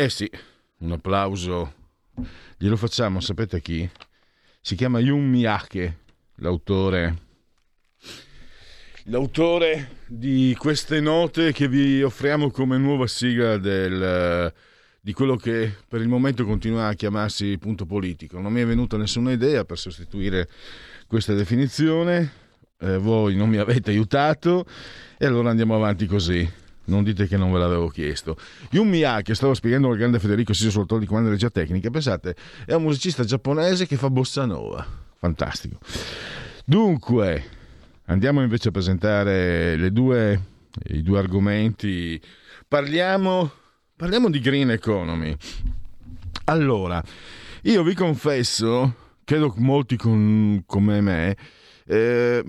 Eh sì, un applauso. Glielo facciamo, sapete chi? Si chiama Yun Miyake, l'autore. L'autore di queste note che vi offriamo come nuova sigla del, di quello che per il momento continua a chiamarsi punto politico. Non mi è venuta nessuna idea per sostituire questa definizione, eh, voi non mi avete aiutato e allora andiamo avanti così non dite che non ve l'avevo chiesto. Yun Miyake, stavo spiegando al grande Federico Siso sul di comando regia tecnica, pensate, è un musicista giapponese che fa bossa nova. Fantastico. Dunque, andiamo invece a presentare due, i due argomenti. Parliamo, parliamo di green economy. Allora, io vi confesso, credo molti con, come me, eh,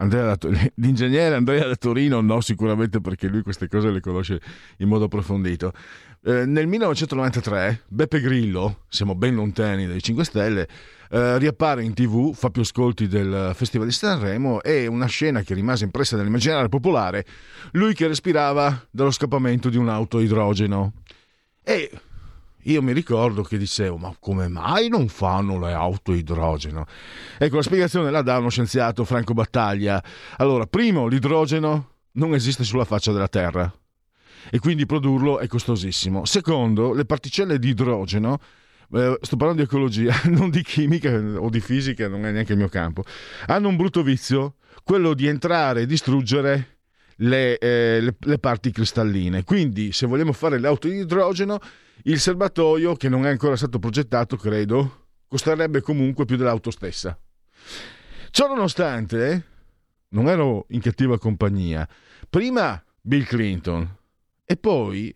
Andrea da, l'ingegnere Andrea da Torino no sicuramente perché lui queste cose le conosce in modo approfondito. Eh, nel 1993 Beppe Grillo, siamo ben lontani dai 5 Stelle, eh, riappare in tv, fa più ascolti del Festival di Sanremo e una scena che rimase impressa nell'immaginario popolare, lui che respirava dallo scappamento di un'auto idrogeno. E io mi ricordo che dicevo, ma come mai non fanno le auto idrogeno? Ecco, la spiegazione la dà uno scienziato Franco Battaglia. Allora, primo, l'idrogeno non esiste sulla faccia della Terra e quindi produrlo è costosissimo. Secondo, le particelle di idrogeno eh, sto parlando di ecologia, non di chimica o di fisica, non è neanche il mio campo, hanno un brutto vizio, quello di entrare e distruggere le, eh, le, le parti cristalline. Quindi, se vogliamo fare le auto di idrogeno, il serbatoio, che non è ancora stato progettato, credo, costerebbe comunque più dell'auto stessa. Ciò nonostante, non ero in cattiva compagnia. Prima Bill Clinton e poi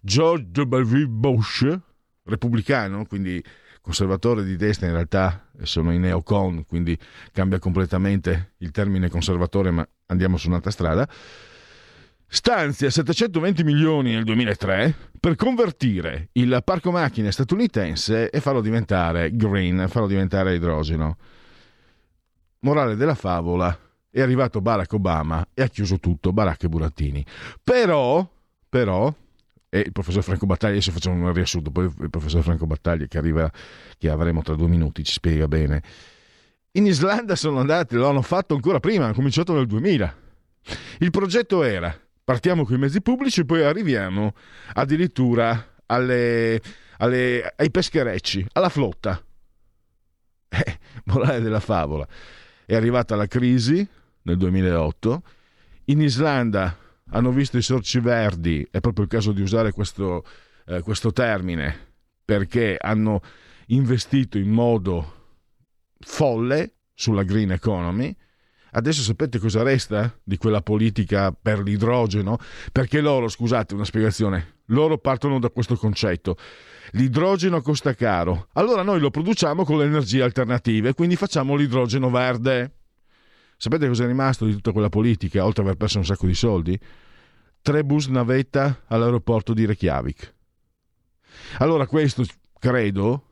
George W. Bush, repubblicano, quindi conservatore di destra in realtà sono i neocon, quindi cambia completamente il termine conservatore, ma andiamo su un'altra strada stanzia 720 milioni nel 2003 per convertire il parco macchine statunitense e farlo diventare green, farlo diventare idrogeno. Morale della favola, è arrivato Barack Obama e ha chiuso tutto, Barack e Burattini. Però, però, e il professor Franco Battaglia, adesso facciamo un riassunto, poi il professor Franco Battaglia che arriva, che avremo tra due minuti, ci spiega bene. In Islanda sono andati, lo hanno fatto ancora prima, hanno cominciato nel 2000. Il progetto era Partiamo con i mezzi pubblici e poi arriviamo addirittura alle, alle, ai pescherecci, alla flotta. Eh, morale della favola. È arrivata la crisi nel 2008. In Islanda hanno visto i sorci verdi, è proprio il caso di usare questo, eh, questo termine, perché hanno investito in modo folle sulla green economy Adesso sapete cosa resta di quella politica per l'idrogeno? Perché loro, scusate, una spiegazione, loro partono da questo concetto. L'idrogeno costa caro, allora noi lo produciamo con le energie alternative, quindi facciamo l'idrogeno verde. Sapete cosa è rimasto di tutta quella politica, oltre ad aver perso un sacco di soldi? Tre bus navetta all'aeroporto di Reykjavik. Allora questo, credo,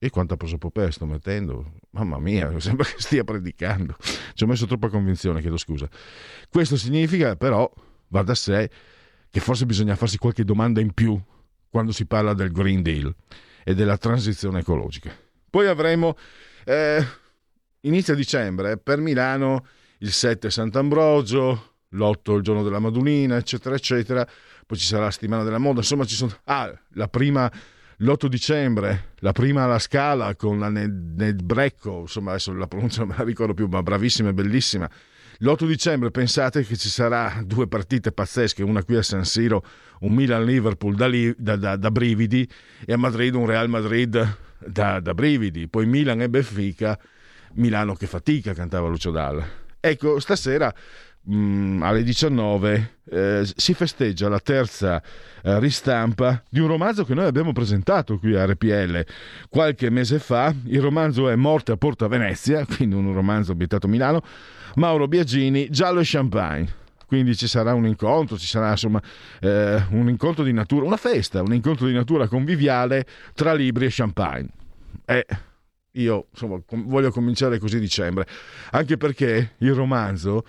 E quanta prosopopea sto mettendo? Mamma mia, sembra che stia predicando. Ci ho messo troppa convinzione, chiedo scusa. Questo significa però, va da sé, che forse bisogna farsi qualche domanda in più quando si parla del Green Deal e della transizione ecologica. Poi avremo, eh, inizio dicembre, per Milano il 7 Sant'Ambrogio, l'8 il giorno della Madunina, eccetera, eccetera. Poi ci sarà la settimana della moda, insomma ci sono... Ah, la prima l'8 dicembre, la prima alla scala con la Ned Brecco, insomma adesso la pronuncia non me la ricordo più, ma bravissima e bellissima. L'8 dicembre pensate che ci sarà due partite pazzesche, una qui a San Siro, un Milan-Liverpool da, da, da, da brividi e a Madrid un Real Madrid da, brividi, poi Milan e Benfica, Milano che fatica, cantava Lucio Dalla. Ecco, stasera mh, mm, alle 19 eh, si festeggia la terza eh, ristampa di un romanzo che noi abbiamo presentato qui a RPL qualche mese fa. Il romanzo è Morte a Porta Venezia, quindi un romanzo ambientato a Milano. Mauro Biagini, Giallo e Champagne. Quindi ci sarà un incontro, ci sarà insomma eh, un incontro di natura, una festa, un incontro di natura conviviale tra libri e champagne. E io insomma voglio cominciare così dicembre, anche perché il romanzo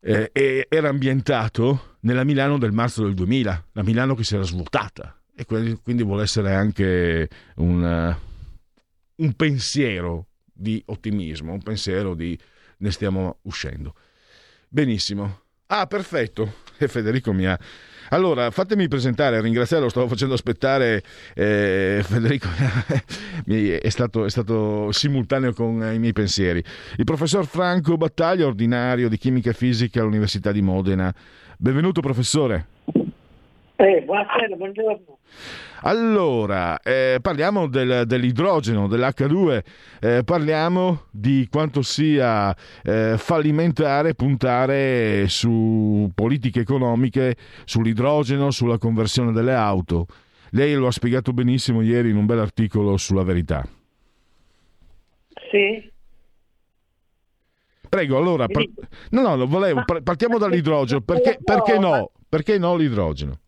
eh, era ambientato nella Milano del marzo del 2000, la Milano che si era svuotata e quindi vuole essere anche un, uh, un pensiero di ottimismo, un pensiero di ne stiamo uscendo. Benissimo. Ah, perfetto. E Federico mi ha allora, fatemi presentare, ringraziarlo, stavo facendo aspettare eh, Federico, è stato, è stato simultaneo con i miei pensieri. Il professor Franco Battaglia, ordinario di chimica e fisica all'Università di Modena. Benvenuto professore. Eh, buonasera, buongiorno. Allora, eh, parliamo del, dell'idrogeno, dell'H2, eh, parliamo di quanto sia eh, fallimentare puntare su politiche economiche, sull'idrogeno, sulla conversione delle auto. Lei lo ha spiegato benissimo ieri in un bel articolo sulla verità. Sì. Prego, allora, par- no, no, volevo, partiamo dall'idrogeno, perché, perché no? Perché no l'idrogeno?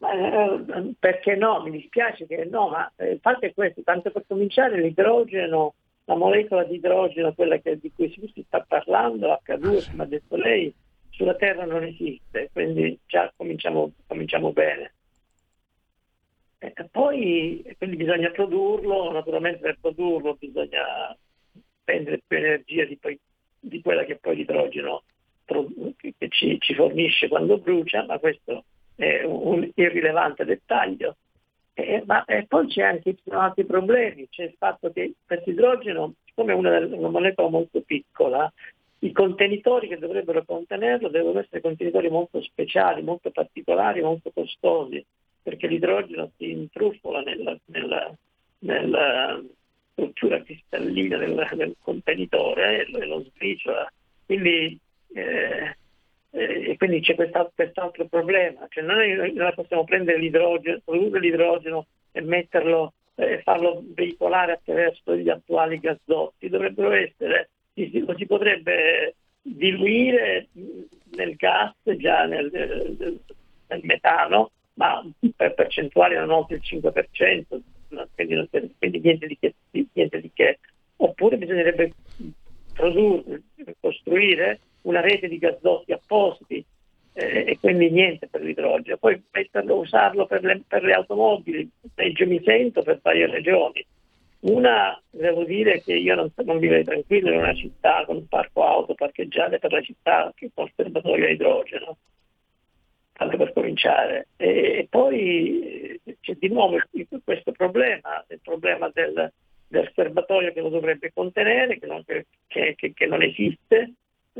Eh, perché no? Mi dispiace che no, ma eh, il fatto è questo, tanto per cominciare l'idrogeno, la molecola di idrogeno, quella che, di cui si sta parlando, H2, come ha detto lei, sulla Terra non esiste, quindi già cominciamo, cominciamo bene. E poi quindi bisogna produrlo, naturalmente per produrlo bisogna spendere più energia di, poi, di quella che poi l'idrogeno che ci, ci fornisce quando brucia, ma questo eh, un irrilevante dettaglio. Eh, ma eh, poi c'è anche altri problemi, c'è il fatto che questo idrogeno, siccome è una, una molecola molto piccola, i contenitori che dovrebbero contenerlo devono essere contenitori molto speciali, molto particolari, molto costosi, perché l'idrogeno si intrufola nella, nella, nella struttura cristallina del, del contenitore e lo sbriciola. Quindi eh, eh, e quindi c'è quest'altro, quest'altro problema, cioè noi non possiamo prendere l'idrogeno, produrre l'idrogeno e metterlo e eh, farlo veicolare attraverso gli attuali gasdotti, dovrebbero essere, lo si potrebbe diluire nel gas, già nel, nel, nel metano, ma per percentuali non oltre il 5%, quindi, quindi niente, di che, niente di che. Oppure bisognerebbe produrre, costruire una rete di gasdotti appositi eh, e quindi niente per l'idrogeno. Poi metterlo, usarlo per le, per le automobili, peggio mi sento per varie ragioni. Una, devo dire che io non, non vivrei tranquillo in una città con un parco auto parcheggiate per la città che con serbatoio a idrogeno, tanto per cominciare. E, e poi eh, c'è di nuovo questo problema, il problema del, del serbatoio che lo dovrebbe contenere, che non, che, che, che non esiste,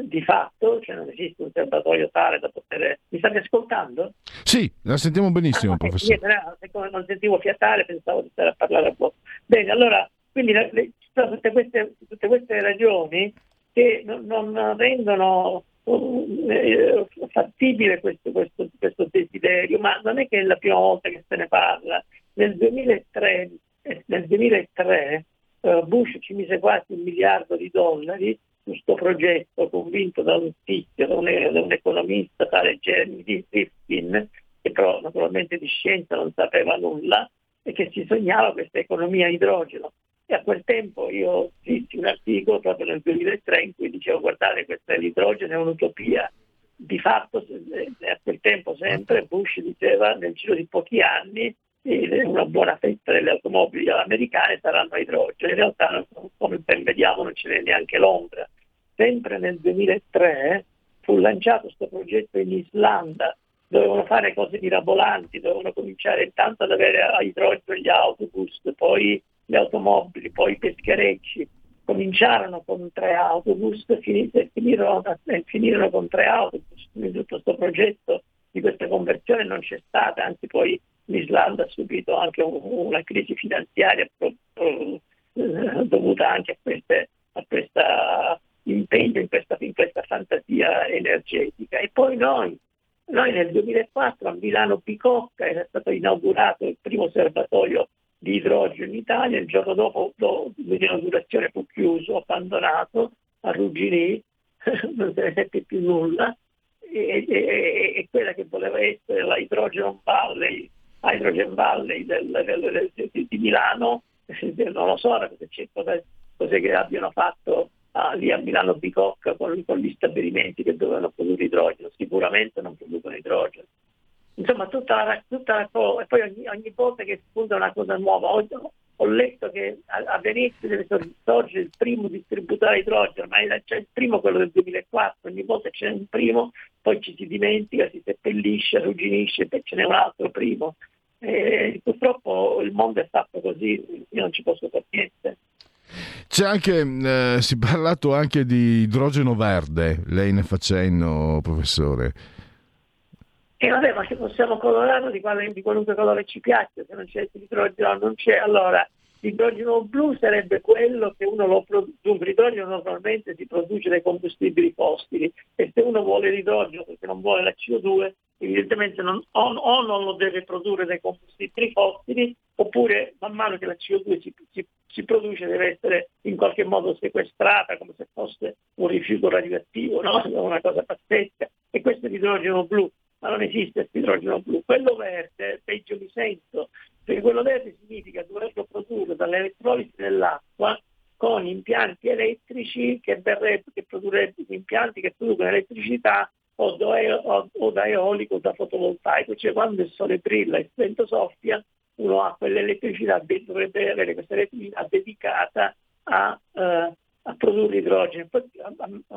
di fatto, cioè non esiste un serbatoio tale da poter... Mi state ascoltando? Sì, la sentiamo benissimo, ah, professore. Niente, non sentivo fiatare, pensavo di stare a parlare a voi. Bene, allora, quindi ci sono tutte queste, tutte queste ragioni che non, non rendono uh, fattibile questo, questo, questo, desiderio, ma non è che è la prima volta che se ne parla. Nel 2003, eh, nel 2003 uh, Bush ci mise quasi un miliardo di dollari questo progetto convinto da un tizio, da un, da un economista tale Jeremy Rifkin, che però naturalmente di scienza non sapeva nulla, e che si sognava questa economia a idrogeno. E a quel tempo io scrissi un articolo proprio nel 2003 in cui dicevo guardate questa l'idrogeno è un'utopia. Di fatto a quel tempo sempre Bush diceva nel giro di pochi anni una buona fetta delle automobili americane saranno a idrogeno. In realtà come ben vediamo non ce n'è neanche l'ombra. Sempre nel 2003 fu lanciato questo progetto in Islanda dovevano fare cose mirabolanti, dovevano cominciare intanto ad avere a idrogeno gli autobus, poi le automobili, poi i pescherecci. Cominciarono con tre autobus finirono, finirono con tre autobus. Quindi tutto questo progetto di questa conversione non c'è stata, anzi poi l'Islanda ha subito anche una crisi finanziaria eh, dovuta anche a, queste, a questo impegno in questa, in questa fantasia energetica. E poi noi noi nel 2004 a Milano Bicocca era stato inaugurato il primo serbatoio di idrogeno in Italia, il giorno dopo, dopo l'inaugurazione fu chiuso, abbandonato a Rugginì, non se ne sente più nulla, e, e, e, quella che voleva essere la Hydrogen Valley, Hydrogen Valley del, del, del, di Milano, non lo so cosa, cosa che abbiano fatto lì a Milano Bicocca con, con, gli stabilimenti che dovevano produrre idrogeno, sicuramente non producono idrogeno. Insomma, tutta la, tutta la cosa, e poi ogni, ogni, volta che spunta una cosa nuova, ho, ho letto che a, a, Venezia deve sorgere il primo distributore di idrogeno, ma c'è il primo quello del 2004, ogni volta c'è un primo, poi ci si dimentica, si seppellisce, arrugginisce, e ce n'è un altro primo. E purtroppo il mondo è fatto così, io non ci posso fare niente. C'è anche, eh, si è parlato anche di idrogeno verde, lei ne fa cenno, professore. E vabbè, ma se possiamo colorarlo di, quale, di qualunque colore ci piace, se non c'è l'idrogeno non c'è, allora l'idrogeno blu sarebbe quello che uno lo produce, dunque l'idrogeno normalmente si produce dai combustibili fossili. E se uno vuole l'idrogeno perché non vuole la CO2, evidentemente non, o, o, non lo deve produrre dai combustibili fossili oppure man mano che la CO2 si, si, si, produce deve essere in qualche modo sequestrata come se fosse un rifiuto radioattivo, no? una cosa pazzesca. E questo è l'idrogeno blu, ma non esiste questo idrogeno blu. Quello verde, peggio mi sento, perché quello verde significa doverlo produrre dall'elettrolisi dell'acqua con impianti elettrici che, verrebbe, che produrrebbero impianti che producono elettricità o da, o, o da eolico o da fotovoltaico, cioè quando il sole brilla e il vento soffia, uno ha quell'elettricità, dovrebbe avere questa elettricità dedicata a, eh, a produrre idrogeno.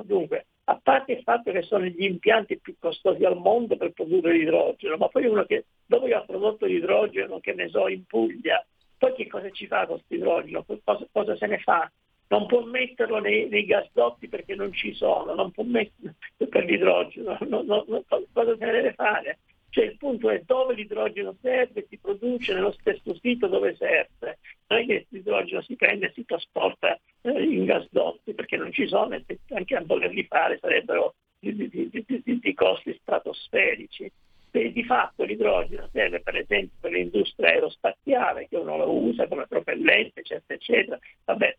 Dunque, a parte il fatto che sono gli impianti più costosi al mondo per produrre l'idrogeno, ma poi uno che dopo che ha prodotto l'idrogeno, che ne so, in Puglia, poi che cosa ci fa con questo idrogeno? Cosa, cosa se ne fa? Non può metterlo nei, nei, gasdotti perché non ci sono, non può metterlo per l'idrogeno, non, non, non, cosa se ne deve fare? Cioè il punto è dove l'idrogeno serve, si produce nello stesso sito dove serve, non è che l'idrogeno si prende e si trasporta eh, in gasdotti perché non ci sono e anche a volerli fare sarebbero di, di, di, di costi stratosferici. Di fatto l'idrogeno serve per esempio per l'industria aerospaziale che uno lo usa come propellente, eccetera, eccetera, vabbè,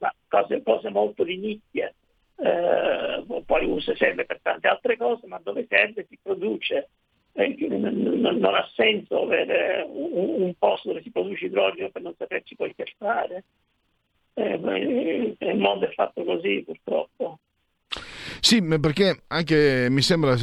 cose molto di nicchia, eh, poi usa, serve per tante altre cose, ma dove serve si produce. Eh, non, non, ha senso avere un, un, posto dove si produce idrogeno per non saperci poi che fare. Eh, il mondo è fatto così purtroppo. Sì, perché anche mi sembra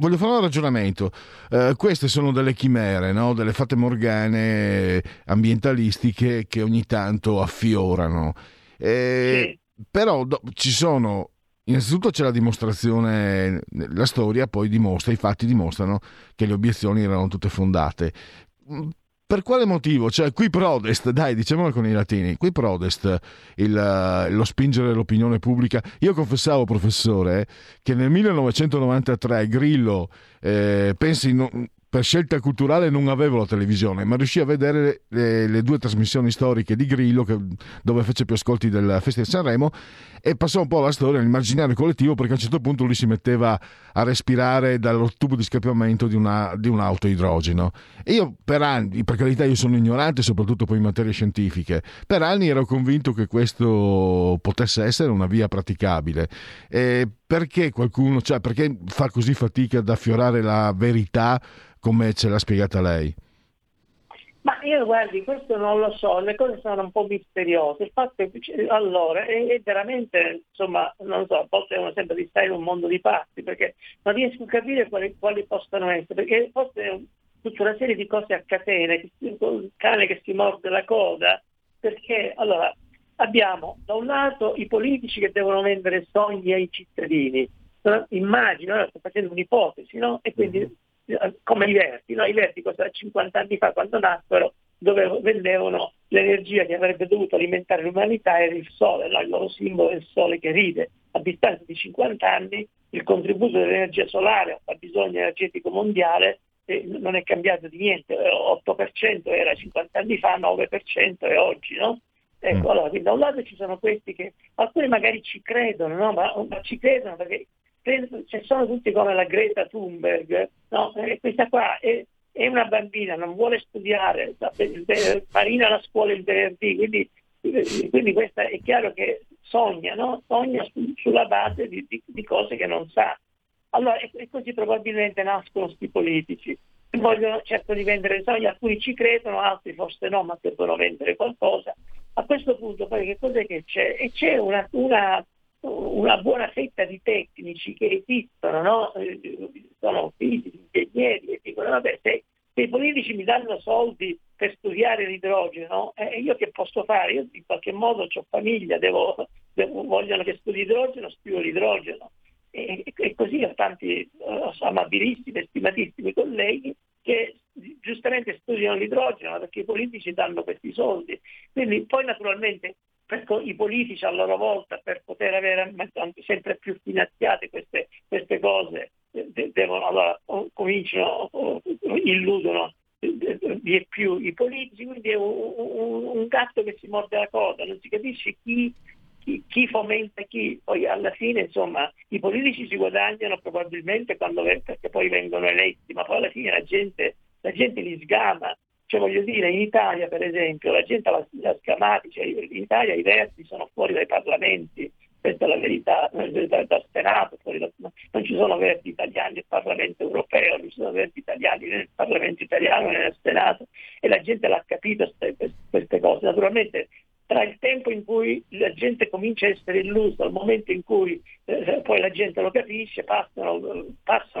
voglio fare un ragionamento. Uh, queste sono delle chimere, no? delle fate morgane ambientalistiche che ogni tanto affiorano. Eh, sì. Però do, ci sono. Innanzitutto c'è la dimostrazione, la storia poi dimostra, i fatti dimostrano che le obiezioni erano tutte fondate per quale motivo? Cioè, qui prodest, dai, diciamolo con i latini, qui prodest il, lo spingere l'opinione pubblica. Io confessavo, professore, che nel 1993 Grillo, eh, pensi, no, per scelta culturale non avevo la televisione, ma riuscii a vedere le, le due trasmissioni storiche di Grillo che, dove fece più ascolti del Festival di Sanremo e passò un po' la storia nell'immaginario collettivo perché a un certo punto lui si metteva a respirare dal tubo di scappamento di, una, di un'auto idrogeno. E io per anni, per carità io sono ignorante soprattutto poi in materie scientifiche, per anni ero convinto che questo potesse essere una via praticabile. E perché qualcuno, cioè perché fa così fatica ad affiorare la verità come ce l'ha spiegata lei? Ma io guardi, questo non lo so, le cose sono un po' misteriose. Il fatto è che allora è, è veramente, insomma, non so, a volte uno sembra di stare in un mondo di pazzi, perché non riesco a capire quali, quali possano essere, perché forse è tutta una serie di cose a catena, il cane che si morde la coda, perché allora abbiamo da un lato i politici che devono vendere sogni ai cittadini, immagino, ora sto facendo un'ipotesi, no? E quindi mm-hmm come i Verdi, no? i Verdi 50 anni fa quando nacquero dove vendevano l'energia che avrebbe dovuto alimentare l'umanità era il sole, il loro simbolo è il sole che ride. A distanza di 50 anni il contributo dell'energia solare al bisogno energetico mondiale eh, non è cambiato di niente, 8% era 50 anni fa, 9% è oggi. No? Ecco, mm. allora, da un lato ci sono questi che alcuni magari ci credono, no? ma, ma ci credono perché cioè, sono tutti come la Greta Thunberg, no? Questa qua è, è, una bambina, non vuole studiare, farina alla scuola il venerdì, quindi, quindi questa è chiaro che sogna, no? sogna su, sulla base di, di, di, cose che non sa. Allora, e, e così probabilmente nascono questi politici. Vogliono certo di vendere sogni, alcuni ci credono, altri forse no, ma devono vendere qualcosa. A questo punto poi che cos'è che c'è? E c'è una, una una buona fetta di tecnici che esistono, no? Sono fisici, ingegneri, e dicono vabbè se, se, i politici mi danno soldi per studiare l'idrogeno, eh, io che posso fare? Io in qualche modo ho famiglia, devo, devo, vogliono che studi idrogeno, studio l'idrogeno. E, e così ho tanti uh, amabilissimi e stimatissimi colleghi che giustamente studiano l'idrogeno perché i politici danno questi soldi. Quindi poi naturalmente ecco, i politici a loro volta per poter avere sempre più finanziate queste, queste cose devono, allora, cominciano, illudono di e più i politici, quindi è un, un, un, gatto che si morde la coda, non si capisce chi, chi, chi, fomenta chi, poi alla fine insomma i politici si guadagnano probabilmente quando, perché poi vengono eletti, ma poi alla fine la gente, la gente li sgama, cioè voglio dire, in Italia per esempio la gente l'ha, l'ha scamati, cioè in Italia i verdi sono fuori dai parlamenti, questa è la verità, dal, dal Senato, da, non ci sono verdi italiani nel Parlamento europeo, non ci sono verdi italiani nel Parlamento italiano nel Senato e la gente l'ha capito queste, queste cose. Naturalmente tra il tempo in cui la gente comincia a essere illusa, al momento in cui eh, poi la gente lo capisce, passano,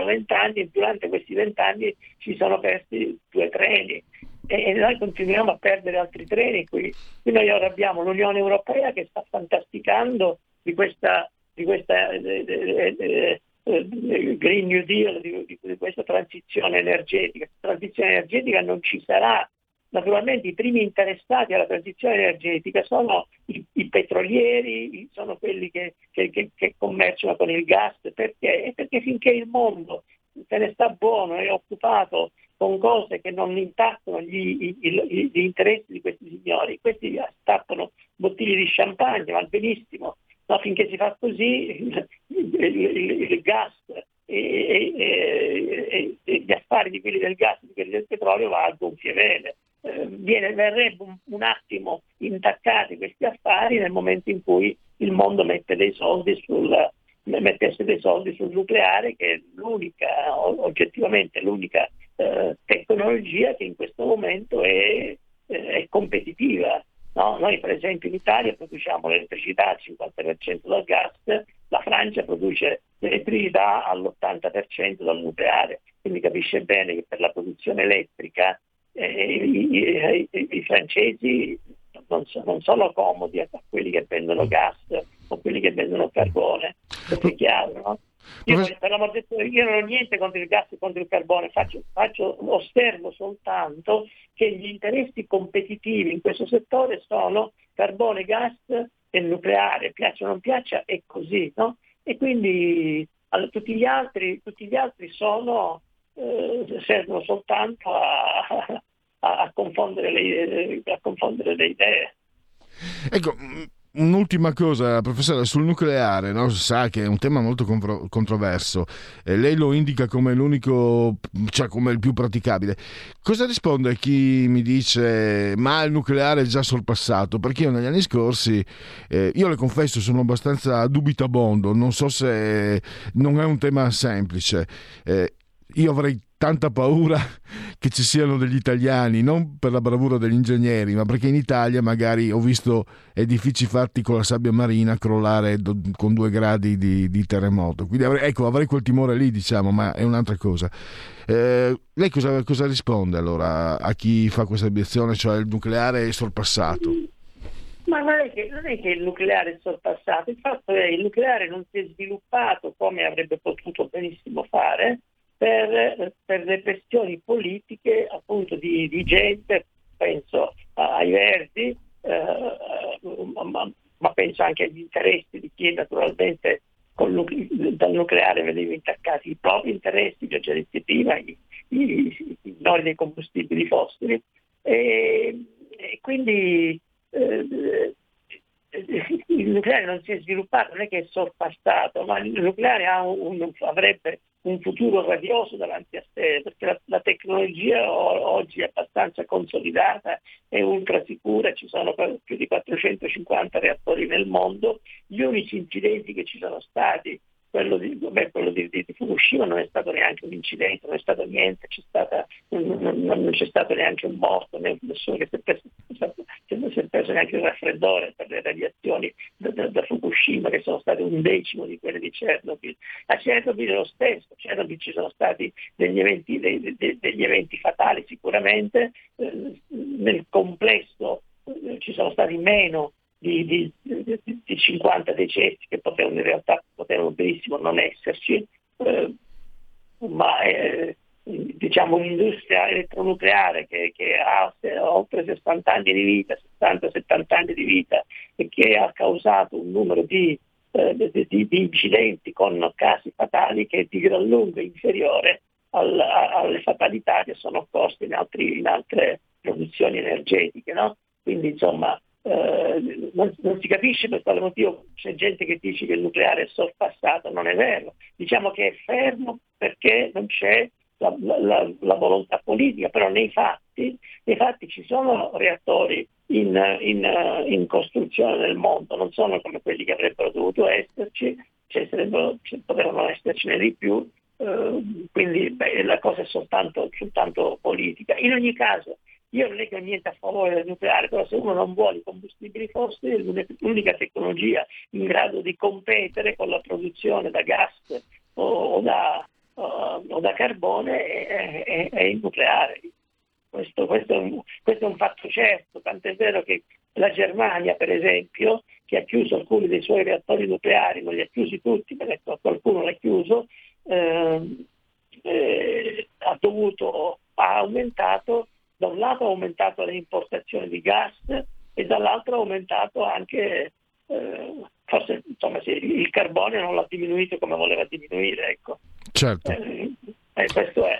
vent'anni e durante questi vent'anni ci sono persi due treni e noi continuiamo a perdere altri treni. Qui, qui noi ora abbiamo l'Unione Europea che sta fantasticando di questa, di questa eh, eh, eh, Green New Deal, di, di, questa transizione energetica. Questa transizione energetica non ci sarà. Naturalmente i primi interessati alla transizione energetica sono i, i petrolieri, sono quelli che, che, che, che commerciano con il gas, perché? Perché finché il mondo se ne sta buono e occupato con cose che non intaccano gli, gli, gli, interessi di questi signori. Questi stappano bottiglie di champagne, va benissimo, ma finché si fa così il, il, il gas e, e, e, gli affari di quelli del gas di quelli del petrolio va a gonfie vele. Eh, verrebbe un, un, attimo intaccati questi affari nel momento in cui il mondo mette dei soldi sul, mettesse dei soldi sul nucleare che è l'unica, oggettivamente l'unica eh, tecnologia che in questo momento è, eh, è competitiva. No? Noi per esempio in Italia produciamo l'elettricità al 50% dal gas, la Francia produce l'elettricità all'80% dal nucleare, quindi capisce bene che per la produzione elettrica eh, i, i, i, francesi non, so, non, sono comodi a quelli che vendono gas o quelli che vendono carbone, è chiaro, no? Io, per l'amor di Dio, io non ho niente contro il gas e contro il carbone, faccio, faccio, osservo soltanto che gli interessi competitivi in questo settore sono carbone, gas e nucleare, piaccia o non piaccia, è così. No? E quindi allora, tutti, gli altri, tutti, gli altri, sono, eh, servono soltanto a, a, a, confondere le, a confondere le idee. Ecco, Un'ultima cosa, professore, sul nucleare, no? sa che è un tema molto controverso, eh, lei lo indica come l'unico, cioè come il più praticabile. Cosa risponde a chi mi dice ma il nucleare è già sorpassato? Perché io negli anni scorsi, eh, io le confesso, sono abbastanza dubitabondo, non so se non è un tema semplice. Eh, io avrei tanta paura che ci siano degli italiani, non per la bravura degli ingegneri, ma perché in Italia magari ho visto edifici fatti con la sabbia marina crollare do, con due gradi di, di terremoto. Quindi avrei, ecco, avrei quel timore lì, diciamo, ma è un'altra cosa. Eh, lei cosa, cosa, risponde allora a chi fa questa obiezione, cioè il nucleare è sorpassato? Ma non è, che, non è, che, il nucleare è sorpassato, il fatto è che il nucleare non si è sviluppato come avrebbe potuto benissimo fare per, per le questioni politiche appunto di, di gente, penso ai Verdi, eh, ma, ma, penso anche agli interessi di chi naturalmente col, dal nucleare vedeva intaccati i propri interessi, già già detti prima, i, i, i nodi dei combustibili fossili. E, e quindi eh, il nucleare non si è sviluppato, non è che è sorpassato, ma il nucleare un, un, avrebbe un futuro radioso davanti a sé, perché la, la tecnologia o, oggi è abbastanza consolidata, è ultra sicura, ci sono più di 450 reattori nel mondo, gli unici incidenti che ci sono stati quello di, beh, quello di, di, di, Fukushima non è stato neanche un incidente, non è stato niente, c'è stata, non, non, c'è stato neanche un morto, nessuno che si è, preso, si è preso neanche il raffreddore per le radiazioni da, da, da, Fukushima che sono state un decimo di quelle di Chernobyl. A Chernobyl è lo stesso, a Chernobyl ci sono stati degli eventi, dei, dei, degli eventi fatali sicuramente, eh, nel complesso eh, ci sono stati meno di, di, di, 50 decessi che potevano in realtà potevano benissimo non esserci, eh, ma è diciamo, un'industria elettronucleare che, che, ha oltre 60 anni di vita, 60-70 anni di vita e che ha causato un numero di, eh, di, di incidenti con casi fatali che è di gran lunga inferiore al, alle fatalità che sono opposte in, in altre produzioni energetiche. No? Quindi insomma eh, non, non, si capisce per quale motivo c'è gente che dice che il nucleare è sorpassato, non è vero. Diciamo che è fermo perché non c'è la, la, la volontà politica, però nei fatti, nei fatti ci sono reattori in, in, in, costruzione nel mondo, non sono come quelli che avrebbero dovuto esserci, cioè potevano essercene di più, eh, quindi beh, la cosa è soltanto, soltanto politica. In ogni caso, io non è che ho niente a favore del nucleare, però se uno non vuole i combustibili fossili, l'unica tecnologia in grado di competere con la produzione da gas o, da, o da, carbone è, è, è il nucleare. Questo, questo, è un, questo, è un, fatto certo, tant'è vero che la Germania, per esempio, che ha chiuso alcuni dei suoi reattori nucleari, non li ha chiusi tutti, ma qualcuno l'ha chiuso, eh, eh, ha, dovuto, ha aumentato da un lato ha aumentato le importazioni di gas e dall'altro ha aumentato anche, eh, forse insomma, sì, il carbone non l'ha diminuito come voleva diminuire. Ecco. Certo. Eh, eh, questo è.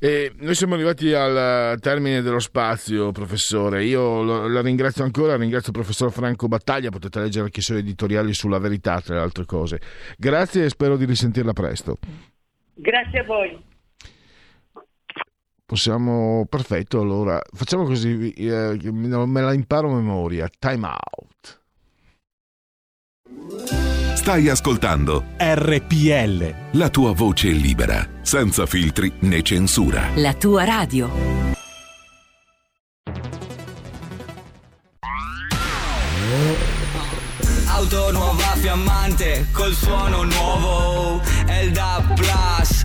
E noi siamo arrivati al termine dello spazio, professore. Io la ringrazio ancora, ringrazio il professor Franco Battaglia, potete leggere anche i suoi editoriali sulla verità, tra le altre cose. Grazie e spero di risentirla presto. Grazie a voi. Possiamo, perfetto, allora facciamo così, eh, me la imparo a memoria. Time out. Stai ascoltando RPL. La tua voce libera, senza filtri né censura. La tua radio. Auto nuova fiammante col suono nuovo. È il DAB Plus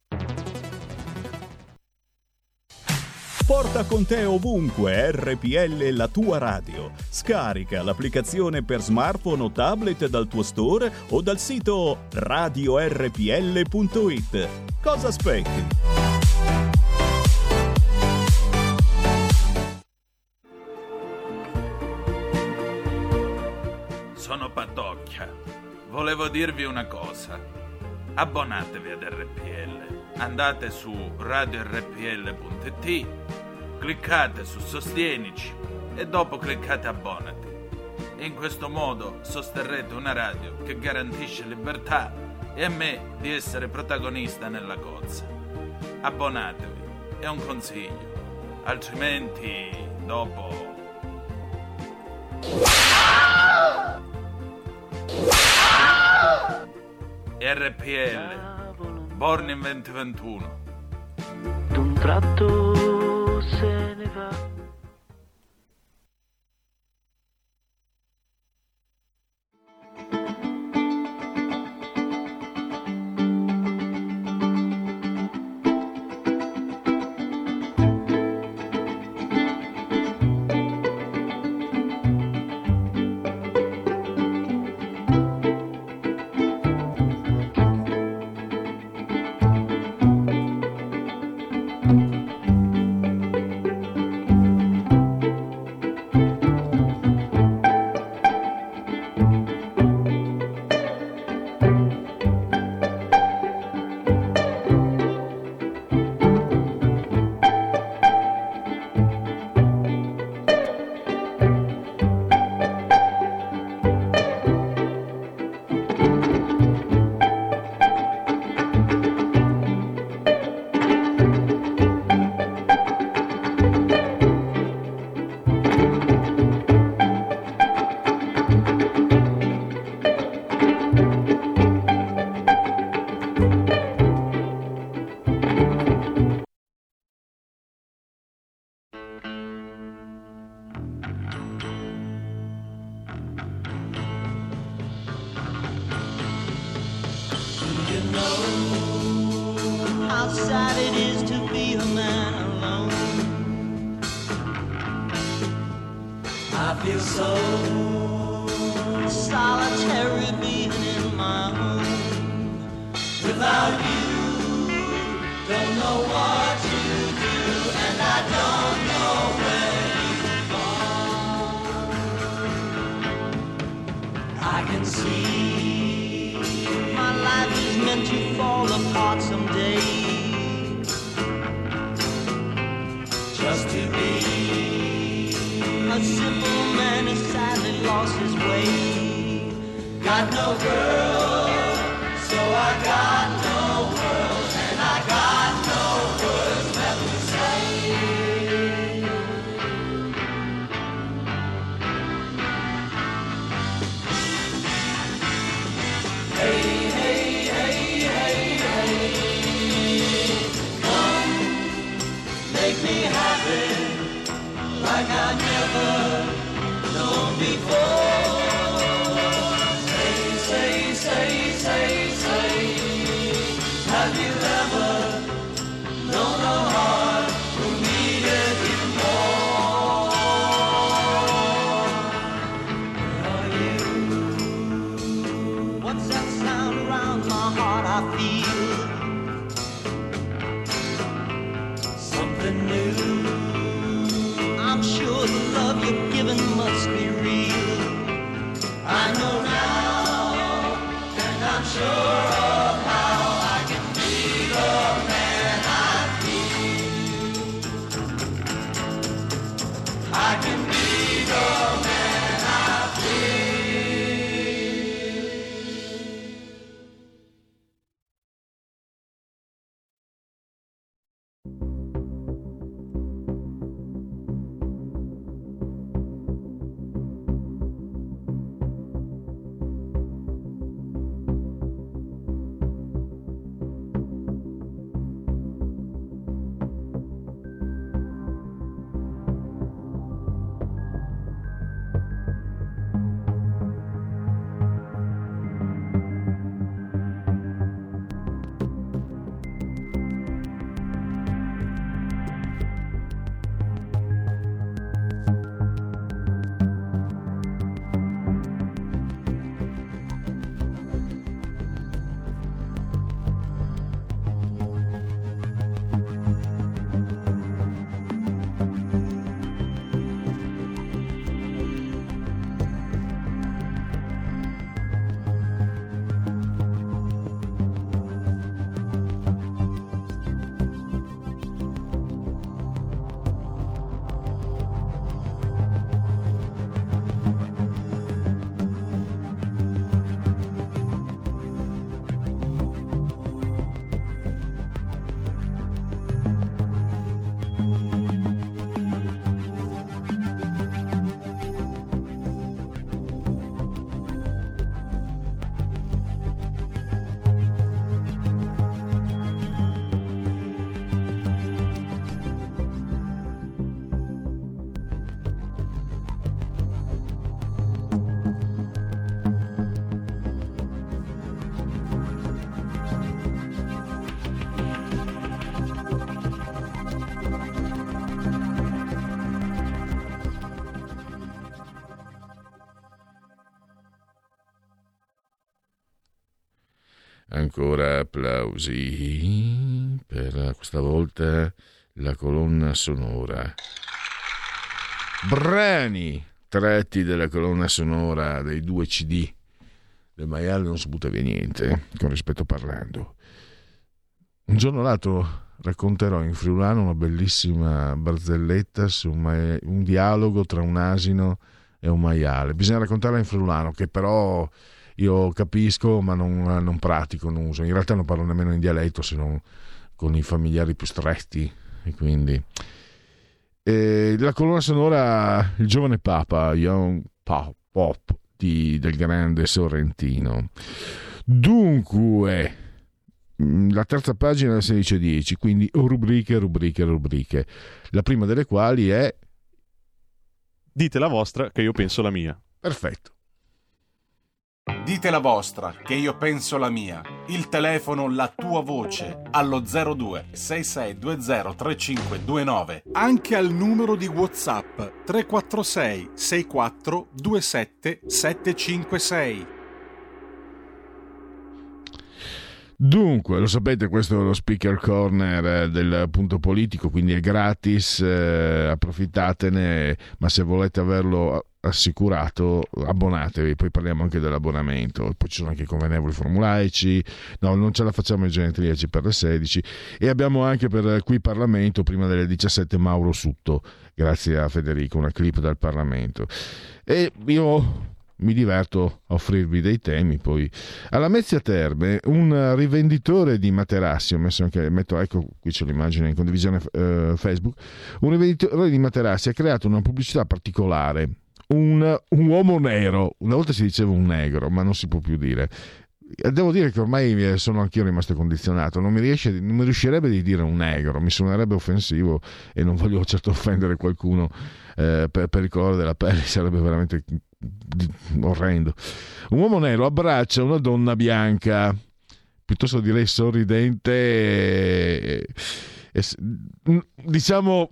Porta con te ovunque RPL la tua radio. Scarica l'applicazione per smartphone o tablet dal tuo store o dal sito radiorpl.it. Cosa aspetti? Sono Patocchia. Volevo dirvi una cosa. Abbonatevi ad RPL. Andate su radiorpl.it cliccate su Sostienici e dopo cliccate Abbonati. In questo modo sosterrete una radio che garantisce libertà, e a me di essere protagonista nella cozza. Abbonatevi, è un consiglio, altrimenti dopo... RPL, Born in 2021. D'un tratto se ne va. I can see my life is meant to fall apart someday. Just to be a simple man who sadly lost his way. Got no girl. Applausi per questa volta la colonna sonora. Brani tratti della colonna sonora dei due CD del maiale non si butta via niente, con rispetto parlando. Un giorno o l'altro racconterò in friulano una bellissima barzelletta su un, ma- un dialogo tra un asino e un maiale. Bisogna raccontarla in friulano, che però io capisco, ma non, non pratico, non uso. In realtà non parlo nemmeno in dialetto, se non con i familiari più stretti. E quindi... E la colonna sonora Il giovane Papa, Young Pop, Pop di, del grande Sorrentino. Dunque, mm, la terza pagina del 16.10, quindi rubriche, rubriche, rubriche. La prima delle quali è... Dite la vostra che io penso la mia. Perfetto. Dite la vostra, che io penso la mia. Il telefono, la tua voce, allo 02 6620 3529. Anche al numero di WhatsApp 346 64 27 756. Dunque, lo sapete, questo è lo speaker corner del punto politico, quindi è gratis, eh, approfittatene, ma se volete averlo assicurato abbonatevi poi parliamo anche dell'abbonamento poi ci sono anche i convenevoli formulaici no non ce la facciamo i genetriaci per le 16 e abbiamo anche per qui Parlamento prima delle 17 Mauro Sutto grazie a Federico una clip dal Parlamento. E io mi diverto a offrirvi dei temi poi. Alla Mezzia Terme un rivenditore di materassi ho messo anche metto ecco qui c'è l'immagine in condivisione eh, Facebook un rivenditore di materassi ha creato una pubblicità particolare un, un, uomo nero, una volta si diceva un negro, ma non si può più dire. Devo dire che ormai sono anch'io rimasto condizionato, non mi, riesce, non mi riuscirebbe di dire un negro, mi suonerebbe offensivo e non voglio certo offendere qualcuno eh, per, per il colore della pelle, sarebbe veramente orrendo. Un uomo nero abbraccia una donna bianca, piuttosto direi sorridente, e, e, diciamo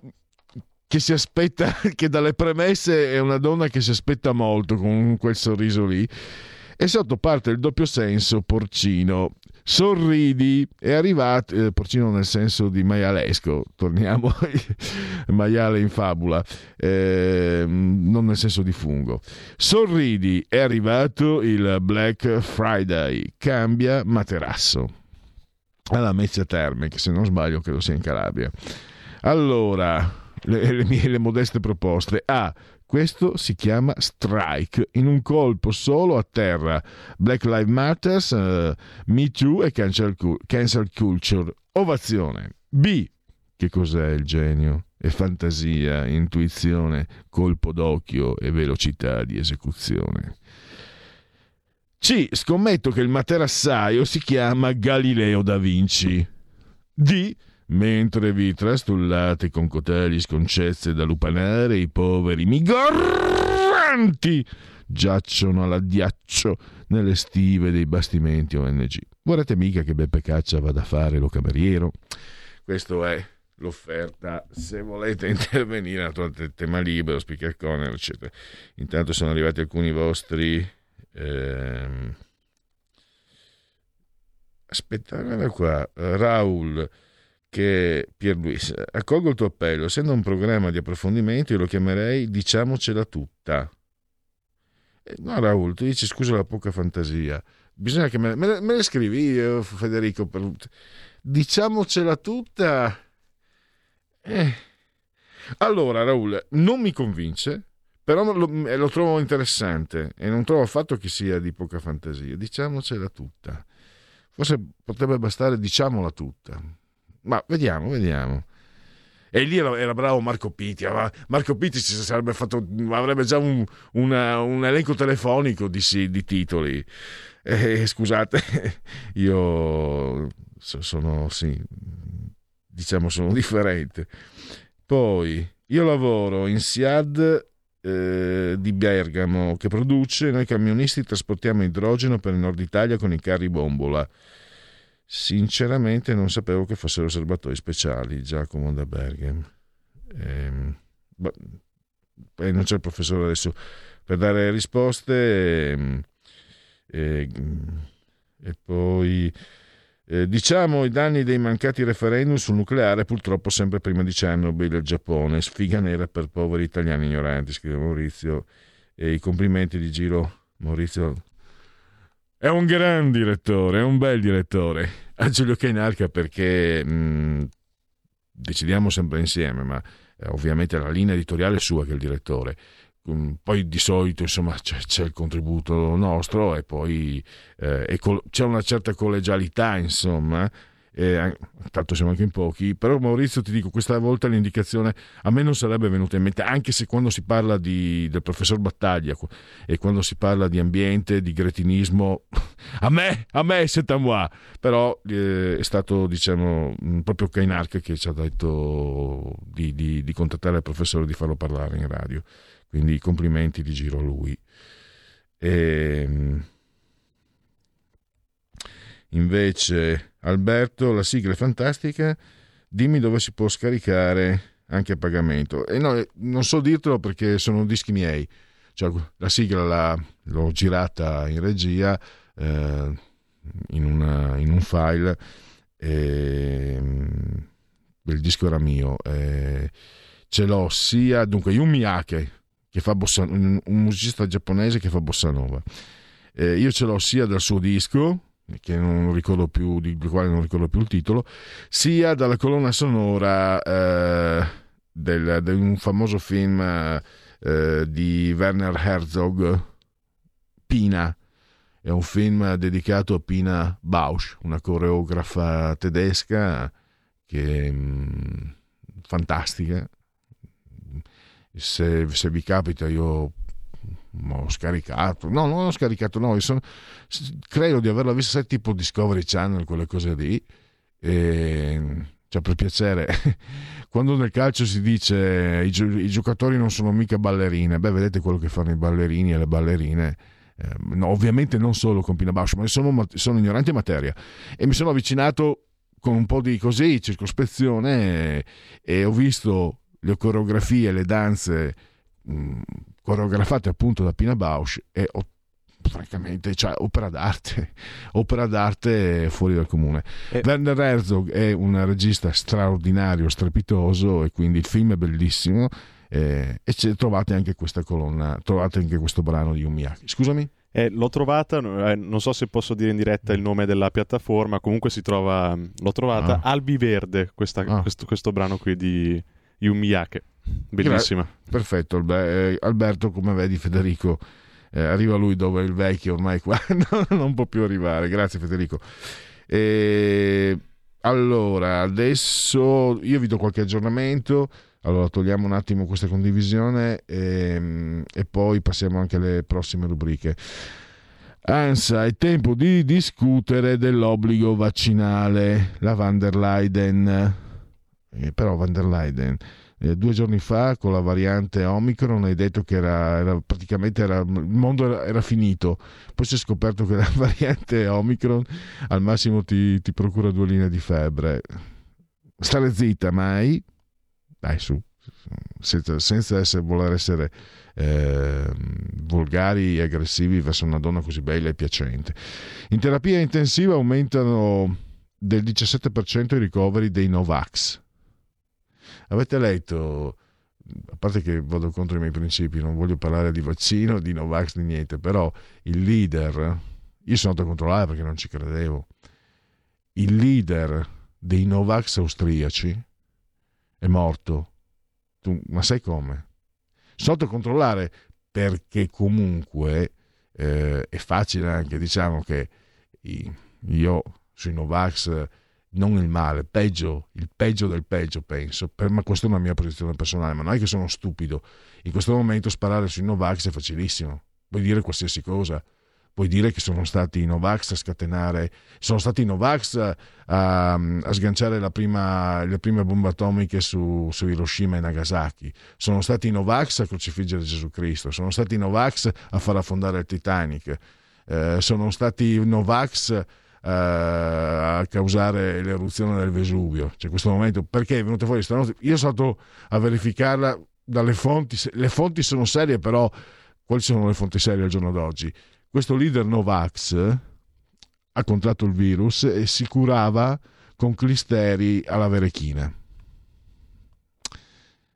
che si aspetta, che dalle premesse è una donna che si aspetta molto con quel sorriso lì. E sotto parte il doppio senso porcino. Sorridi, è arrivato, eh, porcino nel senso di maialesco, torniamo maiale in fabula, eh, non nel senso di fungo. Sorridi, è arrivato il Black Friday, cambia materasso. Alla Mezzia Terme, che se non sbaglio credo sia in Calabria. Allora, le, le mie le modeste proposte. A. Questo si chiama strike, in un colpo solo a terra. Black Lives Matter, uh, Me Too e cancel, cancel Culture. Ovazione. B. Che cos'è il genio? È fantasia, intuizione, colpo d'occhio e velocità di esecuzione. C. Scommetto che il materassaio si chiama Galileo da Vinci. D mentre vi trastullate con cotelli sconcezze da lupanare, i poveri migranti giacciono all'addiaccio nelle stive dei bastimenti ONG. Vorrete mica che Beppe Caccia vada a fare lo cameriero? Questo è l'offerta se volete intervenire naturalmente tema libero speaker corner eccetera intanto sono arrivati alcuni vostri ehm... aspettate qua Raul che Pierluis, accolgo il tuo appello, essendo un programma di approfondimento io lo chiamerei diciamocela tutta. Eh, no Raul, tu dici scusa la poca fantasia, bisogna che me, me, me le scrivi io Federico, per... diciamocela tutta. Eh. Allora Raul, non mi convince, però lo, lo trovo interessante e non trovo affatto che sia di poca fantasia, diciamocela tutta. Forse potrebbe bastare diciamola tutta ma vediamo, vediamo. E lì era, era bravo Marco Pitti. Marco Pitti fatto, avrebbe già un, una, un, elenco telefonico di, di titoli. Eh, scusate, io sono, sì, diciamo, sono differente. Poi, io lavoro in SIAD eh, di Bergamo che produce, noi camionisti trasportiamo idrogeno per il nord Italia con i carri bombola. Sinceramente non sapevo che fossero serbatoi speciali Giacomo da Berghem. Ehm, beh, non c'è il professore adesso per dare risposte. Ehm, ehm, E poi eh, diciamo i danni dei mancati referendum sul nucleare, purtroppo sempre prima di Chernobyl il Giappone, sfiga nera per poveri italiani ignoranti, scrive Maurizio. E i complimenti di giro, Maurizio. È un gran direttore, è un bel direttore. A Giulio Cainarca perché mh, decidiamo sempre insieme, ma eh, ovviamente la linea editoriale sua che è il direttore Mm, poi di solito insomma c'è, c'è, il contributo nostro e poi eh, col- c'è una certa collegialità insomma eh, tanto siamo anche in pochi. Però Maurizio ti dico questa volta l'indicazione a me non sarebbe venuta in mente anche se quando si parla di, del professor Battaglia e quando si parla di ambiente di gretinismo a me a me c'est à moi. Però eh, è stato diciamo mm, proprio Kainark che ci ha detto di, di, di contattare il professore di farlo parlare in radio. Quindi complimenti di giro a lui. E, ehm, invece Alberto, la sigla è fantastica, dimmi dove si può scaricare anche a pagamento. E no, non so dirtelo perché sono dischi miei, cioè, la sigla la, l'ho girata in regia eh, in, una, in, un file e ehm, il disco era mio. E ce l'ho sia, dunque, Yumi Miyake, che fa bossa, un, musicista giapponese che fa bossa nova. Eh, io ce l'ho sia dal suo disco, che non ricordo più, di quale non ricordo più il titolo, sia dalla colonna sonora eh, del, di un famoso film eh, di Werner Herzog, Pina. È un film dedicato a Pina Bausch, una coreografa tedesca che è mm, fantastica, se, se vi capita io ho scaricato, no, non ho scaricato, no, sono, credo di averla vista sai, tipo Discovery Channel, quelle cose lì, e, cioè per piacere, quando nel calcio si dice i, i, giocatori non sono mica ballerine, beh vedete quello che fanno i ballerini e le ballerine, eh, no, ovviamente non solo con Pina Bausch, ma sono, sono ignoranti in materia, e mi sono avvicinato con un po' di così, circospezione, e, e ho visto le coreografie, le danze coreografate appunto da Pina Bausch e oh, francamente cioè, opera d'arte opera d'arte fuori dal comune e... Werner Herzog è un regista straordinario strepitoso e quindi il film è bellissimo eh, e trovate anche questa colonna trovate anche questo brano di Umiyaki scusami eh, l'ho trovata, eh, non so se posso dire in diretta il nome della piattaforma, comunque si trova, l'ho trovata ah. Albi Verde, questa, ah. questo, questo brano qui di, Yumiyake. Bellissima. Perfetto, eh, Alberto, come vedi Federico, eh, arriva lui dove il vecchio ormai qua non può più arrivare. Grazie Federico. E, allora, adesso io vi do qualche aggiornamento. Allora, togliamo un attimo questa condivisione e, e poi passiamo anche alle prossime rubriche. Ansa, è tempo di discutere dell'obbligo vaccinale. La van der Leyen eh, però van der Leyen eh, due giorni fa con la variante Omicron hai detto che era, era praticamente era, il mondo era, era, finito. Poi si è scoperto che la variante Omicron al massimo ti, ti procura due linee di febbre. Stare zitta mai. Dai su. Senza, senza essere, voler essere eh, volgari e aggressivi verso una donna così bella e piacente. In terapia intensiva aumentano del 17% i ricoveri dei Novax Avete letto, a parte che vado contro i miei principi, non voglio parlare di vaccino, di Novax, di niente, però il leader, io sono andato a controllare perché non ci credevo, il leader dei Novax austriaci è morto. Tu, ma sai come? A controllare perché comunque eh, è facile anche, diciamo che io sui Novax non il male, peggio, il peggio del peggio, penso. Per, ma questa è una mia posizione personale, ma non è che sono stupido. In questo momento sparare sui Novax è facilissimo. Puoi dire qualsiasi cosa. Puoi dire che sono stati i Novax a scatenare, sono stati i Novax a, a sganciare prima, le prime bombe atomiche su, su, Hiroshima e Nagasaki, sono stati i Novax a crocifiggere Gesù Cristo, sono stati i Novax a far affondare il Titanic, eh, sono stati i Novax a causare l'eruzione del Vesuvio. Cioè, questo momento, perché è venuto fuori stanotte? Io sono stato a verificarla dalle fonti, le fonti sono serie, però quali sono le fonti serie al giorno d'oggi? Questo leader Novax ha contratto il virus e si curava con clisteri alla verechina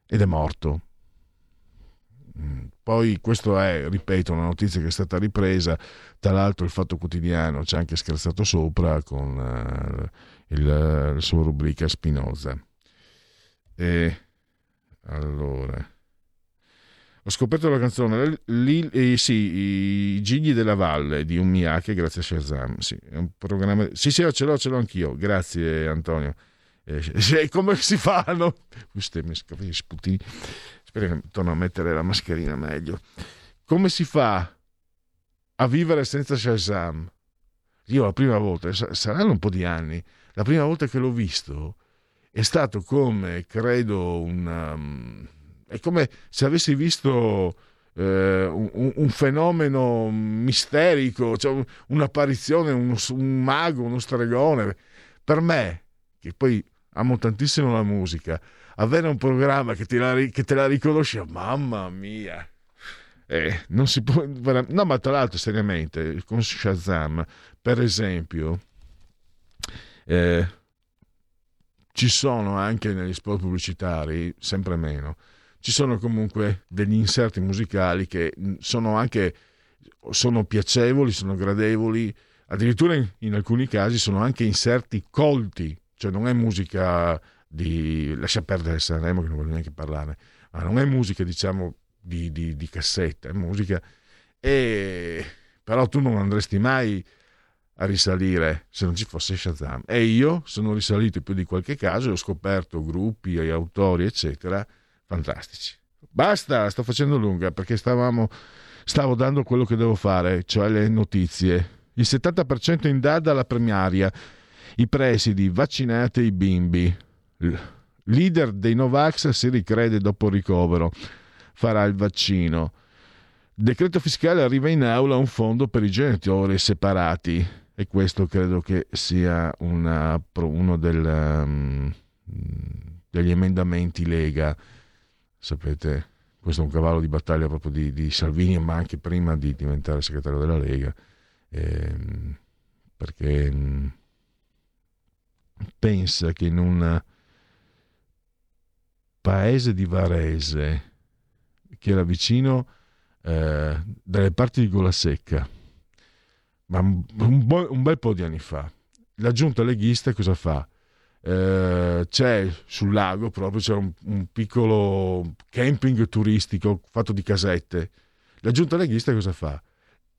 ed è morto. Poi questo è, ripeto, una notizia che è stata ripresa, tra l'altro il Fatto Quotidiano ci ha anche scherzato sopra con uh, il, la sua rubrica Spinoza. E allora ho scoperto la canzone Lil, eh, sì, I Gigli della Valle di un Miyake grazie a Shazam. Sì, è un programma. Sì, sì, ce l'ho, ce l'ho anch'io. Grazie, Antonio. Eh, come si fanno? Queste sputini. Spero che torno a mettere la mascherina meglio. Come si fa a vivere senza Shazam? Io la prima volta, saranno un po' di anni, la prima volta che l'ho visto è stato come, credo, un. Um, è come se avessi visto eh, un, un, fenomeno misterico, cioè un'apparizione, un, un mago, uno stregone. Per me, che poi amo tantissimo la musica, avere un programma che la, che te la riconosce, mamma mia. Eh, non si può, no, ma tra l'altro, seriamente, con Shazam, per esempio, eh, ci sono anche negli spot pubblicitari, sempre meno, ci sono comunque degli inserti musicali che sono anche sono piacevoli, sono gradevoli, addirittura in, in alcuni casi sono anche inserti colti, cioè non è musica di lascia perdere Sanremo che non voglio neanche parlare, ma non è musica diciamo di, di, di cassetta, è musica e però tu non andresti mai a risalire se non ci fosse Shazam e io sono risalito più di qualche caso e ho scoperto gruppi e autori eccetera fantastici. Basta, sto facendo lunga perché stavamo, stavo dando quello che devo fare, cioè le notizie. Il 70% in DAD alla primaria, i presidi, vaccinate i bimbi. Leader dei Novax si ricrede dopo ricovero, farà il vaccino. Decreto fiscale arriva in aula un fondo per i genitori separati. E questo credo che sia una, uno del, um, degli emendamenti Lega. Sapete, questo è un cavallo di battaglia proprio di, di Salvini, ma anche prima di diventare segretario della Lega, ehm, perché mh, mm, pensa che in un paese di Varese, che era vicino eh, dalle parti di Gola Secca, ma un, un, un bel po' di anni fa, la giunta leghista cosa fa? Eh, c'è sul lago proprio c'è un, un, piccolo camping turistico fatto di casette. La giunta leghista cosa fa?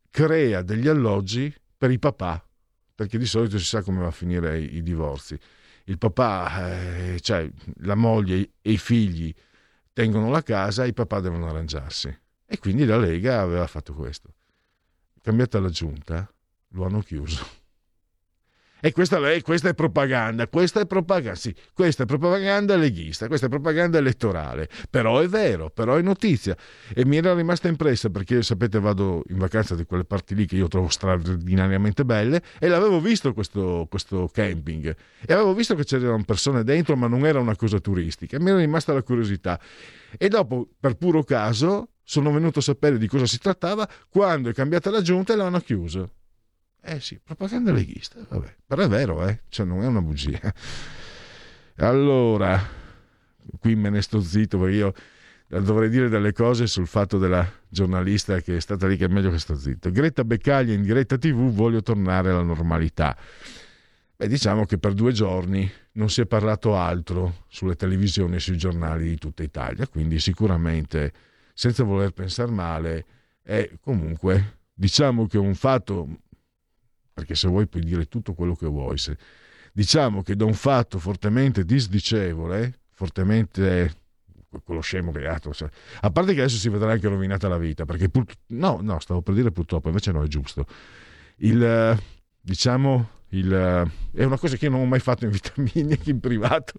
Crea degli alloggi per i papà, perché di solito si sa come va a finire i, i divorzi. Il papà, eh, cioè la moglie e i figli tengono la casa, i papà devono arrangiarsi. E quindi la Lega aveva fatto questo. Cambiata la giunta, lo hanno chiuso e questa, questa, è propaganda, questa è propaganda, sì, questa è propaganda leghista, questa è propaganda elettorale, però è vero, però è notizia. E mi era rimasta impressa perché sapete vado in vacanza di quelle parti lì che io trovo straordinariamente belle e l'avevo visto questo, questo camping. E avevo visto che c'erano persone dentro ma non era una cosa turistica, mi era rimasta la curiosità. E dopo per puro caso sono venuto a sapere di cosa si trattava quando è cambiata la giunta e l'hanno chiuso. Eh sì, propaganda leghista, vabbè. Però è vero, eh? Cioè, non è una bugia. Allora, qui me ne sto zitto perché io dovrei dire delle cose sul fatto della giornalista che è stata lì che è meglio che sto zitto. Greta Beccaglia in diretta TV, voglio tornare alla normalità. Beh, diciamo che per due giorni non si è parlato altro sulle televisioni e sui giornali di tutta Italia, quindi sicuramente, senza voler pensare male, è comunque, diciamo che un fatto perché se vuoi puoi dire tutto quello che vuoi. Se, diciamo che da un fatto fortemente disdicevole, fortemente quello scemo che cioè, a parte che adesso si vedrà anche rovinata la vita, perché pur, no, no, stavo per dire purtroppo, invece no, è giusto. Il, diciamo, il, è una cosa che io non ho mai fatto in vita mia, neanche in privato,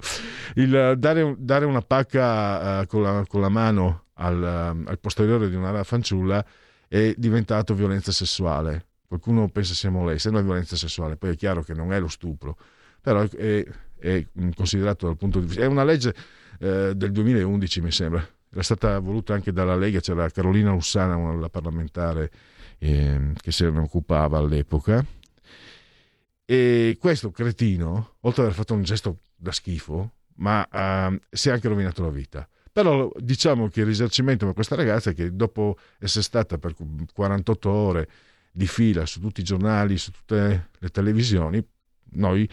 il dare, dare una pacca uh, con, la, con, la, mano al, al posteriore di una fanciulla è diventato violenza sessuale qualcuno pensa sia molestia, è violenza sessuale, poi è chiaro che non è lo stupro, però è, è considerato dal punto di vista... È una legge eh, del 2011 mi sembra, era stata voluta anche dalla Lega, c'era Carolina Ussana, la parlamentare eh, che se ne occupava all'epoca, E questo cretino, oltre ad aver fatto un gesto da schifo, ma uh, si è anche rovinato la vita. Però diciamo che il risarcimento per questa ragazza è che dopo essere stata per 48 ore di fila su tutti i giornali, su tutte le televisioni, noi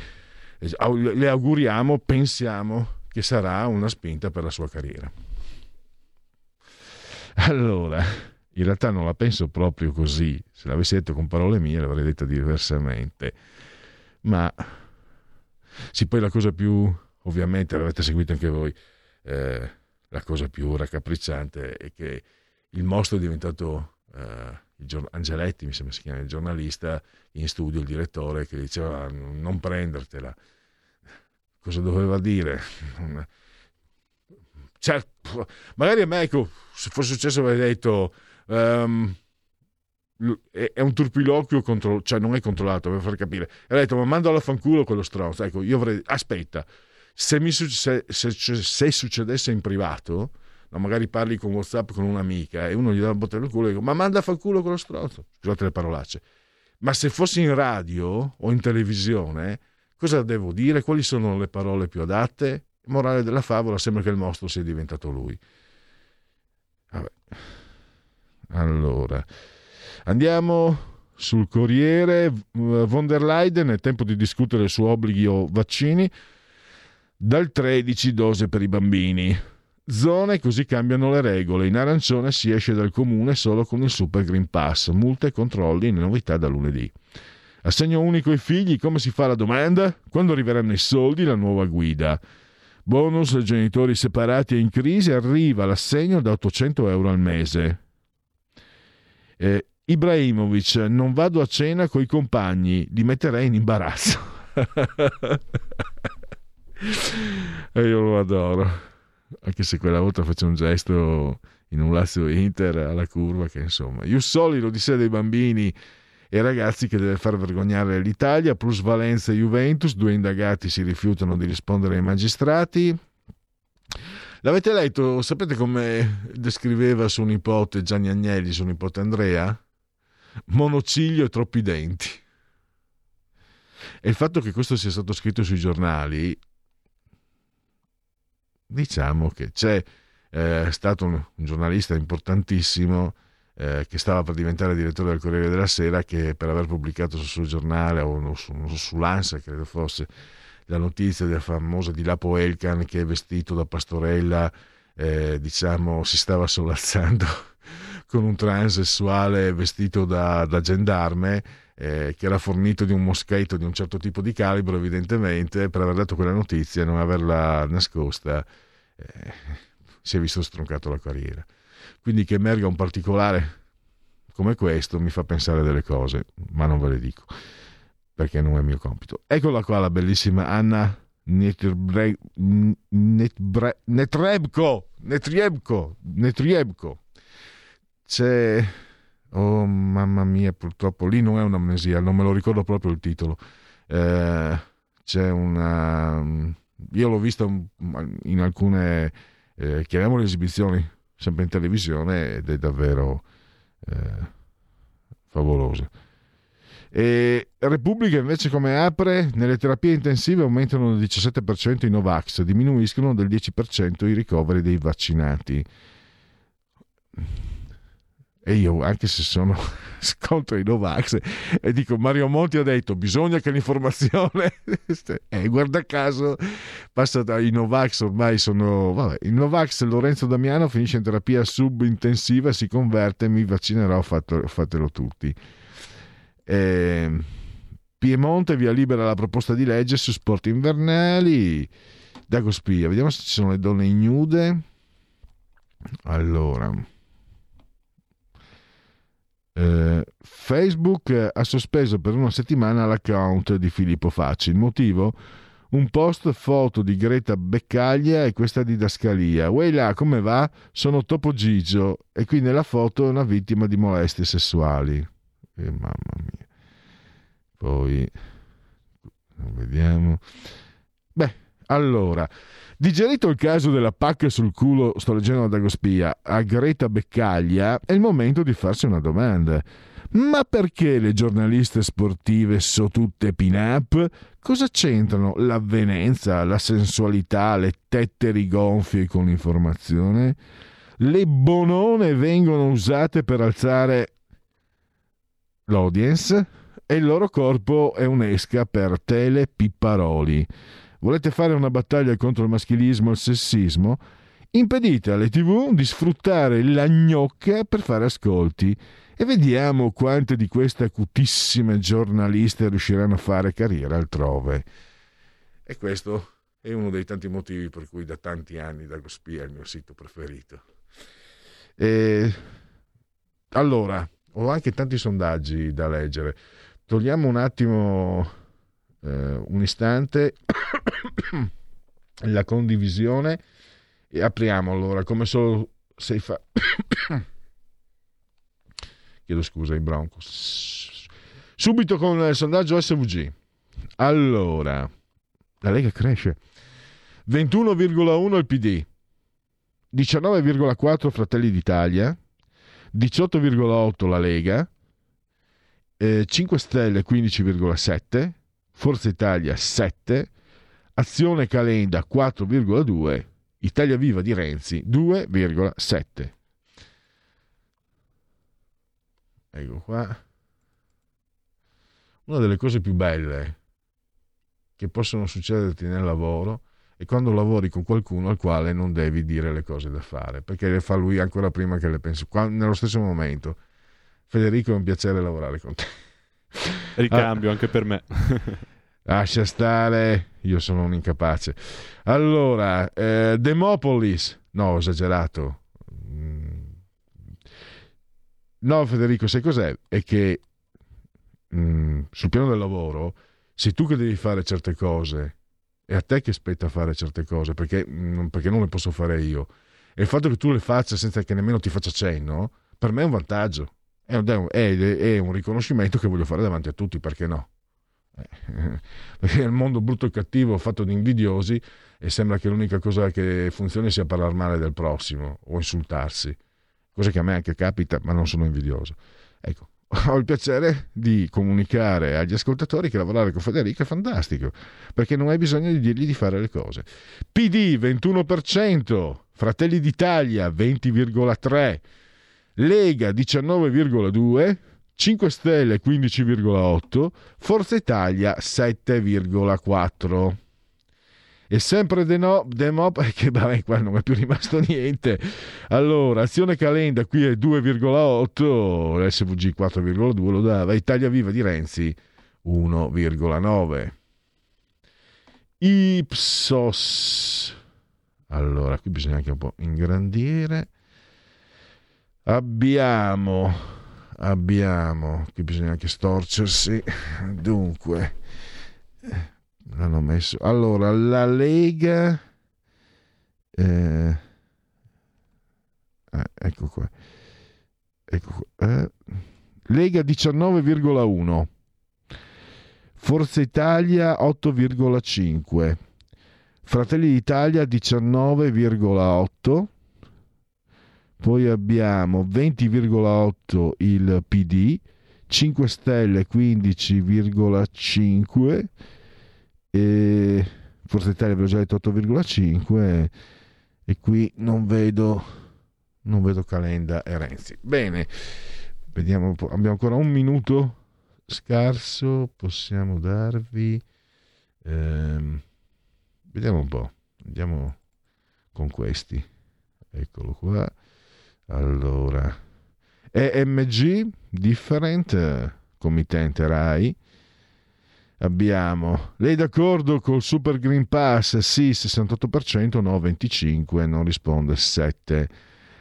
le auguriamo, pensiamo che sarà una spinta per la sua carriera. Allora, in realtà non la penso proprio così, se l'avessi detto con parole mie l'avrei detta diversamente, ma sì, poi la cosa più, ovviamente l'avete seguito anche voi, eh, la cosa più raccapricciante è che il mostro è diventato eh, Angeletti, mi sembra si chiama il giornalista, in studio il direttore che diceva non prendertela. Cosa doveva dire? Certo, magari a me, ecco, se fosse successo avrei detto um, è un turpiloquio, contro, cioè non è controllato, per far capire. Ha detto ma mando alla fanculo quello stronzo. Ecco, io avrei... Aspetta, se, mi, se, se, se succedesse in privato, no, magari parli con Whatsapp con un'amica e uno gli dà un botte nel culo e dico ma manda a far culo quello stronzo. Scusate le parolacce. Ma se fossi in radio o in televisione, cosa devo dire? Quali sono le parole più adatte? Morale della favola, sembra che il mostro sia diventato lui. Vabbè. Allora, andiamo sul Corriere. Von der Leyen è tempo di discutere su obblighi o vaccini dal 13 dose per i bambini. Zone così cambiano le regole. In arancione si esce dal comune solo con il Super Green Pass. Multe e controlli, novità da lunedì. Assegno unico ai figli, come si fa la domanda? Quando arriveranno i soldi, la nuova guida. Bonus genitori separati e in crisi, arriva l'assegno da 800 euro al mese. Eh, Ibrahimovic, non vado a cena coi compagni, li metterei in imbarazzo. e io lo adoro, anche se quella volta faccio un gesto in un Lazio Inter alla curva che insomma, io soli l'odissea dei bambini e ragazzi che deve far vergognare l'Italia, plus Valenza e Juventus, due indagati si rifiutano di rispondere ai magistrati. L'avete letto? Sapete come descriveva suo nipote Gianni Agnelli, suo nipote Andrea? Monociglio e troppi denti. E il fatto che questo sia stato scritto sui giornali diciamo che c'è eh, stato un, un, giornalista importantissimo eh, che stava per diventare direttore del Corriere della Sera che per aver pubblicato sul suo giornale o su, sull'Ansa credo fosse la notizia del famoso di Lapo Elkan che vestito da pastorella eh, diciamo si stava solazzando con un transessuale vestito da, da gendarme eh, che era fornito di un moschetto di un certo tipo di calibro evidentemente per aver dato quella notizia e non averla nascosta eh, si è visto stroncato la carriera. Quindi che emerga un particolare come questo mi fa pensare delle cose, ma non ve le dico perché non è mio compito. Eccola qua la bellissima Anna Netrebko, Netriebko, Netriebko. C'è Oh mamma mia, purtroppo lì non è un'amnesia, non me lo ricordo proprio il titolo. Eh, c'è una io l'ho vista in alcune, eh, chiamiamole esibizioni, sempre in televisione, ed è davvero eh, favolosa. E Repubblica invece come apre, nelle terapie intensive aumentano del 17% i Novax, diminuiscono del 10% i ricoveri dei vaccinati e io anche se sono contro i Novax e dico Mario Monti ha detto bisogna che l'informazione e guarda caso passa dai Novax ormai sono vabbè, il Novax Lorenzo Damiano finisce in terapia subintensiva si converte mi vaccinerò fatelo, fatelo tutti. E, Piemonte via libera la proposta di legge su sport invernali. Dago Spia vediamo se ci sono le donne ignude. Allora eh, Facebook ha sospeso per una settimana l'account di Filippo Facci. Il motivo? Un post foto di Greta Beccaglia e questa didascalia. Uè là, come va? Sono Topo Gigio e qui nella foto è una vittima di molestie sessuali. Eh, mamma mia. Poi vediamo. Beh, allora, Digerito il caso della pacca sul culo, sto leggendo da Gospia, a Greta Beccaglia, è il momento di farsi una domanda. Ma perché le giornaliste sportive sono tutte pin-up? Cosa c'entrano l'avvenenza, la sensualità, le tette rigonfie con l'informazione? Le bonone vengono usate per alzare l'audience e il loro corpo è un'esca per tele pipparoli. Volete fare una battaglia contro il maschilismo e il sessismo? Impedite alle tv di sfruttare la gnocca per fare ascolti e vediamo quante di queste acutissime giornaliste riusciranno a fare carriera altrove. E questo è uno dei tanti motivi per cui da tanti anni Dago Spia è il mio sito preferito. E allora, ho anche tanti sondaggi da leggere. Togliamo un attimo, eh, un istante, la condivisione e apriamo allora come solo sei fa... Chiedo scusa ai Broncos. Subito con il sondaggio SVG. Allora, la Lega cresce. 21,1 il PD, 19,4 Fratelli d'Italia, 18,8 la Lega, eh, 5 Stelle 15,7, Forza Italia 7, Azione Calenda 4,2, Italia Viva di Renzi 2,7. Ecco qua. Una delle cose più belle che possono succederti nel lavoro è quando lavori con qualcuno al quale non devi dire le cose da fare, perché le fa lui ancora prima che le pensi. nello stesso momento, Federico è un piacere lavorare con te. Ricambio ah. anche per me. Lascia stare, io sono un incapace. Allora, eh, Demopolis, no, ho esagerato. No, Federico, sai cos'è? È che mh, mm, sul piano del lavoro sei tu che devi fare certe cose, è a te che spetta fare certe cose, perché, mh, mm, perché non le posso fare io. E il fatto che tu le faccia senza che nemmeno ti faccia cenno, per me è un vantaggio. È è, un riconoscimento che voglio fare davanti a tutti, perché no? Eh, perché il mondo brutto e cattivo fatto di invidiosi e sembra che l'unica cosa che funzioni sia parlare male del prossimo o insultarsi cosa che a me anche capita, ma non sono invidioso. Ecco, ho il piacere di comunicare agli ascoltatori che lavorare con Federico è fantastico, perché non hai bisogno di dirgli di fare le cose. PD 21%, Fratelli d'Italia 20,3%, Lega 19,2%, 5 Stelle 15,8%, Forza Italia 7,4%. E sempre Demo, Demo perché vabbè, qua non è più rimasto niente. Allora, azione calenda qui è 2,8, l'SVG 4,2 lo dava, Italia Viva di Renzi 1,9. Ipsos. Allora, qui bisogna anche un po' ingrandire. Abbiamo, abbiamo, qui bisogna anche storcersi. Dunque, l'hanno messo. Allora, la Lega... Eh, eh, ecco qua. Ecco qua. Eh, Lega 19,1. Forza Italia 8,5. Fratelli d'Italia 19,8. Poi abbiamo 20,8 il PD, 5 Stelle 15,5 e Forza Italia avevo già detto 8,5 e qui non vedo non vedo Calenda e Renzi. Bene vediamo abbiamo ancora un minuto scarso possiamo darvi ehm, vediamo un po' andiamo con questi. Eccolo qua allora EMG different committente RAI Abbiamo lei d'accordo col Super Green Pass? Sì, 68%, no 25%, non risponde 7%.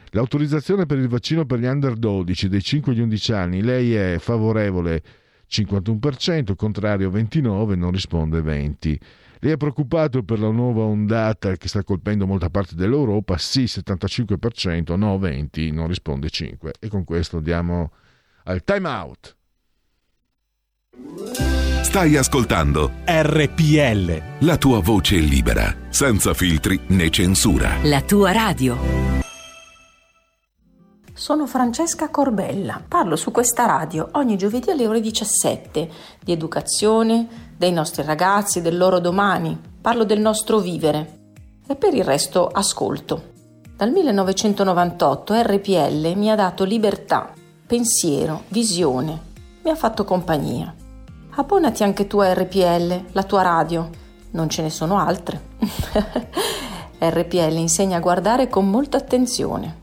L'autorizzazione per il vaccino per gli under 12 dei 5 agli 11 anni, lei è favorevole 51%, contrario 29%, non risponde 20%. Lei è preoccupato per la nuova ondata che sta colpendo molta parte dell'Europa? Sì, 75%, no 20%, non risponde 5%. E con questo andiamo al time out. Stai ascoltando RPL. La tua voce libera, senza filtri né censura. La tua radio. Sono Francesca Corbella. Parlo su questa radio ogni giovedì alle ore 17 di educazione, dei nostri ragazzi, del loro domani. Parlo del nostro vivere. E per il resto ascolto. Dal 1998 RPL mi ha dato libertà, pensiero, visione. Mi ha fatto compagnia. Abbonati anche tu a RPL, la tua radio. Non ce ne sono altre. RPL insegna a guardare con molta attenzione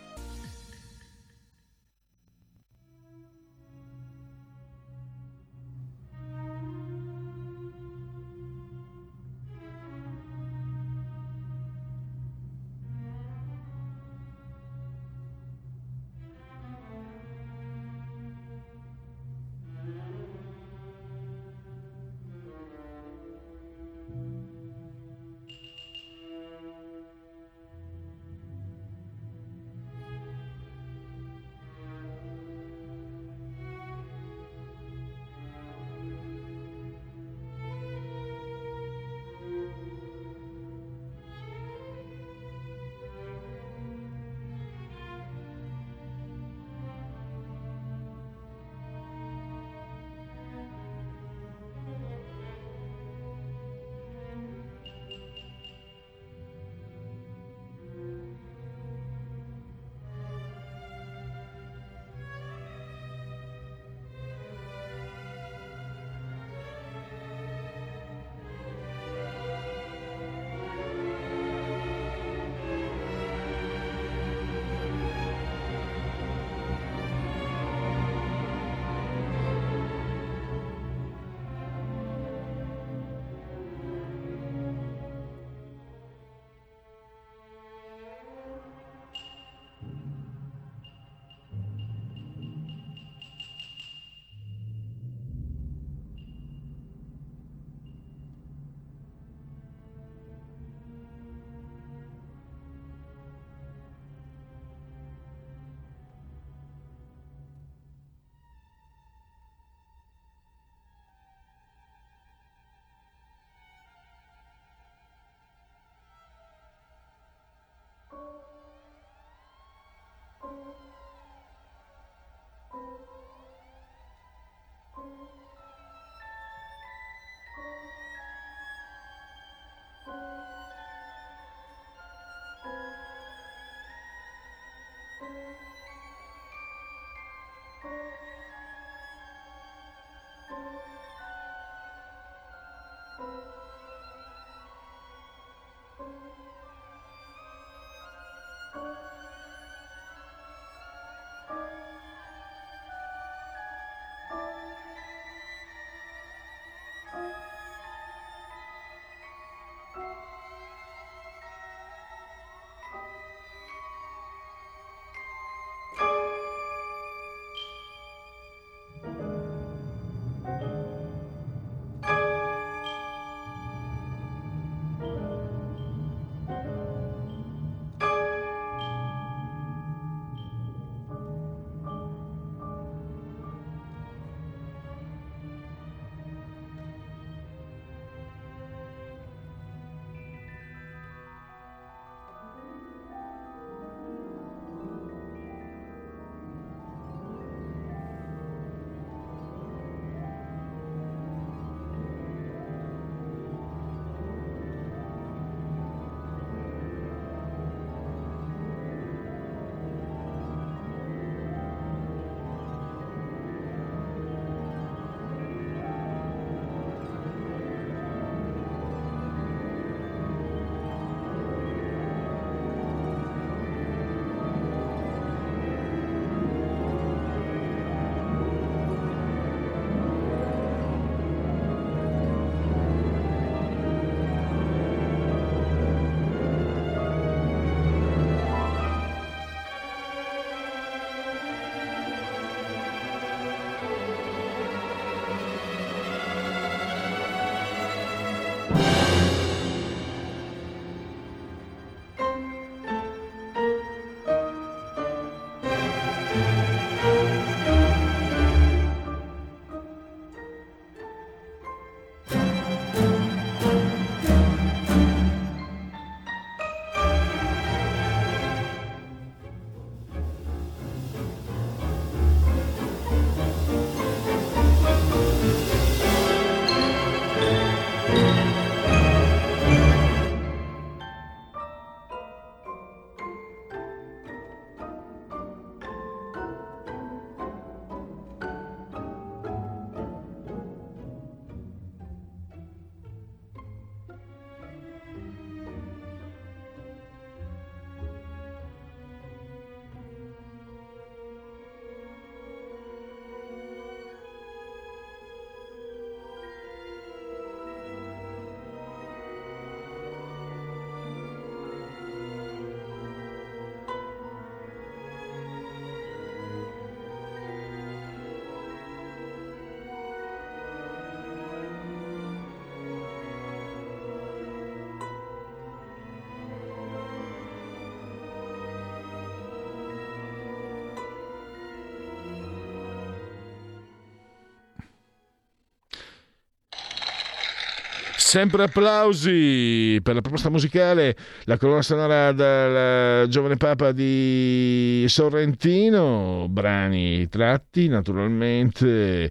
Sempre applausi per la proposta musicale, la colonna sonora del giovane papa di Sorrentino, brani tratti naturalmente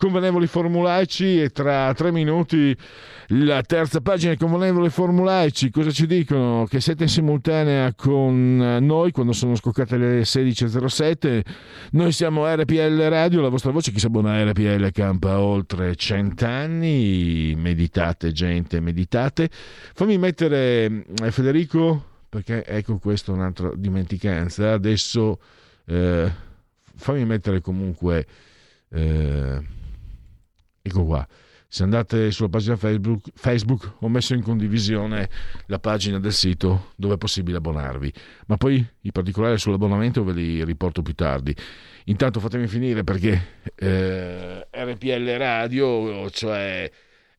convenevoli formulaici e tra tre minuti la terza pagina convenevoli formulaici. Cosa ci dicono? Che siete in simultanea con noi quando sono scoccate le 16.07 noi siamo RPL Radio la vostra voce chi si abbona a RPL campa oltre cent'anni. Meditate gente meditate. Fammi mettere eh, Federico perché ecco questa è un'altra dimenticanza. Adesso eh, fammi mettere comunque eh, Ecco qua. Se andate sulla pagina Facebook, Facebook, ho messo in condivisione la pagina del sito dove è possibile abbonarvi, ma poi i particolari sull'abbonamento ve li riporto più tardi. Intanto fatemi finire perché eh, RPL Radio, cioè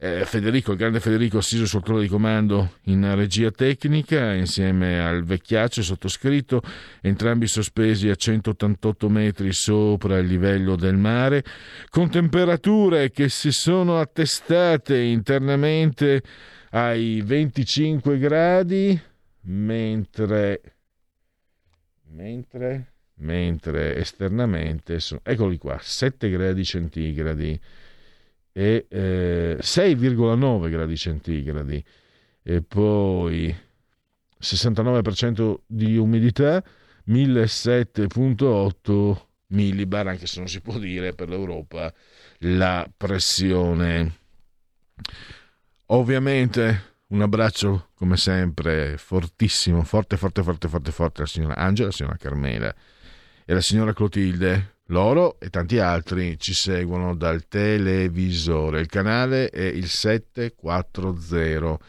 eh, Federico, il grande Federico assiso sul trono di comando in regia tecnica insieme al vecchiaccio sottoscritto, entrambi sospesi a 188 metri sopra il livello del mare, con temperature che si sono attestate internamente ai 25 gradi, mentre, mentre, mentre esternamente sono, eccoli qua, 7 gradi centigradi e eh, 6,9 gradi centigradi. E poi 69% di umidità 1007.8 millibar anche se non si può dire per l'Europa la pressione. Ovviamente un abbraccio come sempre fortissimo forte forte forte forte forte alla signora Angela alla signora Carmela e alla signora Clotilde loro e tanti altri ci seguono dal televisore. Il canale è il 740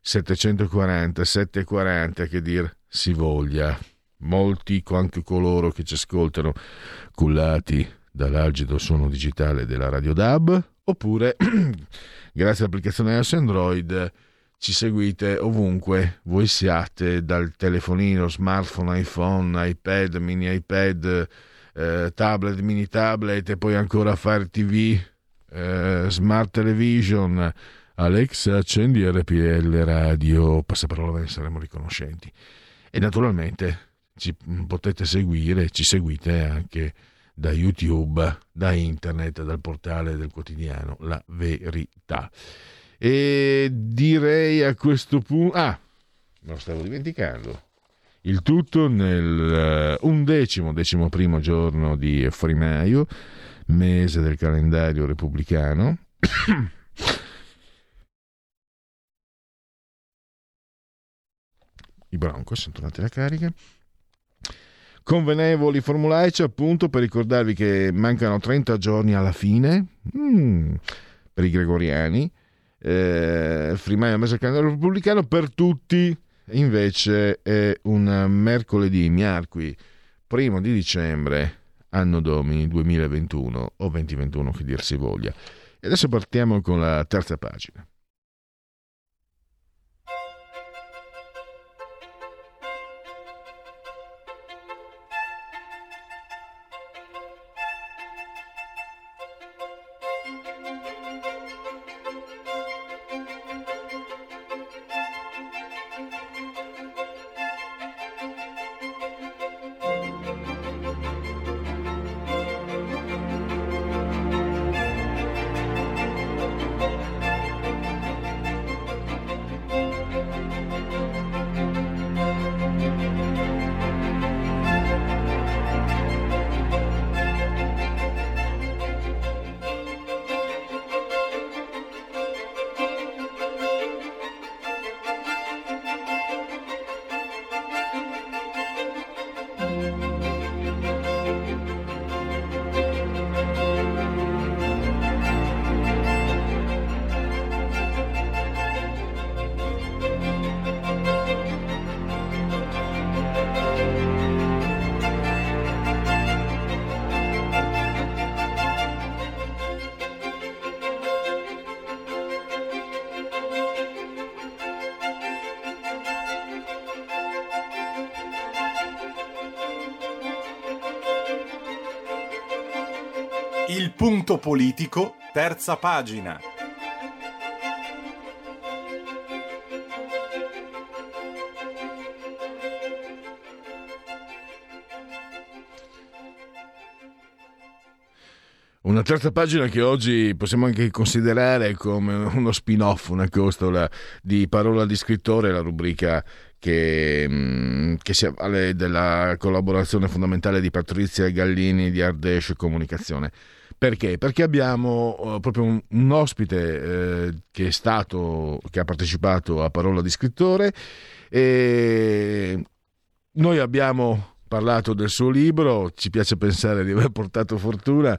740 740 che dir si voglia. Molti, anche coloro che ci ascoltano cullati dall'algido suono digitale della Radio DAB, oppure grazie all'applicazione iOS Android ci seguite ovunque voi siate, dal telefonino, smartphone, iPhone, iPad, mini iPad, eh, tablet, mini tablet e poi ancora Fire TV, eh, Smart Television. Alexa, accendi RPL Radio, passaparola ve ne saremo riconoscenti. E naturalmente ci potete seguire, ci seguite anche da YouTube, da internet, dal portale del quotidiano La Verità. E direi a questo punto... Ah, me lo stavo dimenticando. Il tutto nel uh, undecimo, decimo primo giorno di Frimaio, mese del calendario repubblicano. I Broncos sono tornati alla carica. Convenevoli formulaici appunto per ricordarvi che mancano 30 giorni alla fine mm, per i gregoriani. Eh, Frimaio, mese del calendario repubblicano per tutti invece è un mercoledì, miarqui, primo di dicembre, anno domini 2021 o 2021 che dir si voglia. E adesso partiamo con la terza pagina. politico, terza pagina. Una terza pagina che oggi possiamo anche considerare come uno spin-off, una costola di parola di scrittore, la rubrica che, mm, che, si avvale della collaborazione fondamentale di Patrizia Gallini di Ardèche Comunicazione. Perché? Perché abbiamo uh, proprio un, un ospite eh, che è stato, che ha partecipato a Parola di Scrittore e noi abbiamo parlato del suo libro, ci piace pensare di aver portato fortuna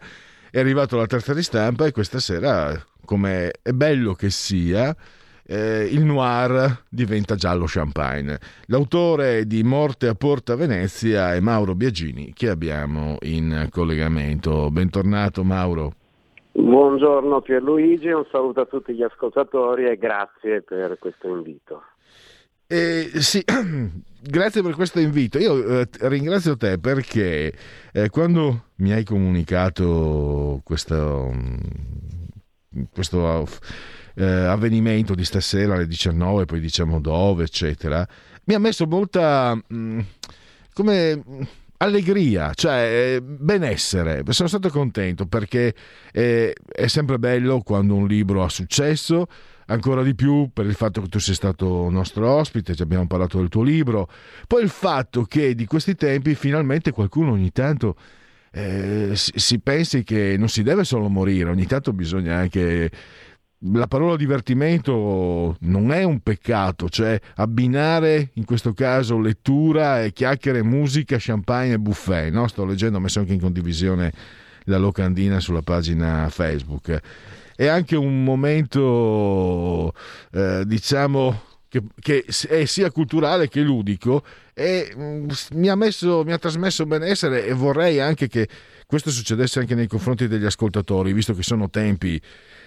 è arrivato la terza ristampa e questa sera, come è bello che sia, eh, il noir diventa giallo champagne. L'autore di Morte a Porta Venezia è Mauro Biagini, che abbiamo in collegamento. Bentornato Mauro. Buongiorno Pierluigi, un saluto a tutti gli ascoltatori e grazie per questo invito. Eh, sì, grazie per questo invito. Io eh, ringrazio te perché eh, quando mi hai comunicato questo, mm, questo eh, avvenimento di stasera alle 19, poi diciamo dove, eccetera, mi ha messo molta mh, mm, come mm, allegria, cioè eh, benessere. Sono stato contento perché eh, è sempre bello quando un libro ha successo ancora di più per il fatto che tu sei stato nostro ospite, ci abbiamo parlato del tuo libro, poi il fatto che di questi tempi finalmente qualcuno ogni tanto eh, si, si pensi che non si deve solo morire, ogni tanto bisogna anche la parola divertimento non è un peccato, cioè abbinare in questo caso lettura e chiacchiere, musica, champagne e buffet. No? Sto leggendo, ho messo anche in condivisione la locandina sulla pagina Facebook è anche un momento, eh, diciamo, che, che, è sia culturale che ludico e mm, mi, ha messo, mi ha trasmesso benessere e vorrei anche che questo succedesse anche nei confronti degli ascoltatori, visto che sono tempi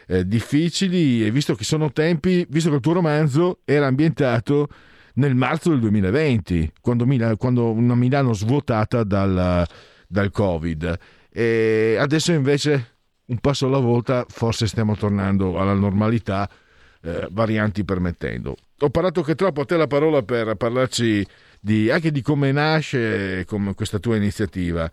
eh, difficili e visto che sono tempi, visto che il tuo romanzo era ambientato nel marzo del 2020, quando, Mil- quando una Milano svuotata dal, dal Covid. E adesso invece un passo alla volta forse stiamo tornando alla normalità, eh, varianti permettendo. Ho parlato che troppo, a te la parola per parlarci di, anche di come nasce come questa tua iniziativa.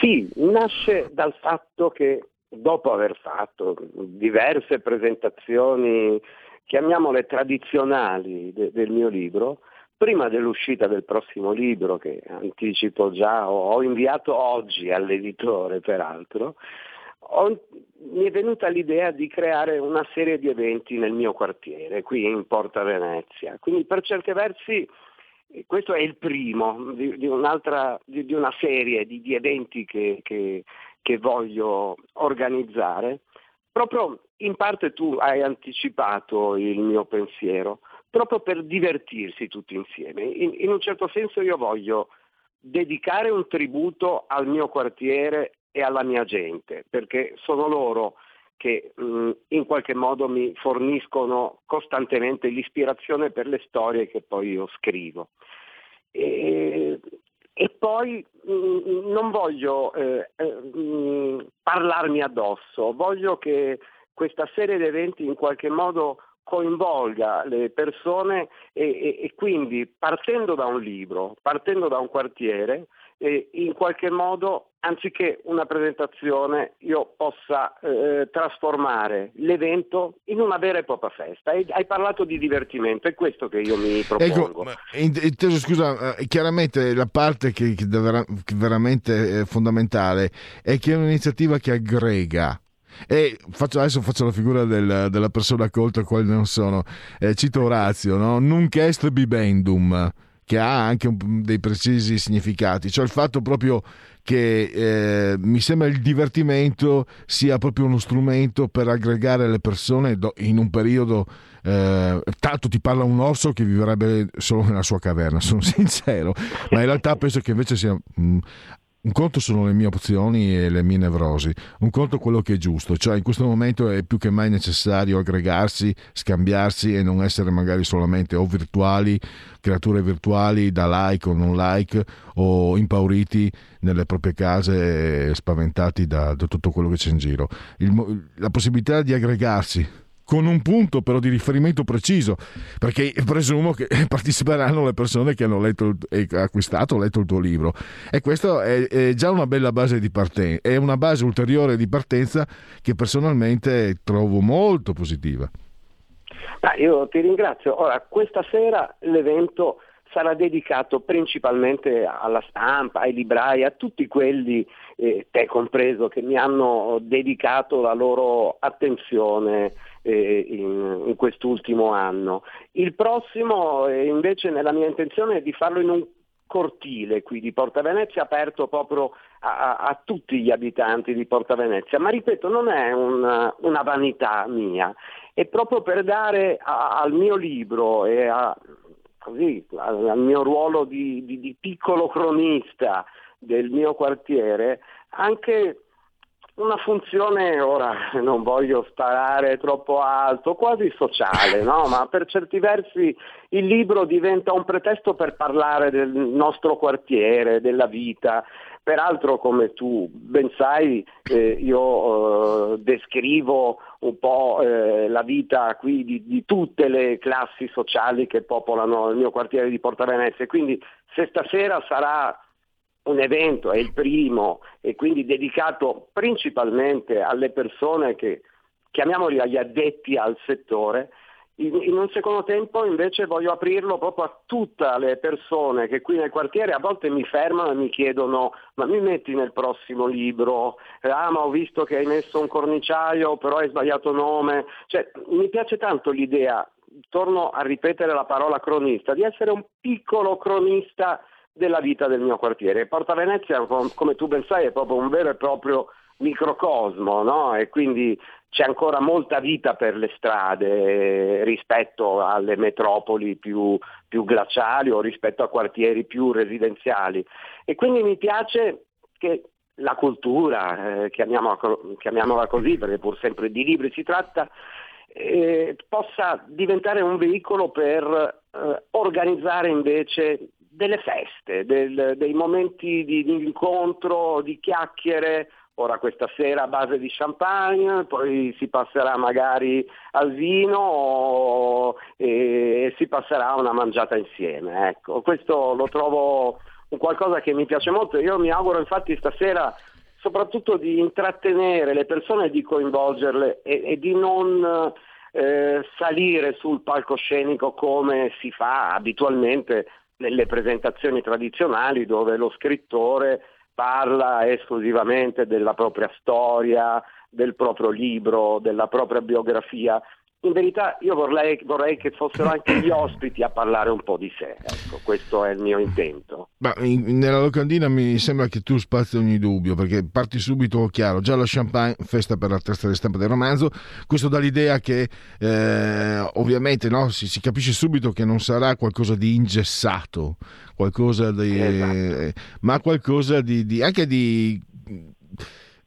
Sì, nasce dal fatto che dopo aver fatto diverse presentazioni, chiamiamole tradizionali de- del mio libro, prima dell'uscita del prossimo libro, che anticipo già, ho inviato oggi all'editore peraltro, ho, mi è venuta l'idea di creare una serie di eventi nel mio quartiere, qui in Porta Venezia. Quindi per certi versi questo è il primo di, di, di, di una serie di, eventi che, che, che voglio organizzare. Proprio in parte tu hai anticipato il mio pensiero, proprio per divertirsi tutti insieme. In, in un certo senso io voglio dedicare un tributo al mio quartiere e alla mia gente, perché sono loro che mh, in qualche modo mi forniscono costantemente l'ispirazione per le storie che poi io scrivo. E, e poi mh, non voglio eh, eh, parlarmi addosso, voglio che questa serie di eventi in qualche modo coinvolga le persone e, e, e quindi partendo da un libro, partendo da un quartiere, eh, in qualche modo, anziché una presentazione, io possa eh, trasformare l'evento in una vera e propria festa. Hai, hai, parlato di divertimento, è questo che io mi ecco, propongo. Ecco, inteso, scusa, eh, chiaramente la parte che, che, che veramente è fondamentale è che è un'iniziativa che aggrega e faccio, adesso faccio la figura del, della persona colta, quale non sono. Eh, cito Orazio, no? Nunc est bibendum che ha anche un, dei precisi significati, cioè il fatto proprio che eh, mi sembra il divertimento sia proprio uno strumento per aggregare le persone in un periodo eh, tanto ti parla un orso che vivrebbe solo nella sua caverna, sono sincero, ma in realtà penso che invece sia mh, mm, un conto sono le mie opzioni e le mie nevrosi, un conto quello che è giusto, cioè in questo momento è più che mai necessario aggregarsi, scambiarsi e non essere magari solamente o virtuali, creature virtuali da like o non like o impauriti nelle proprie case spaventati da, da tutto quello che c'è in giro. Il, la possibilità di aggregarsi con un punto però di riferimento preciso, perché presumo che parteciperanno le persone che hanno letto e acquistato letto il tuo libro. E questa è, è, già una bella base di partenza, è una base ulteriore di partenza che personalmente trovo molto positiva. Ah, io ti ringrazio. Ora, questa sera l'evento sarà dedicato principalmente alla stampa, ai librai, a tutti quelli, eh, te compreso, che mi hanno dedicato la loro attenzione eh, in, in, quest'ultimo anno. Il prossimo eh, invece nella mia intenzione è di farlo in un cortile qui di Porta Venezia aperto proprio a, a, a tutti gli abitanti di Porta Venezia, ma ripeto non è una, una vanità mia, è proprio per dare a, al mio libro e così, al, mio ruolo di, di, di piccolo cronista del mio quartiere anche una funzione, ora non voglio sparare troppo alto, quasi sociale, no? ma per certi versi il libro diventa un pretesto per parlare del nostro quartiere, della vita. Peraltro, come tu ben sai, eh, io eh, descrivo un po' eh, la vita qui di, di, tutte le classi sociali che popolano il mio quartiere di Porta Venezia. Quindi se stasera sarà un evento, è il primo e quindi dedicato principalmente alle persone che, chiamiamoli agli addetti al settore, in, un secondo tempo invece voglio aprirlo proprio a tutte le persone che qui nel quartiere a volte mi fermano e mi chiedono ma mi metti nel prossimo libro? Ah ma ho visto che hai messo un corniciaio però hai sbagliato nome. Cioè, mi piace tanto l'idea, torno a ripetere la parola cronista, di essere un piccolo cronista della vita del mio quartiere. Porta Venezia, come tu ben sai, è proprio un vero e proprio microcosmo, no? E quindi c'è ancora molta vita per le strade rispetto alle metropoli più, più glaciali o rispetto a quartieri più residenziali. E quindi mi piace che la cultura, eh, chiamiamola, chiamiamola, così, perché pur sempre di libri si tratta, eh, possa diventare un veicolo per eh, organizzare invece delle feste, del, dei momenti di, di, incontro, di chiacchiere, ora questa sera a base di champagne, poi si passerà magari al vino e, e si passerà una mangiata insieme. Ecco, questo lo trovo un qualcosa che mi piace molto. Io mi auguro infatti stasera soprattutto di intrattenere le persone di coinvolgerle e, e di non eh, salire sul palcoscenico come si fa abitualmente nelle presentazioni tradizionali dove lo scrittore parla esclusivamente della propria storia, del proprio libro, della propria biografia in verità io vorrei, vorrei, che fossero anche gli ospiti a parlare un po' di sé, ecco, questo è il mio intento. Ma in, nella locandina mi sembra che tu spazi ogni dubbio, perché parti subito chiaro, già lo champagne, festa per la testa di stampa del romanzo, questo dà l'idea che eh, ovviamente no, si, si, capisce subito che non sarà qualcosa di ingessato, qualcosa di, esatto. eh, ma qualcosa di, di anche di...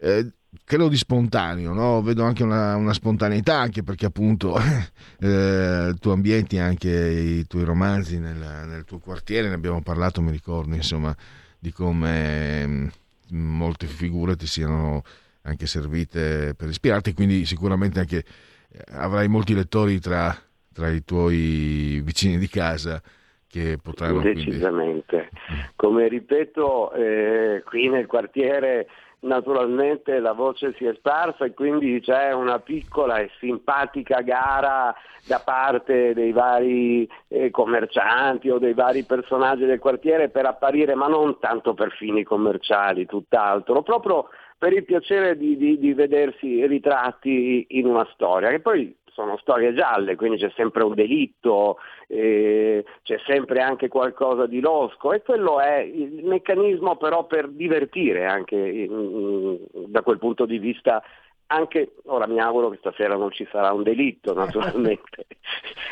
Eh, credo di spontaneo, no? vedo anche una, una, spontaneità, anche perché appunto eh, tu ambienti anche i tuoi romanzi nel, nel, tuo quartiere, ne abbiamo parlato, mi ricordo, insomma, di come mm, molte figure ti siano anche servite per ispirarti, quindi sicuramente anche eh, avrai molti lettori tra, tra i tuoi vicini di casa che potranno... Decisamente. Quindi... Come ripeto, eh, qui nel quartiere naturalmente la voce si è sparsa e quindi c'è una piccola e simpatica gara da parte dei vari eh, commercianti o dei vari personaggi del quartiere per apparire, ma non tanto per fini commerciali, tutt'altro, proprio per il piacere di, di, di vedersi ritratti in una storia, che poi sono storie gialle, quindi c'è sempre un delitto, eh, c'è sempre anche qualcosa di losco e quello è il meccanismo però per divertire anche in, in, da quel punto di vista anche ora mi auguro che stasera non ci sarà un delitto naturalmente.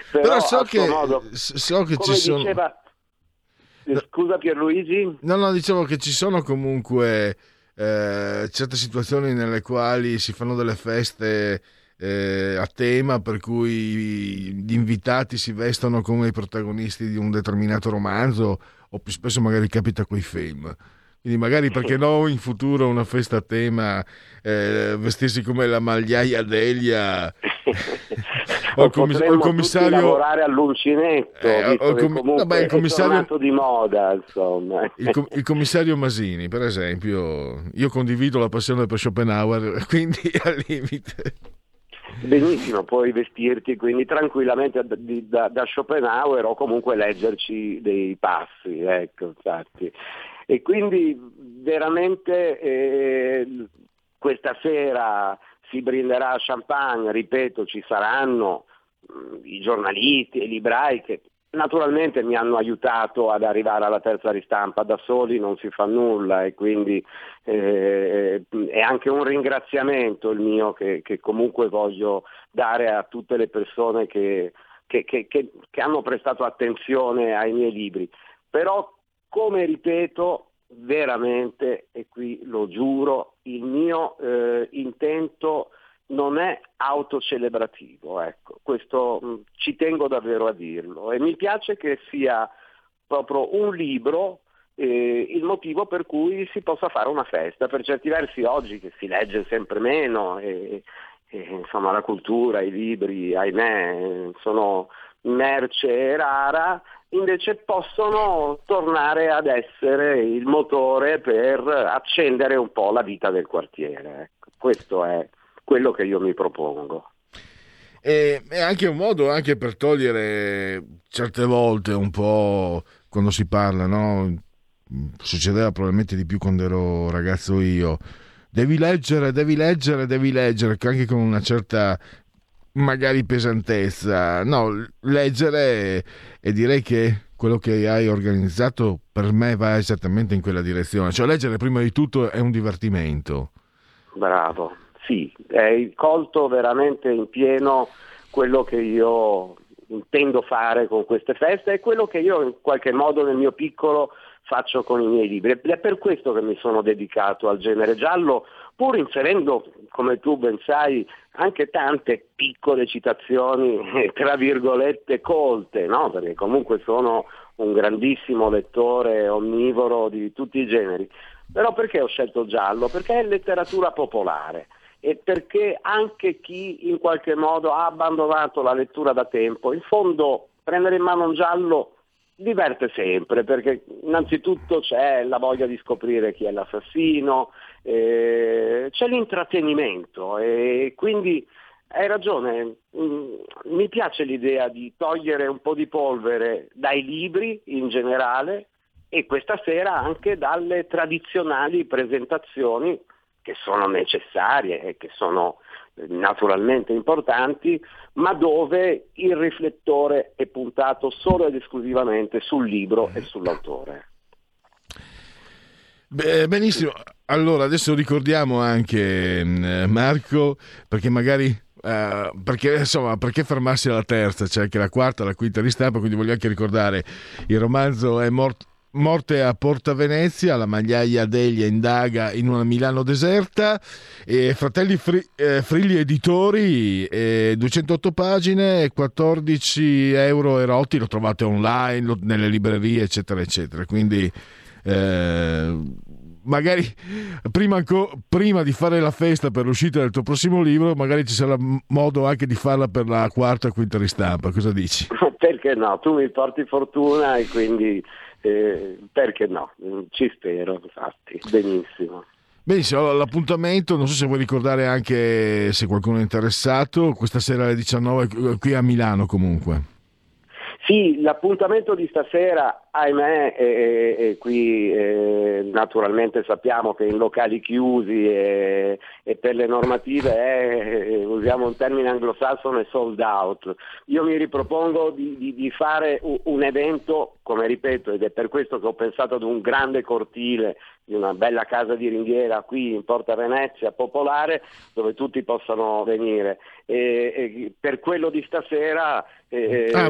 Però, però so, che, modo, so che ci sono diceva, scusa Pierluigi? No no dicevo che ci sono comunque eh, certe situazioni nelle quali si fanno delle feste eh, a tema per cui gli invitati si vestono come i protagonisti di un determinato romanzo o più spesso magari capita quei film. Quindi magari perché no in futuro una festa a tema eh, vestirsi come la magliaia Delia o il, commiss- o il commissario lavorare all'uncinetto eh, o il, com- vabbè, il commissario di moda insomma il, com- il, commissario Masini per esempio io condivido la passione per Schopenhauer quindi al limite benissimo puoi vestirti quindi tranquillamente da, da, da Schopenhauer o comunque leggerci dei passi ecco infatti. E quindi veramente eh, questa sera si brinderà a champagne, ripeto, ci saranno mm, i giornalisti e i librai che naturalmente mi hanno aiutato ad arrivare alla terza ristampa, da soli non si fa nulla e quindi eh, è anche un ringraziamento il mio che, che, comunque voglio dare a tutte le persone che, che, che hanno prestato attenzione ai miei libri. Però come ripeto veramente, e qui lo giuro, il mio eh, intento non è autocelebrativo, ecco, questo mm, ci tengo davvero a dirlo e mi piace che sia proprio un libro eh, il motivo per cui si possa fare una festa, per certi versi oggi che si legge sempre meno e, e insomma la cultura, i libri, ahimè, sono merce rara, invece possono tornare ad essere il motore per accendere un po' la vita del quartiere. Ecco, questo è quello che io mi propongo. E, è anche un modo anche per togliere certe volte un po' quando si parla, no? Succedeva probabilmente di più quando ero ragazzo io. Devi leggere, devi leggere, devi leggere, anche con una certa magari pesantezza. No, leggere e direi che quello che hai organizzato per me va esattamente in quella direzione. Cioè leggere prima di tutto è un divertimento. Bravo, sì, hai colto veramente in pieno quello che io intendo fare con queste feste e quello che io in qualche modo nel mio piccolo faccio con i miei libri. È per questo che mi sono dedicato al genere giallo, pur inserendo, come tu ben sai, anche tante piccole citazioni, tra virgolette, colte, no? perché comunque sono un grandissimo lettore onnivoro di tutti i generi. Però perché ho scelto giallo? Perché è letteratura popolare e perché anche chi in qualche modo ha abbandonato la lettura da tempo, in fondo prendere in mano un giallo diverte sempre perché innanzitutto c'è la voglia di scoprire chi è l'assassino, eh, c'è l'intrattenimento e quindi hai ragione, mm, mi piace l'idea di togliere un po' di polvere dai libri in generale e questa sera anche dalle tradizionali presentazioni che sono necessarie e che sono eh, naturalmente importanti, ma dove il riflettore è puntato solo ed esclusivamente sul libro e sull'autore. Beh, benissimo, allora adesso ricordiamo anche mm, Marco, perché magari Uh, perché insomma perché fermarsi alla terza c'è anche la quarta la quinta ristampa quindi voglio anche ricordare il romanzo è morto Morte a Porta Venezia, la magliaia Delia indaga in una Milano deserta, e Fratelli Fri, eh, Frilli Editori, eh, 208 pagine, 14 euro erotti, lo trovate online, lo, nelle librerie, eccetera, eccetera. Quindi eh, magari prima, anco, prima, di fare la festa per l'uscita del tuo prossimo libro, magari ci sarà modo anche di farla per la quarta o quinta ristampa. Cosa dici? Perché no? Tu mi porti fortuna e quindi eh, perché no? Ci spero, infatti, benissimo. Benissimo, l'appuntamento, non so se vuoi ricordare anche se qualcuno è interessato, questa sera alle 19 qui a Milano comunque. Sì, l'appuntamento di stasera, ahimè, e, e qui eh, naturalmente sappiamo che in locali chiusi e, e per le normative è, usiamo un termine anglosassone, sold out. Io mi ripropongo di, di, di fare un evento, come ripeto, ed è per questo che ho pensato ad un grande cortile di una bella casa di ringhiera qui in Porta Venezia popolare dove tutti possano venire. E, e per quello di stasera eh, ah,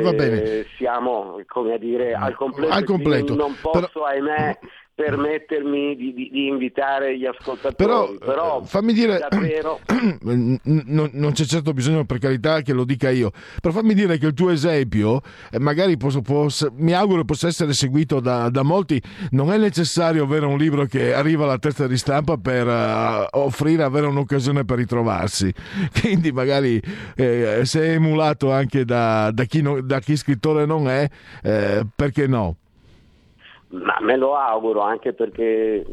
siamo come a dire al completo, al completo. non posso Però... ahimè permettermi di, di, di, invitare gli ascoltatori. Però, Però eh, fammi dire, davvero... non, non, c'è certo bisogno per carità che lo dica io, però fammi dire che il tuo esempio, eh, magari posso, posso, mi auguro possa essere seguito da, da, molti, non è necessario avere un libro che arriva alla testa di stampa per uh, offrire, avere un'occasione per ritrovarsi. Quindi magari eh, se è emulato anche da, da, chi, non, da chi scrittore non è, eh, perché no? Ma me lo auguro anche perché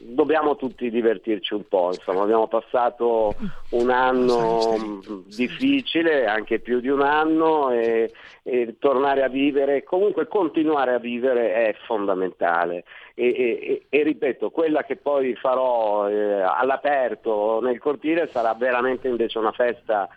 dobbiamo tutti divertirci un po', insomma abbiamo passato un anno difficile, anche più di un anno e, e tornare a vivere, comunque continuare a vivere è fondamentale. E, e, e ripeto, quella che poi farò eh, all'aperto nel cortile sarà veramente invece una festa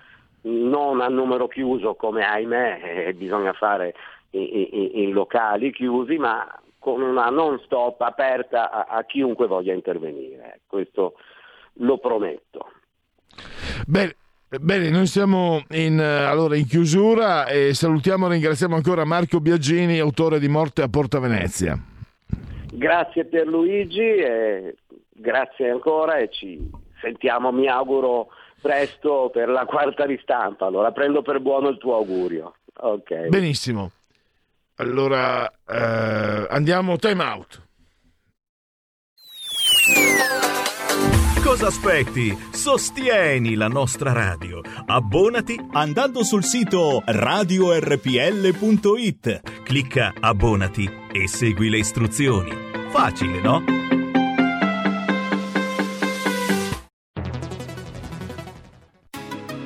non a numero chiuso come ahimè eh, bisogna fare in, in, in locali chiusi, ma con una non stop aperta a, a chiunque voglia intervenire. Questo lo prometto. Bene. Bene, noi siamo in, allora, in, chiusura e salutiamo e ringraziamo ancora Marco Biagini, autore di Morte a Porta Venezia. Grazie Pierluigi, e grazie ancora e ci sentiamo, mi auguro, presto per la quarta ristampa. Allora prendo per buono il tuo augurio. Okay. Benissimo. Allora eh, andiamo time out. Cosa aspetti? Sostieni la nostra radio. Abbonati andando sul sito radiorpl.it. Clicca abbonati e segui le istruzioni. Facile, no?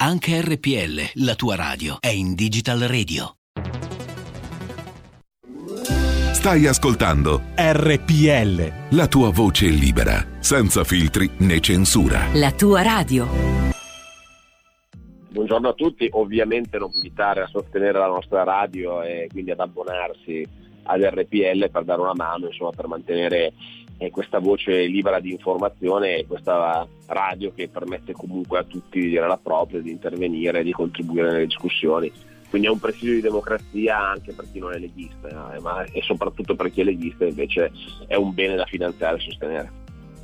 Anche RPL, la tua radio, è in Digital Radio. Stai ascoltando RPL. La tua voce libera, senza filtri né censura. La tua radio. Buongiorno a tutti, ovviamente non invitare a sostenere la nostra radio e quindi ad abbonarsi ad RPL per dare una mano, insomma, per mantenere e questa voce libera di informazione questa radio che permette comunque a tutti di dire la propria, di intervenire, di contribuire nelle discussioni. Quindi è un presidio di democrazia anche per chi non è leghista, eh, ma e soprattutto per chi è leghista invece è un bene da finanziare e sostenere.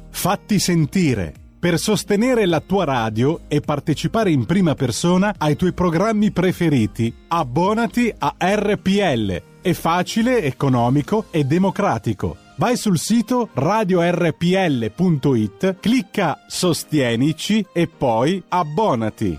Fatti sentire. Per sostenere la tua radio e partecipare in prima persona ai tuoi programmi preferiti, abbonati a RPL. È facile, economico e democratico Vai sul sito radiorpl.it, clicca Sostienici e poi abbonati.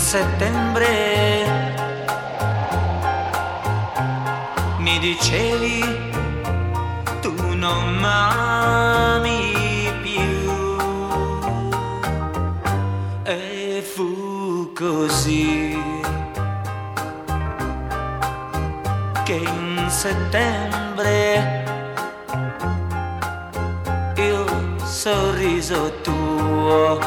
settembre. Mi dicevi tu non m'ami più. E fu così che in settembre il sorriso tuo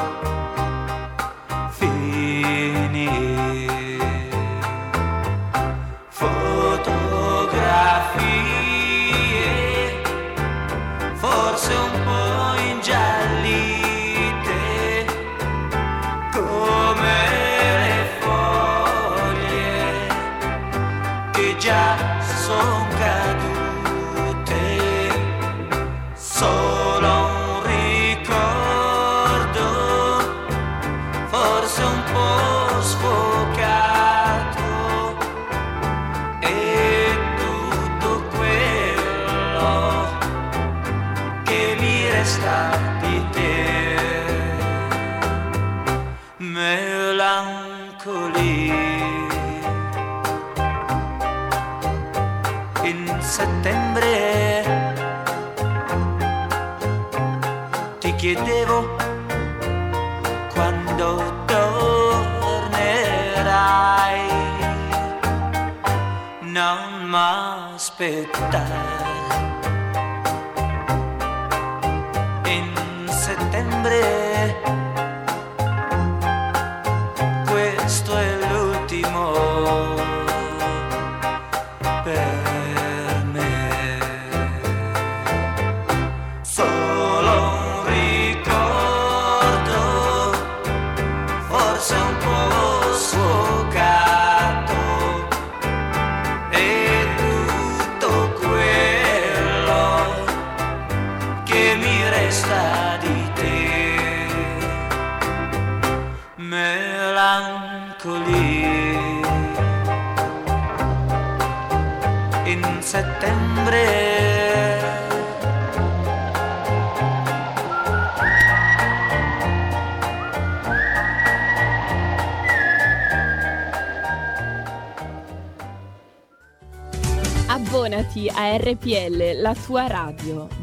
chiedevo quando tornerai. Non m'aspettare. In settembre Abbonati a RPL, la tua radio.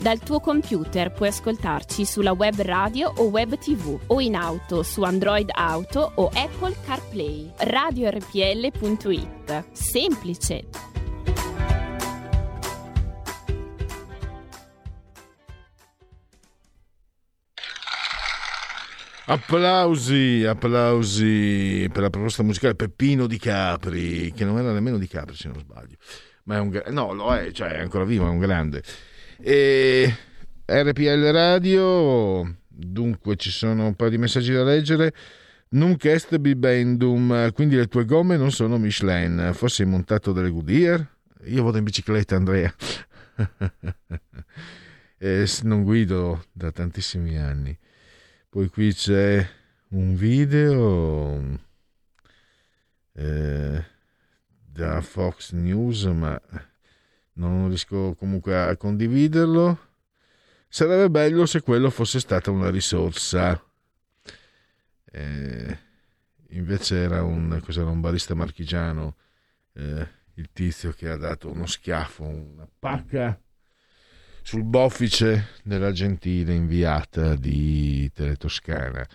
Dal tuo computer puoi ascoltarci sulla web radio o web tv o in auto su Android Auto o Apple CarPlay. RadioRPL.it. Semplice. Applausi, applausi per la proposta musicale Peppino di Capri, che non era nemmeno di Capri se non sbaglio, ma è un no, lo è, cioè è ancora vivo, è un grande. E RPL Radio, dunque ci sono un paio di messaggi da leggere. Nunc est bibendum, quindi le tue gomme non sono Michelin, forse hai montato delle Goodyear? Io vado in bicicletta, Andrea. Eh, non guido da tantissimi anni. Poi qui c'è un video eh, da Fox News, ma non riesco comunque a condividerlo. Sarebbe bello se quello fosse stata una risorsa. Eh, invece era un, cos'era, un barista marchigiano, eh, il tizio che ha dato uno schiaffo, una pacca sul boffice della gentile inviata di Teletoscana.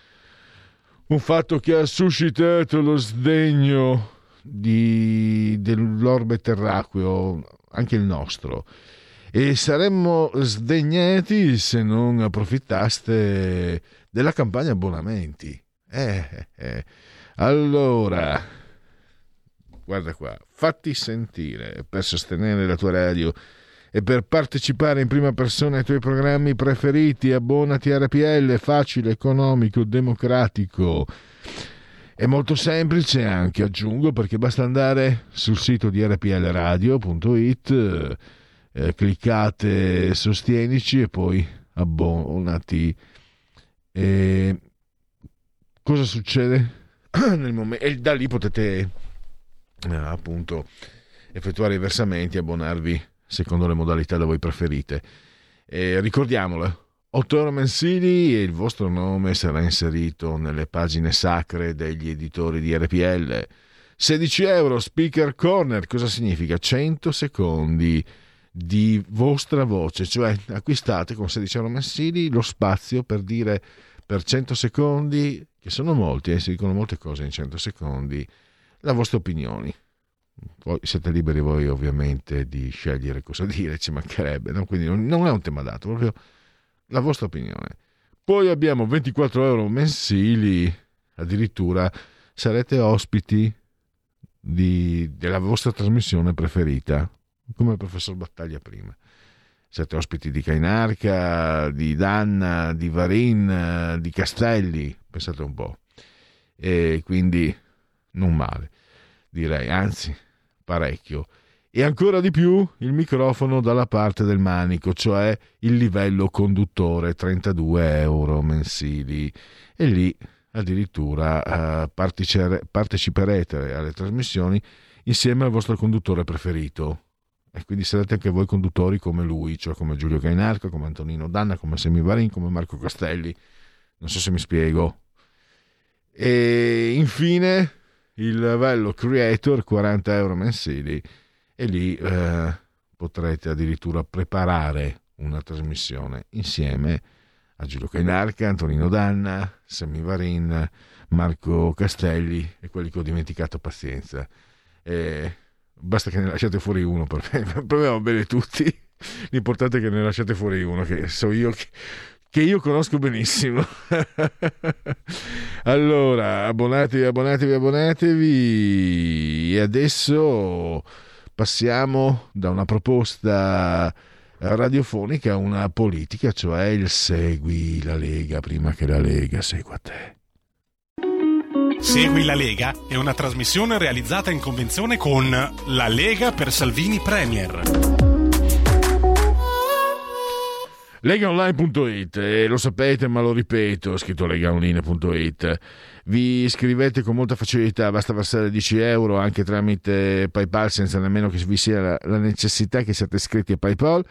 un fatto che ha suscitato lo sdegno di, dell'orbe terracqueo, anche il nostro. E saremmo sdegnati se non approfittaste della campagna abbonamenti. Eh, eh, eh. Allora, guarda qua, fatti sentire per sostenere la tua radio e per partecipare in prima persona ai tuoi programmi preferiti, abbonati a RPL, facile, economico, democratico. È molto semplice anche, aggiungo, perché basta andare sul sito di rplradio.it, eh, cliccate sostienici e poi abbonati. E cosa succede? Nel momento, e da lì potete eh, appunto effettuare i versamenti, abbonarvi secondo le modalità da voi preferite. E ricordiamolo, 8 euro mensili e il vostro nome sarà inserito nelle pagine sacre degli editori di RPL. 16 euro speaker corner, cosa significa? 100 secondi di vostra voce, cioè acquistate con 16 euro mensili lo spazio per dire per 100 secondi, che sono molti, eh, si dicono molte cose in 100 secondi, la vostra opinione. Poi siete liberi voi ovviamente di scegliere cosa dire, ci mancherebbe, no? quindi non è un tema dato, proprio la vostra opinione. Poi abbiamo 24 euro mensili, addirittura sarete ospiti di, della vostra trasmissione preferita, come il professor Battaglia prima. Siete ospiti di Cainarca, di Danna, di Varin, di Castelli, pensate un po'. E quindi non male, direi, anzi parecchio e ancora di più il microfono dalla parte del manico, cioè il livello conduttore, 32 euro mensili. E lì addirittura uh, parteciperete alle trasmissioni insieme al vostro conduttore preferito. E quindi sarete anche voi conduttori come lui, cioè come Giulio Gainarco, come Antonino Danna, come Semivarin, come Marco Castelli. Non so se mi spiego. E infine il livello creator, 40 euro mensili e lì eh, potrete addirittura preparare una trasmissione insieme a Giulio Cainarca, Antonino Danna, Sammy Varin, Marco Castelli e quelli che ho dimenticato, pazienza. E basta che ne lasciate fuori uno, per me, va bene tutti. L'importante è che ne lasciate fuori uno, che so io che, che io conosco benissimo. allora, abbonatevi, abbonatevi, abbonatevi. E adesso passiamo da una proposta radiofonica a una politica, cioè il segui la Lega prima che la Lega segua te. Segui la Lega è una trasmissione realizzata in convenzione con La Lega per Salvini Premier. Legaonline.it, eh, lo sapete ma lo ripeto, scritto legaonline.it vi iscrivete con molta facilità, basta versare 10 euro anche tramite PayPal senza nemmeno che vi sia la necessità che siate iscritti a PayPal,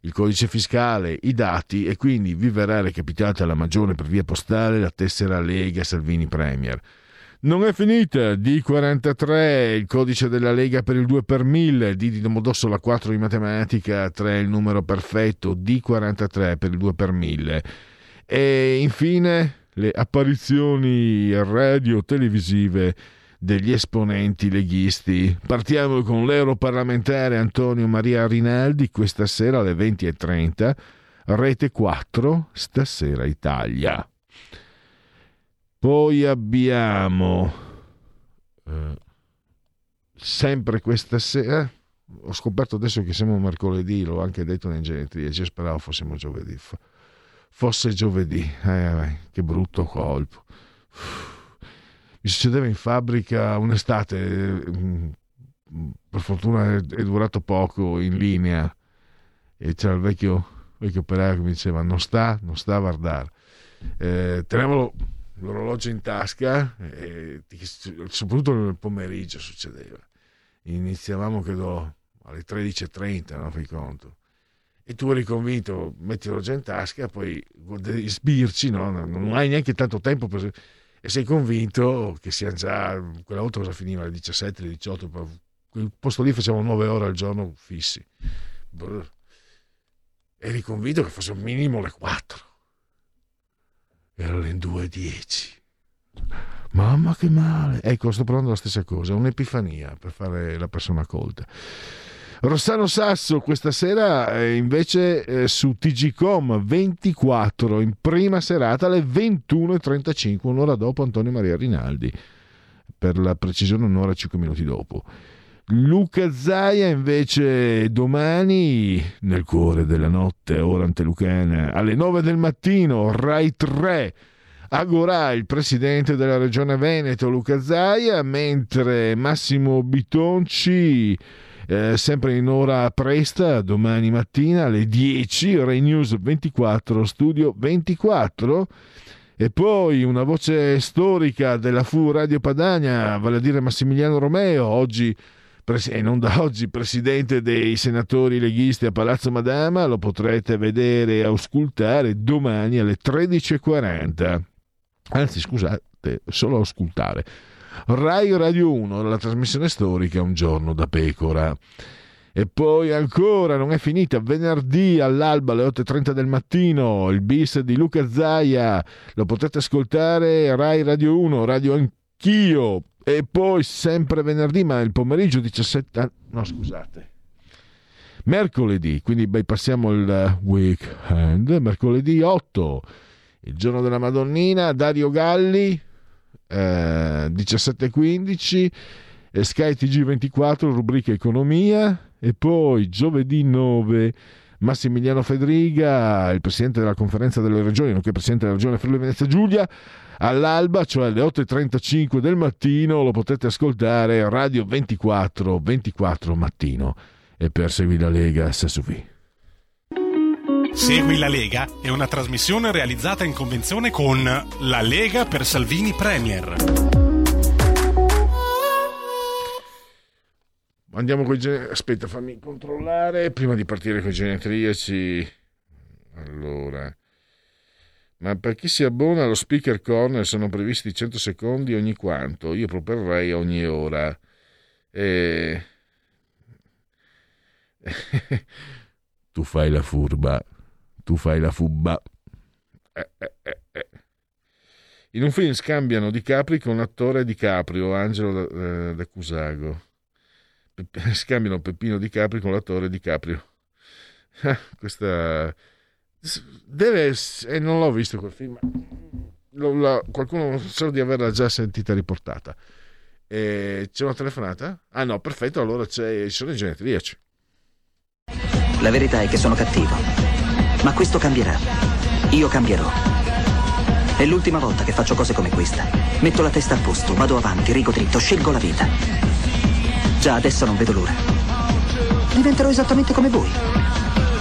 il codice fiscale, i dati e quindi vi verrà recapitata la maggiore per via postale la tessera Lega Salvini Premier. Non è finita, D43 il codice della Lega per il 2 per 1000, D di Domodossola 4 di matematica, 3 il numero perfetto, D43 per il 2 per 1000. E infine le apparizioni radio televisive degli esponenti leghisti. Partiamo con l'europarlamentare Antonio Maria Rinaldi questa sera alle 20.30, Rete 4, stasera Italia. Poi abbiamo eh, sempre questa sera, ho scoperto adesso che siamo mercoledì, l'ho anche detto nei genetriaci, speravo fossimo giovedì fosse giovedì. Eh, che brutto colpo. Mi succedeva in fabbrica un'estate, mm, per fortuna è durato poco in linea e c'era il vecchio, vecchio operaio che mi diceva non sta, non sta a guardare. Eh, tenevano l'orologio in tasca, e, soprattutto nel pomeriggio succedeva. Iniziavamo credo alle 13.30, non fai conto e tu eri convinto, mettilo già in tasca, poi sbirci, no? non hai neanche tanto tempo per... e sei convinto che sia già, quella volta cosa finiva, alle 17, alle 18, quel posto lì facevamo 9 ore al giorno fissi. Eri convinto che fosse un minimo le 4. Erano le 2.10. Mamma che male. Ecco, sto provando la stessa cosa, un'epifania per fare la persona colta. Rossano Sasso questa sera eh, invece eh, su TGCom 24 in prima serata alle 21.35, un'ora dopo Antonio Maria Rinaldi, per la precisione un'ora e 5 minuti dopo. Luca Zaia invece domani nel cuore della notte, ora antelucana, alle 9 del mattino, Rai 3. Agorà il presidente della regione Veneto Luca Zaia, mentre Massimo Bitonci eh, sempre in ora presta, domani mattina alle 10, Rai News 24, Studio 24. E poi una voce storica della FU Radio Padania, vale a dire Massimiliano Romeo, oggi e non da oggi presidente dei senatori leghisti a Palazzo Madama, lo potrete vedere e auscultare domani alle 13.40. Anzi, scusate, solo ascoltare Rai Radio 1, la trasmissione storica Un giorno da pecora. E poi ancora, non è finita, venerdì all'alba alle 8.30 del mattino, il bis di Luca Zaia, lo potete ascoltare Rai Radio 1, Radio Anch'io, e poi sempre venerdì, ma il pomeriggio 17... no scusate, mercoledì, quindi bypassiamo il weekend, mercoledì 8, il giorno della Madonnina, Dario Galli, eh, 17.15 e Sky TG24 rubrica economia. E poi giovedì 9 Massimiliano Federiga, il presidente della conferenza delle regioni, nonché presidente della regione Friuli Venezia Giulia, all'alba, cioè alle 8.35 del mattino, lo potete ascoltare Radio 24, 24 mattino. E per Segui la Lega, SSV. Segui la Lega è una trasmissione realizzata in convenzione con La Lega per Salvini Premier. Andiamo con i gen- Aspetta, fammi controllare prima di partire con i genetriaci. Allora. Ma per chi si abbona allo speaker corner sono previsti 100 secondi ogni quanto? Io proporrei ogni ora. E... tu fai la furba tu fai la fubba. Eh, eh, eh. In un film scambiano Di Capri con l'attore Di Caprio, Angelo da, da Cusago. Pe- scambiano Peppino Di Capri con l'attore Di Caprio. Ah, questa deve eh, non l'ho visto quel film, lo, lo, qualcuno so di averla già sentita riportata. E c'è una telefonata? Ah no, perfetto, allora c'è, ci sono i genetriaci. La verità è che sono cattivo ma questo cambierà. Io cambierò. È l'ultima volta che faccio cose come questa. Metto la testa a posto, vado avanti, rigo dritto, scelgo la vita. Già adesso non vedo l'ora. Diventerò esattamente come voi.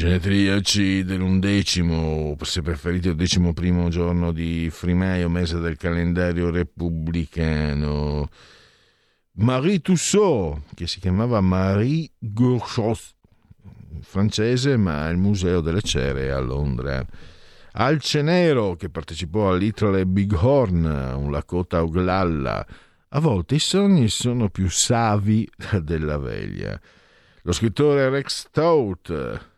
Genetriaci dell'undecimo, se preferite il decimo primo giorno di Frimaio, mese del calendario repubblicano. Marie Tussaud, che si chiamava Marie Gourchos, francese, ma al Museo delle Cere a Londra. Alce Nero, che partecipò all'Itrale Bighorn, un Lakota Oglalla. A volte i sogni sono più savi della veglia. Lo scrittore Rex Stout,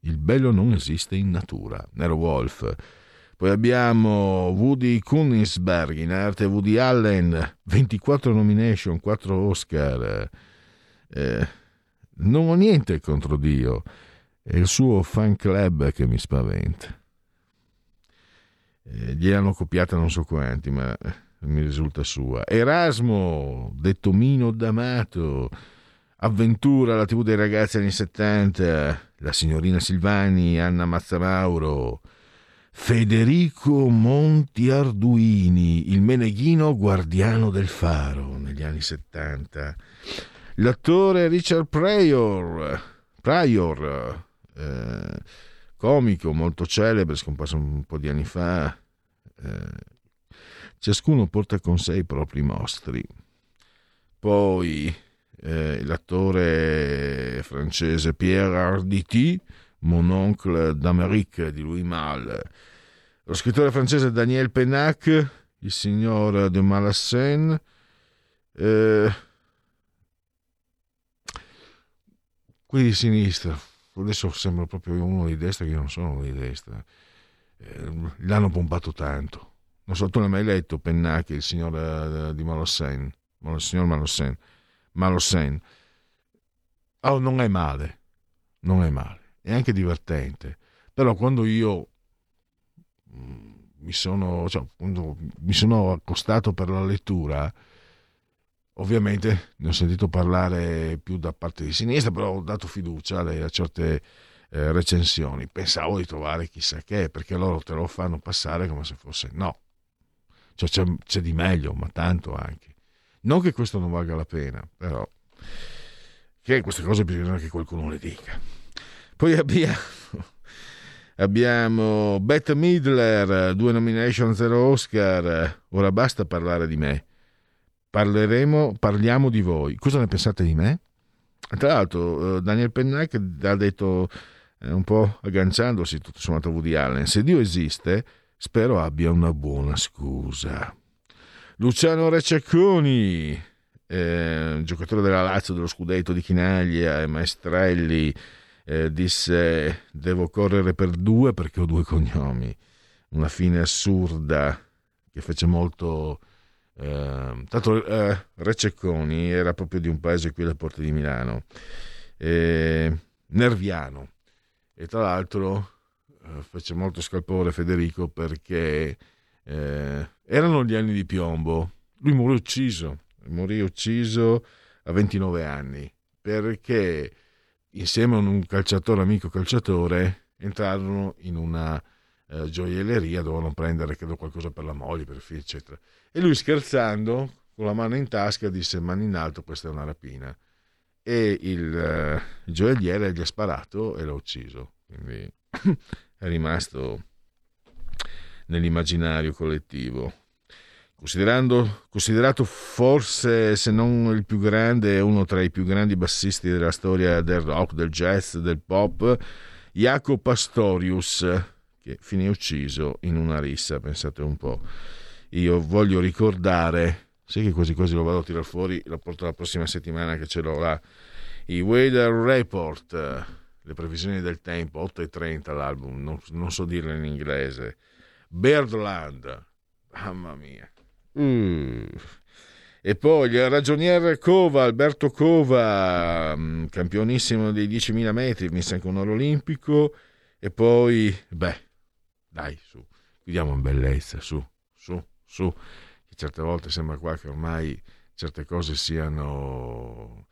il bello non esiste in natura. Nero Wolf. Poi abbiamo Woody Kunnisberg in arte Woody Allen, 24 nomination, 4 Oscar. Eh, non ho niente contro Dio, è il suo fan club che mi spaventa. Eh, gliel'hanno copiata non so quanti, ma mi risulta sua. Erasmo, detto Mino D'Amato, Avventura, la tv dei ragazzi anni 70, la signorina Silvani, Anna Mazzamauro, Federico Monti Arduini, il meneghino guardiano del faro negli anni 70, l'attore Richard Pryor, Pryor eh, comico molto celebre, scomparso un po' di anni fa. Eh, ciascuno porta con sé i propri mostri. poi eh, l'attore francese Pierre Arditi, Mon oncle d'Amérique di Louis Malle, lo scrittore francese Daniel Pennac, il signor de Malassène, eh, quelli di sinistra, adesso sembra proprio uno di destra che io non sono uno di destra, eh, l'hanno pompato tanto. Non so, tu l'hai mai letto Pennac, il signor uh, di Malassène, il signor Malassène, Malassène. Oh, non è male, non è male, è anche divertente. Però quando io mm, mi sono, cioè, mi sono accostato per la lettura, ovviamente ne ho sentito parlare più da parte di sinistra, però ho dato fiducia a certe eh, recensioni. Pensavo di trovare chissà che, perché loro te lo fanno passare come se fosse no. Cioè c'è, c'è di meglio, ma tanto anche. Non che questo non valga la pena, però che queste cose bisogna che qualcuno le dica. Poi abbiamo, abbiamo Bette Midler, due nomination, zero Oscar. Ora basta parlare di me. Parleremo, parliamo di voi. Cosa ne pensate di me? Tra l'altro, eh, Daniel Pennac ha detto, eh, un po' agganciandosi tutto sommato a Woody Allen, se Dio esiste, spero abbia una buona scusa. Luciano Rececconi, eh, giocatore della Lazio dello scudetto di Chinaglia e Maestrelli, eh, disse devo correre per due perché ho due cognomi. Una fine assurda che fece molto... Eh, tanto eh, Rececconi era proprio di un paese qui alle porte di Milano, eh, Nerviano, e tra l'altro eh, fece molto scalpore Federico perché eh, erano gli anni di piombo. Lui morì ucciso, morì ucciso a 29 anni perché insieme a un calciatore, amico calciatore, entrarono in una eh, gioielleria, dovevano prendere credo qualcosa per la moglie, per il figlio, eccetera. E lui scherzando, con la mano in tasca, disse mano in alto, questa è una rapina. E il, eh, gioielliere gli ha sparato e l'ha ucciso. Quindi è rimasto nell'immaginario collettivo. considerato forse, se non il più grande, uno tra i più grandi bassisti della storia del rock, del jazz, del pop, Jaco Pastorius, che finì ucciso in una rissa, pensate un po'. Io voglio ricordare, sai che quasi quasi lo vado a tirare fuori, lo porto la prossima settimana che ce l'ho là, i Weather Report, le previsioni del tempo, 8.30 l'album, non, non so dirlo in inglese, Birdland, mamma mia. Mm. E poi il ragioniere Cova, Alberto Cova, mm, campionissimo dei 10.000 metri, vinse anche un oro olimpico. E poi, beh, dai, su, chiudiamo in bellezza, su, su, su. Certe volte sembra qua che ormai certe cose siano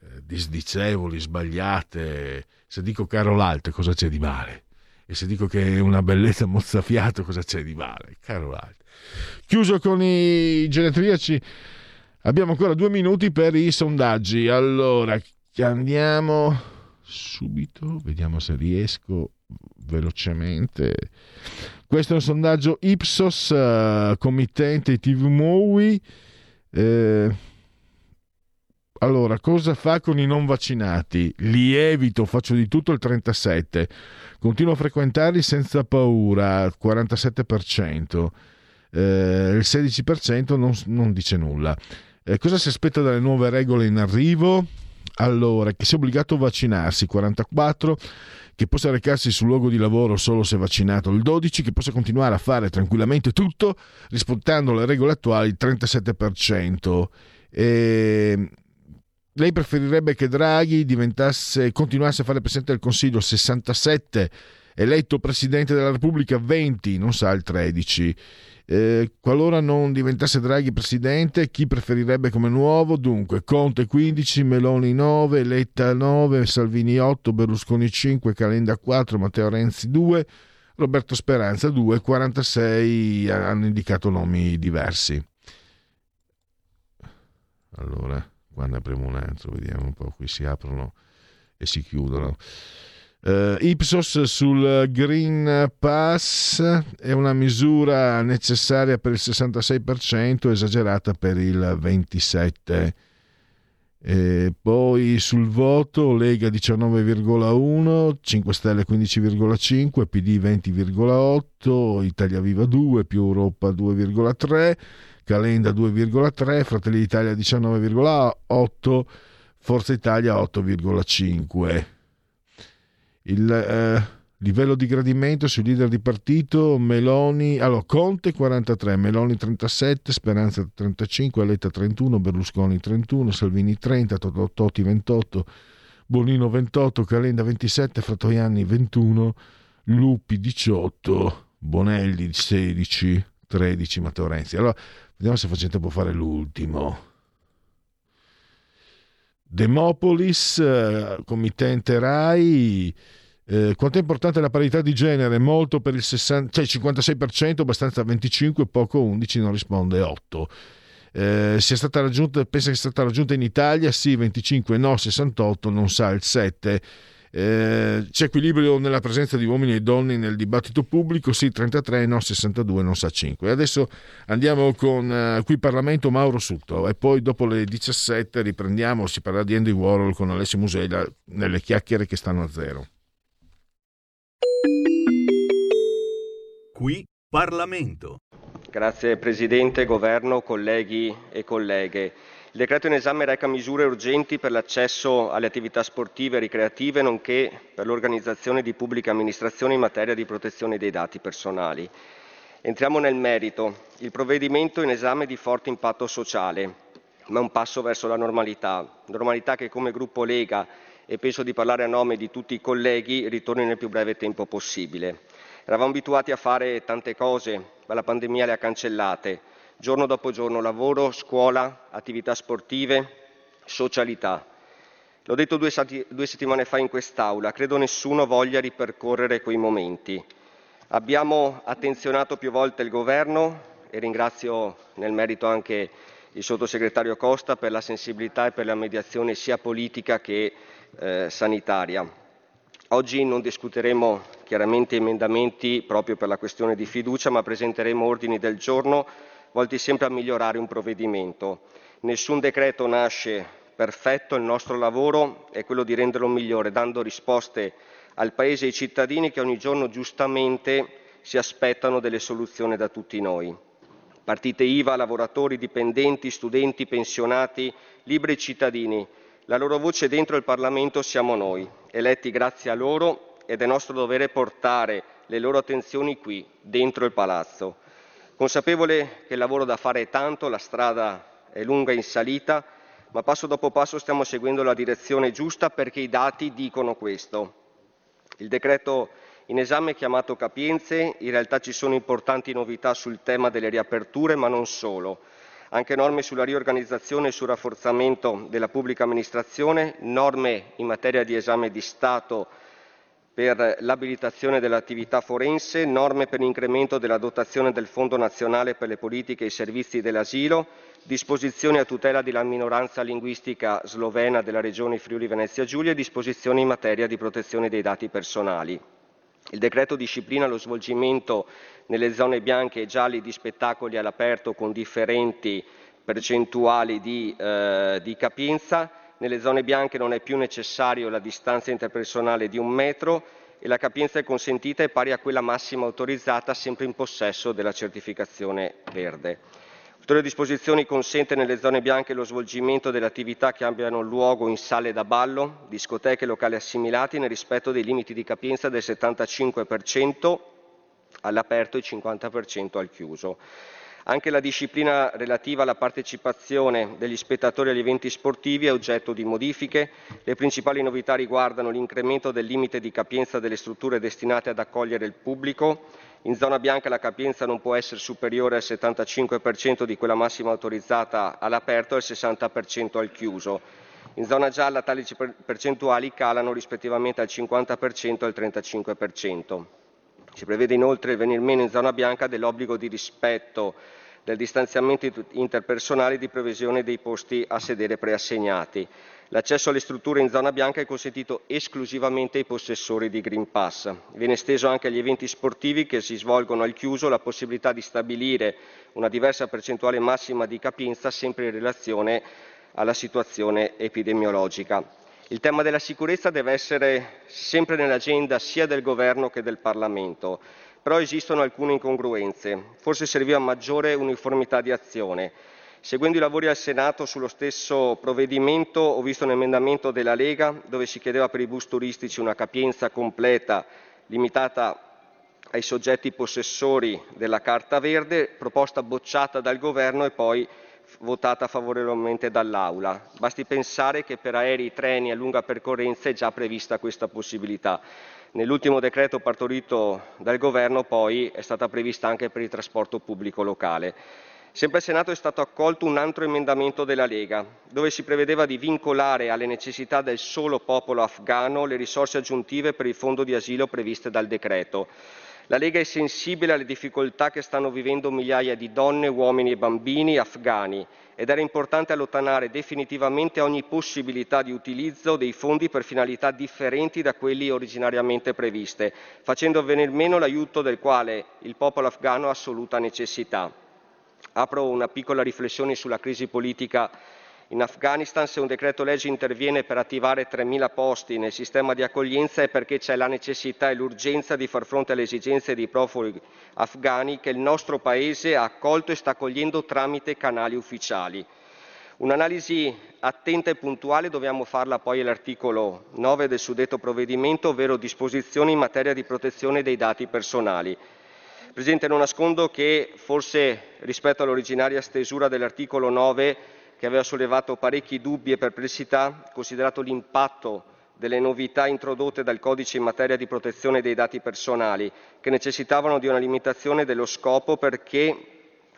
eh, disdicevoli, sbagliate. Se dico caro l'alto, cosa c'è di male? E se dico che è una bellezza mozzafiato, cosa c'è di male? Caro l'altro. Chiuso con i genetriaci, abbiamo ancora due minuti per i sondaggi. Allora, andiamo subito, vediamo se riesco velocemente. Questo è un sondaggio Ipsos, uh, committente TV Mowi. Eh, allora, cosa fa con i non vaccinati? Li evito, faccio di tutto il 37. Continuo a frequentarli senza paura, 47%. Eh, il 16% non, non dice nulla. Eh, cosa si aspetta dalle nuove regole in arrivo? Allora, che sia obbligato a vaccinarsi, 44%, che possa recarsi sul luogo di lavoro solo se vaccinato, il 12%, che possa continuare a fare tranquillamente tutto rispettando le regole attuali, il 37%. E lei preferirebbe che Draghi continuasse a fare Presidente del Consiglio 67, eletto Presidente della Repubblica 20, non sa il 13. Eh, qualora non diventasse Draghi Presidente, chi preferirebbe come nuovo? Dunque, Conte 15, Meloni 9, Letta 9, Salvini 8, Berlusconi 5, Calenda 4, Matteo Renzi 2, Roberto Speranza 2, 46 hanno indicato nomi diversi. Allora quando apriamo un altro, vediamo un po', qui si aprono e si chiudono. Uh, Ipsos sul Green Pass è una misura necessaria per il 66%, esagerata per il 27%. E poi sul voto Lega 19,1, 5 Stelle 15,5, PD 20,8, Italia Viva 2, più Europa 2,3, Calenda 2,3, Fratelli d'Italia 19,8, Forza Italia 8,5. Il eh, livello di gradimento sui leader di partito Meloni, allora Conte 43, Meloni 37, Speranza 35, Letta 31, Berlusconi 31, Salvini 30, Totti 28, Bonino 28, Calenda 27, Fratoianni 21, Lupi 18, Bonelli 16, 13, Matteo Renzi. Allora, vediamo se facciamo tempo a fare l'ultimo. Demopolis, eh, committente RAI, eh, quanto è importante la parità di genere? Molto per il 60, cioè 56%, abbastanza 25%, poco 11%, non risponde 8%. Eh, sia stata raggiunta, pensa che sia stata raggiunta in Italia? Sì, 25, no, 68, non sa il 7. Eh, c'è equilibrio nella presenza di uomini e donne nel dibattito pubblico? Sì, 33, no, 62, non sa 5. Adesso andiamo con eh, qui Parlamento Mauro Sutto e poi dopo le 17 riprendiamo, si parlerà di Andy Warhol con Alessio Musella nelle chiacchiere che stanno a zero. Qui Parlamento. Grazie Presidente, Governo, colleghi e colleghe. Il decreto in esame reca misure urgenti per l'accesso alle attività sportive e ricreative, nonché per l'organizzazione di pubbliche amministrazioni in materia di protezione dei dati personali. Entriamo nel merito. Il provvedimento in esame è di forte impatto sociale, ma è un passo verso la normalità, normalità che come gruppo Lega, e penso di parlare a nome di tutti i colleghi, ritorni nel più breve tempo possibile. Eravamo abituati a fare tante cose, ma la pandemia le ha cancellate. Giorno dopo giorno lavoro, scuola, attività sportive, socialità. L'ho detto due, due settimane fa in quest'Aula, credo nessuno voglia ripercorrere quei momenti. Abbiamo attenzionato più volte il Governo e ringrazio nel merito anche il sottosegretario Costa per la sensibilità e per la mediazione sia politica che eh, sanitaria. Oggi non discuteremo chiaramente emendamenti proprio per la questione di fiducia, ma presenteremo ordini del giorno volti sempre a migliorare un provvedimento. Nessun decreto nasce perfetto, il nostro lavoro è quello di renderlo migliore, dando risposte al Paese e ai cittadini che ogni giorno giustamente si aspettano delle soluzioni da tutti noi. Partite IVA, lavoratori, dipendenti, studenti, pensionati, liberi cittadini la loro voce dentro il Parlamento siamo noi, eletti grazie a loro ed è nostro dovere portare le loro attenzioni qui, dentro il Palazzo. Consapevole che il lavoro da fare è tanto, la strada è lunga in salita, ma passo dopo passo stiamo seguendo la direzione giusta perché i dati dicono questo. Il decreto in esame chiamato Capienze, in realtà ci sono importanti novità sul tema delle riaperture, ma non solo anche norme sulla riorganizzazione e sul rafforzamento della pubblica amministrazione, norme in materia di esame di Stato per l'abilitazione dell'attività forense, norme per l'incremento della dotazione del Fondo nazionale per le politiche e i servizi dell'asilo, disposizioni a tutela della minoranza linguistica slovena della regione Friuli Venezia Giulia e disposizioni in materia di protezione dei dati personali. Il decreto disciplina lo svolgimento nelle zone bianche e gialle di spettacoli all'aperto con differenti percentuali di, eh, di capienza. Nelle zone bianche non è più necessario la distanza interpersonale di un metro e la capienza consentita è pari a quella massima autorizzata sempre in possesso della certificazione verde. Ulteriori disposizioni consente nelle zone bianche lo svolgimento delle attività che abbiano luogo in sale da ballo, discoteche e locali assimilati nel rispetto dei limiti di capienza del 75% all'aperto e 50% al chiuso. Anche la disciplina relativa alla partecipazione degli spettatori agli eventi sportivi è oggetto di modifiche. Le principali novità riguardano l'incremento del limite di capienza delle strutture destinate ad accogliere il pubblico. In zona bianca la capienza non può essere superiore al 75% di quella massima autorizzata all'aperto e al 60% al chiuso. In zona gialla tali percentuali calano rispettivamente al 50% e al 35%. Si prevede inoltre il venir meno in zona bianca dell'obbligo di rispetto del distanziamento interpersonale e di previsione dei posti a sedere preassegnati. L'accesso alle strutture in zona bianca è consentito esclusivamente ai possessori di Green Pass. Viene esteso anche agli eventi sportivi che si svolgono al chiuso la possibilità di stabilire una diversa percentuale massima di capienza sempre in relazione alla situazione epidemiologica. Il tema della sicurezza deve essere sempre nell'agenda sia del Governo che del Parlamento, però esistono alcune incongruenze. Forse serviva maggiore uniformità di azione. Seguendo i lavori al Senato sullo stesso provvedimento ho visto un emendamento della Lega dove si chiedeva per i bus turistici una capienza completa limitata ai soggetti possessori della carta verde, proposta bocciata dal Governo e poi votata favorevolmente dall'Aula. Basti pensare che per aerei, treni a lunga percorrenza è già prevista questa possibilità. Nell'ultimo decreto partorito dal Governo poi è stata prevista anche per il trasporto pubblico locale. Sempre al Senato è stato accolto un altro emendamento della Lega, dove si prevedeva di vincolare alle necessità del solo popolo afghano le risorse aggiuntive per il fondo di asilo previste dal decreto. La Lega è sensibile alle difficoltà che stanno vivendo migliaia di donne, uomini e bambini afghani ed era importante allontanare definitivamente ogni possibilità di utilizzo dei fondi per finalità differenti da quelli originariamente previste, facendo venir meno l'aiuto del quale il popolo afghano ha assoluta necessità. Apro una piccola riflessione sulla crisi politica in Afghanistan se un decreto legge interviene per attivare 3.000 posti nel sistema di accoglienza è perché c'è la necessità e l'urgenza di far fronte alle esigenze dei profughi afghani che il nostro Paese ha accolto e sta accogliendo tramite canali ufficiali. Un'analisi attenta e puntuale dobbiamo farla poi all'articolo 9 del suddetto provvedimento, ovvero disposizioni in materia di protezione dei dati personali. Presidente, non nascondo che forse rispetto all'originaria stesura dell'articolo 9 che aveva sollevato parecchi dubbi e perplessità, considerato l'impatto delle novità introdotte dal codice in materia di protezione dei dati personali, che necessitavano di una limitazione dello scopo perché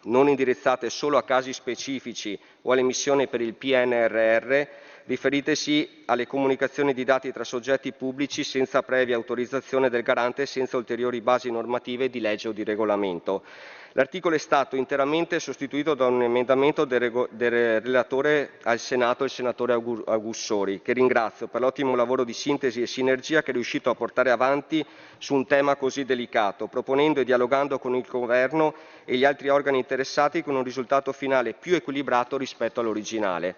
non indirizzate solo a casi specifici o alle missioni per il PNRR, riferitesi alle comunicazioni di dati tra soggetti pubblici senza previa autorizzazione del garante e senza ulteriori basi normative di legge o di regolamento. L'articolo è stato interamente sostituito da un emendamento del, del relatore al Senato, il senatore Augussori, che ringrazio per l'ottimo lavoro di sintesi e sinergia che è riuscito a portare avanti su un tema così delicato, proponendo e dialogando con il Governo e gli altri organi interessati con un risultato finale più equilibrato rispetto all'originale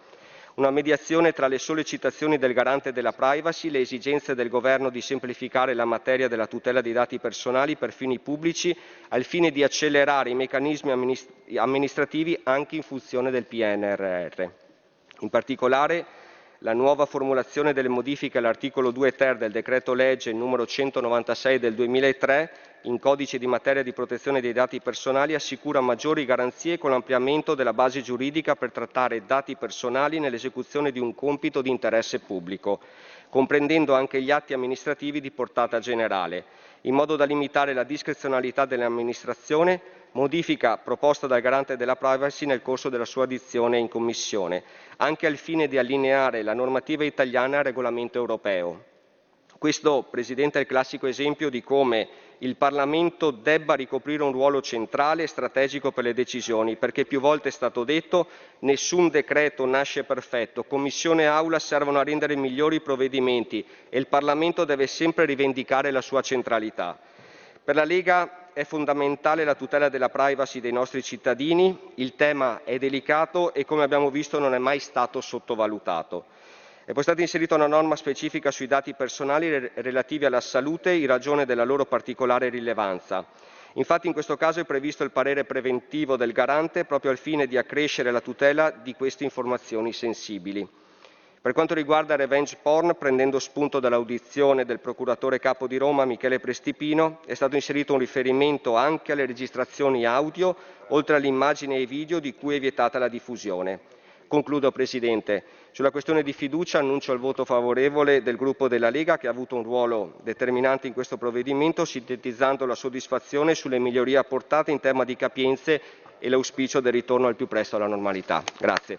una mediazione tra le sollecitazioni del garante della privacy, le esigenze del governo di semplificare la materia della tutela dei dati personali per fini pubblici, al fine di accelerare i meccanismi amministrativi anche in funzione del PNRR. In particolare, la nuova formulazione delle modifiche all'articolo 2 ter del decreto legge numero 196 del 2003 in codice di materia di protezione dei dati personali assicura maggiori garanzie con l'ampliamento della base giuridica per trattare dati personali nell'esecuzione di un compito di interesse pubblico, comprendendo anche gli atti amministrativi di portata generale, in modo da limitare la discrezionalità dell'amministrazione, modifica proposta dal garante della privacy nel corso della sua addizione in Commissione, anche al fine di allineare la normativa italiana al regolamento europeo. Questo, Presidente, è il classico esempio di come il Parlamento debba ricoprire un ruolo centrale e strategico per le decisioni, perché più volte è stato detto nessun decreto nasce perfetto, Commissione e Aula servono a rendere migliori i provvedimenti e il Parlamento deve sempre rivendicare la sua centralità. Per la Lega è fondamentale la tutela della privacy dei nostri cittadini, il tema è delicato e come abbiamo visto non è mai stato sottovalutato. È poi stata inserita una norma specifica sui dati personali relativi alla salute in ragione della loro particolare rilevanza. Infatti in questo caso è previsto il parere preventivo del garante proprio al fine di accrescere la tutela di queste informazioni sensibili. Per quanto riguarda revenge porn, prendendo spunto dall'audizione del procuratore capo di Roma Michele Prestipino, è stato inserito un riferimento anche alle registrazioni audio, oltre all'immagine e video di cui è vietata la diffusione. Concludo, Presidente. Sulla questione di fiducia annuncio il voto favorevole del gruppo della Lega che ha avuto un ruolo determinante in questo provvedimento, sintetizzando la soddisfazione sulle migliorie apportate in tema di capienze e l'auspicio del ritorno al più presto alla normalità. Grazie.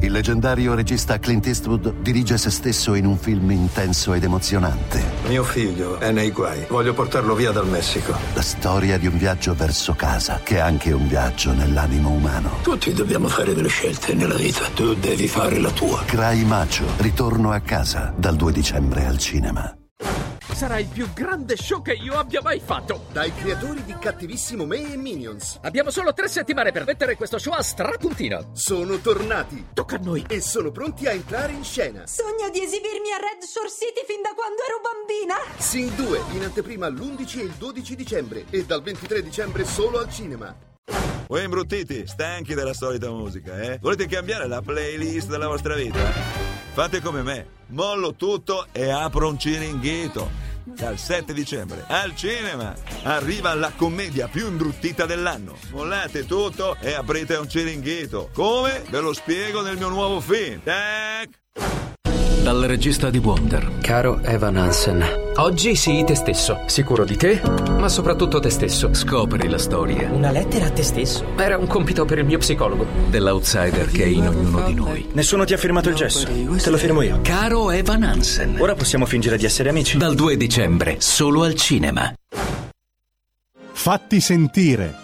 Il leggendario regista Clint Eastwood dirige se stesso in un film intenso ed emozionante. Mio figlio è nei guai. Voglio portarlo via dal Messico. La storia di un viaggio verso casa, che è anche un viaggio nell'animo umano. Tutti dobbiamo fare delle scelte nella vita. Tu devi fare la tua. Cry Macho, ritorno a casa, dal 2 dicembre al cinema. Sarà il più grande show che io abbia mai fatto! Dai creatori di Cattivissimo Me e Minions. Abbiamo solo tre settimane per mettere questo show a strapuntino. Sono tornati. Tocca a noi. E sono pronti a entrare in scena. Sogno di esibirmi a Red Shore City fin da quando ero bambina. Sing 2 in anteprima l'11 e il 12 dicembre e dal 23 dicembre solo al cinema. Voi imbruttiti, stanchi della solita musica, eh? Volete cambiare la playlist della vostra vita? Fate come me, mollo tutto e apro un ciringhito. Dal 7 dicembre al cinema arriva la commedia più imbruttita dell'anno. Mollate tutto e aprite un ciringhito. Come? Ve lo spiego nel mio nuovo film. Tac! Dal regista di Wonder. Caro Evan Hansen, oggi sii te stesso, sicuro di te, ma soprattutto te stesso. Scopri la storia. Una lettera a te stesso? Era un compito per il mio psicologo. Dell'outsider che è in ognuno di noi. Nessuno ti ha firmato il gesso. Te lo firmo io. Caro Evan Hansen. Ora possiamo fingere di essere amici. Dal 2 dicembre, solo al cinema. Fatti sentire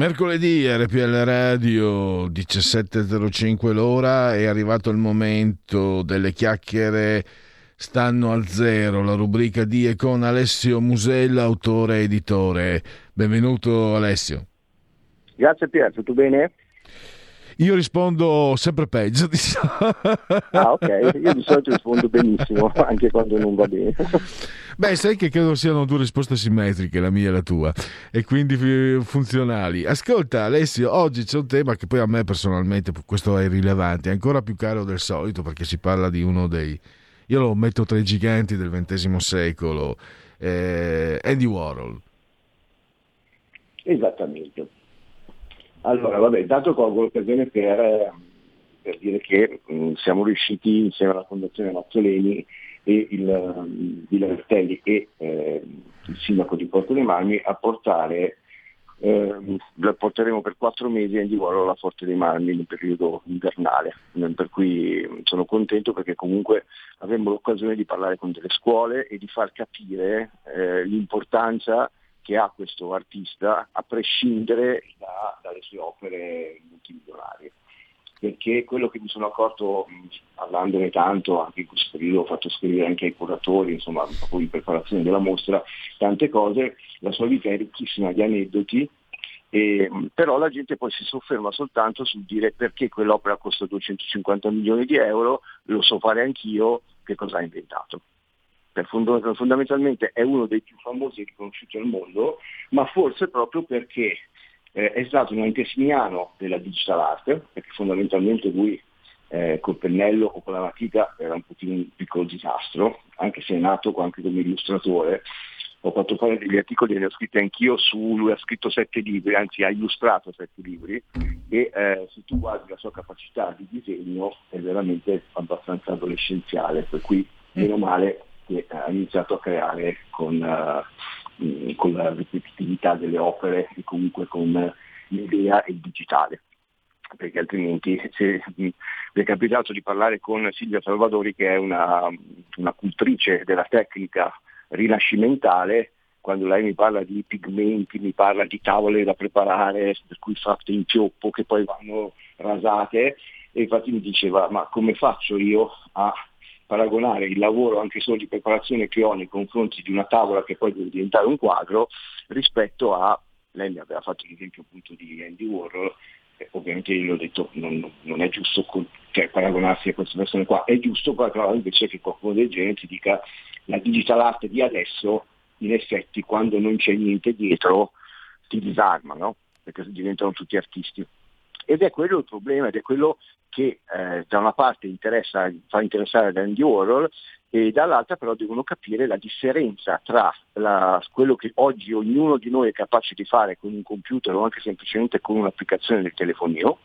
Mercoledì RPL Radio 17.05 l'ora è arrivato il momento delle chiacchiere stanno al zero, la rubrica di e con Alessio Musella, autore editore. Benvenuto Alessio. Grazie Pier, tutto bene? Io rispondo sempre peggio. Diciamo. Ah, ok. Io di solito rispondo benissimo, anche quando non va bene. Beh, sai che credo siano due risposte simmetriche, la mia e la tua, e quindi funzionali. Ascolta, Alessio, oggi c'è un tema che poi a me personalmente, questo è rilevante, è ancora più caro del solito perché si parla di uno dei. Io lo metto tra i giganti del XX secolo, eh, Andy Warhol. Esattamente. Allora, vabbè, intanto colgo l'occasione per, per dire che mh, siamo riusciti insieme alla Fondazione Mazzoleni e il, um, Villa e eh, il sindaco di Porto dei Marmi a portare eh, porteremo per quattro mesi a Indivuoro alla Forte dei Marmi nel periodo invernale, per cui sono contento perché comunque avremo l'occasione di parlare con delle scuole e di far capire eh, l'importanza che ha questo artista a prescindere da, dalle sue opere multimilionarie perché quello che mi sono accorto parlandone tanto anche in questo periodo ho fatto scrivere anche ai curatori insomma poi in preparazione della mostra tante cose la sua vita è ricchissima di aneddoti e, però la gente poi si sofferma soltanto sul dire perché quell'opera costa 250 milioni di euro lo so fare anch'io che cosa ha inventato fondamentalmente è uno dei più famosi e riconosciuti al mondo ma forse proprio perché eh, è stato un antesignano della digital art, perché fondamentalmente lui eh, col pennello o con la matita era un pochino un piccolo disastro, anche se è nato anche come illustratore. Ho fatto fare degli articoli, ne ho scritti anch'io su, lui ha scritto sette libri, anzi ha illustrato sette libri e eh, se tu guardi la sua capacità di disegno è veramente abbastanza adolescenziale, per cui meno male che ha iniziato a creare con, uh, con la ripetitività delle opere e comunque con l'idea e il digitale. Perché altrimenti se, mi è capitato di parlare con Silvia Salvadori che è una, una cultrice della tecnica rinascimentale, quando lei mi parla di pigmenti, mi parla di tavole da preparare, per cui fatte in pioppo che poi vanno rasate, e infatti mi diceva ma come faccio io a paragonare il lavoro anche solo di preparazione che ho nei confronti di una tavola che poi deve diventare un quadro rispetto a, lei mi aveva fatto l'esempio appunto di Andy Warhol, eh, ovviamente io gli ho detto non, non è giusto con, cioè, paragonarsi a queste persone qua, è giusto però invece che qualcuno del genere ti dica la digital art di adesso in effetti quando non c'è niente dietro ti disarma, no? perché diventano tutti artisti. Ed è quello il problema, ed è quello che eh, da una parte interessa, fa interessare Andy Warhol e dall'altra però devono capire la differenza tra la, quello che oggi ognuno di noi è capace di fare con un computer o anche semplicemente con un'applicazione del telefonino,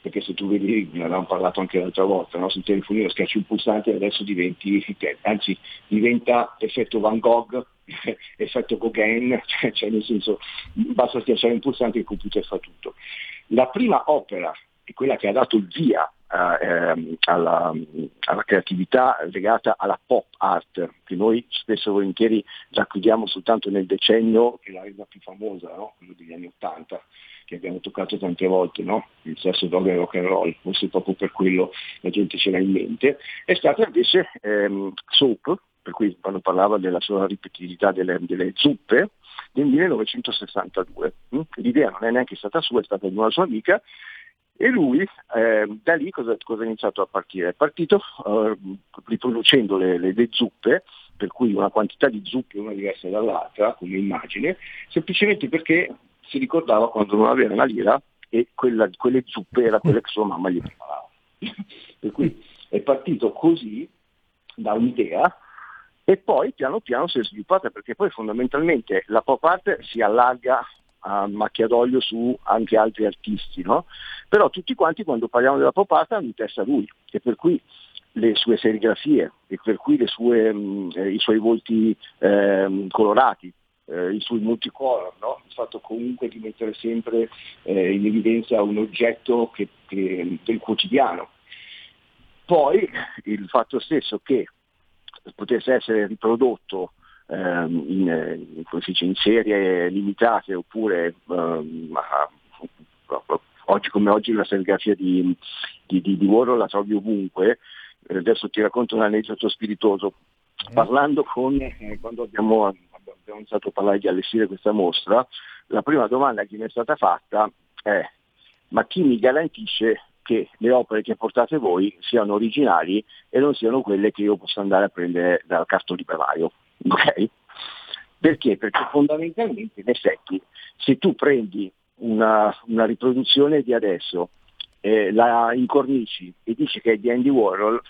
perché se tu vedi, ne avevamo parlato anche l'altra volta, no? sul telefonino schiacci un pulsante e adesso diventi, anzi diventa effetto Van Gogh, effetto Gauguin, cioè, cioè nel senso basta schiacciare un pulsante e il computer fa tutto. La prima opera è quella che ha dato il via eh, ehm, alla, alla, creatività legata alla pop art, che noi spesso e volentieri racchiudiamo soltanto nel decennio che la resa più famosa, no? quello degli anni Ottanta, che abbiamo toccato tante volte, no? il sesso, droga e rock and roll, forse proprio per quello la gente ce l'ha in mente, è stata invece ehm, Soap, per cui quando parlava della sua ripetitività delle, delle zuppe, del 1962. L'idea non è neanche stata sua, è stata di una sua amica e lui eh, da lì cosa, cosa, è iniziato a partire? È partito eh, riproducendo le, le, le, zuppe, per cui una quantità di zuppe una diversa dall'altra come immagine, semplicemente perché si ricordava quando non aveva una lira e quella, quelle zuppe era quelle che sua mamma gli preparava. per cui è partito così da un'idea e poi piano piano si è sviluppata perché poi fondamentalmente la pop art si allarga a macchia d'olio su anche altri artisti, no? però tutti quanti quando parliamo della pop art hanno in testa lui e per cui le sue serigrafie e per cui sue, mh, eh, i suoi volti eh, colorati, eh, i suoi multicolor, no? il fatto comunque di mettere sempre eh, in evidenza un oggetto che, che, del quotidiano. Poi il fatto stesso che potesse essere riprodotto ehm, in, dice, in, serie limitate oppure ehm, oggi come oggi la serigrafia di, di, di, di Warhol la trovi ovunque. Eh, adesso ti racconto un aneddoto spiritoso. Mm. Parlando con, eh, quando abbiamo, abbiamo iniziato a parlare di allestire questa mostra, la prima domanda che mi è stata fatta è ma chi mi garantisce che le opere che portate voi siano originali e non siano quelle che io posso andare a prendere dal cartoliberario. Okay? Perché? Perché fondamentalmente in effetti se tu prendi una, una riproduzione di adesso, eh, la incornici e dici che è di Andy Warhol,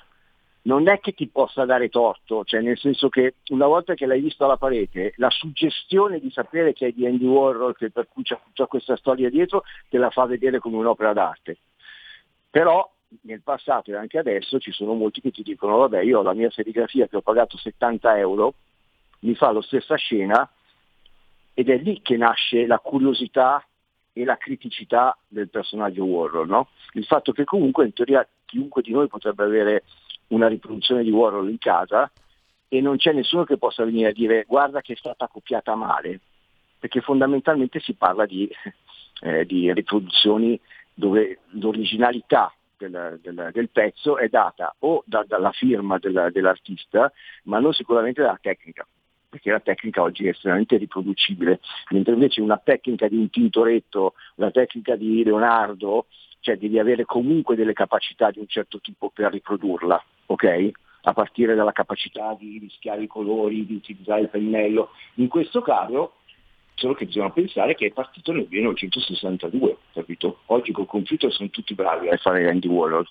non è che ti possa dare torto, cioè nel senso che una volta che l'hai visto alla parete, la suggestione di sapere che è di Andy Warhol, che per cui c'è tutta questa storia dietro, te la fa vedere come un'opera d'arte. Però nel passato e anche adesso ci sono molti che ti dicono vabbè io la mia serigrafia che ho pagato 70 euro, mi fa la stessa scena ed è lì che nasce la curiosità e la criticità del personaggio Warhol, no? il fatto che comunque in teoria chiunque di noi potrebbe avere una riproduzione di Warhol in casa e non c'è nessuno che possa venire a dire guarda che è stata copiata male, perché fondamentalmente si parla di, eh, di riproduzioni dove l'originalità del, del, del, pezzo è data o da, dalla firma del, dell'artista, ma non sicuramente dalla tecnica perché la tecnica oggi è estremamente riproducibile, mentre invece una tecnica di un Tintoretto, una tecnica di Leonardo, cioè devi avere comunque delle capacità di un certo tipo per riprodurla, ok? A partire dalla capacità di rischiare i colori, di utilizzare il pennello. In questo caso, solo che bisogna pensare che è partito nel 1962, capito? Oggi col computer sono tutti bravi a fare Andy Warhol.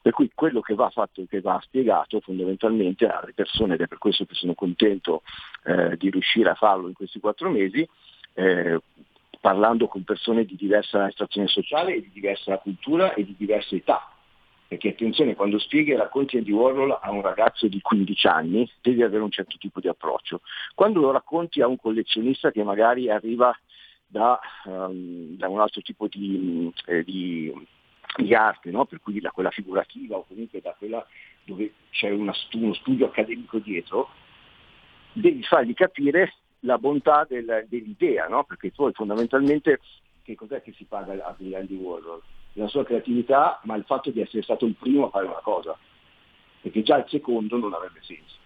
Per cui quello che va fatto, che va spiegato fondamentalmente alle persone, ed è per questo che sono contento eh, di riuscire a farlo in questi quattro mesi, eh, parlando con persone di diversa estrazione sociale e di diversa cultura e di diversa età. Perché attenzione, quando spieghi e racconti Andy Warhol a un ragazzo di 15 anni, devi avere un certo tipo di approccio. Quando lo racconti a un collezionista che magari arriva da, um, da un altro tipo di, eh, di di arte, no? per cui da quella figurativa o comunque da quella dove c'è una, uno studio accademico dietro, devi fargli capire la bontà del, dell'idea, no? perché poi fondamentalmente che cos'è che si paga a Andy Warhol? La sua creatività, ma il fatto di essere stato il primo a fare una cosa, perché già il secondo non avrebbe senso.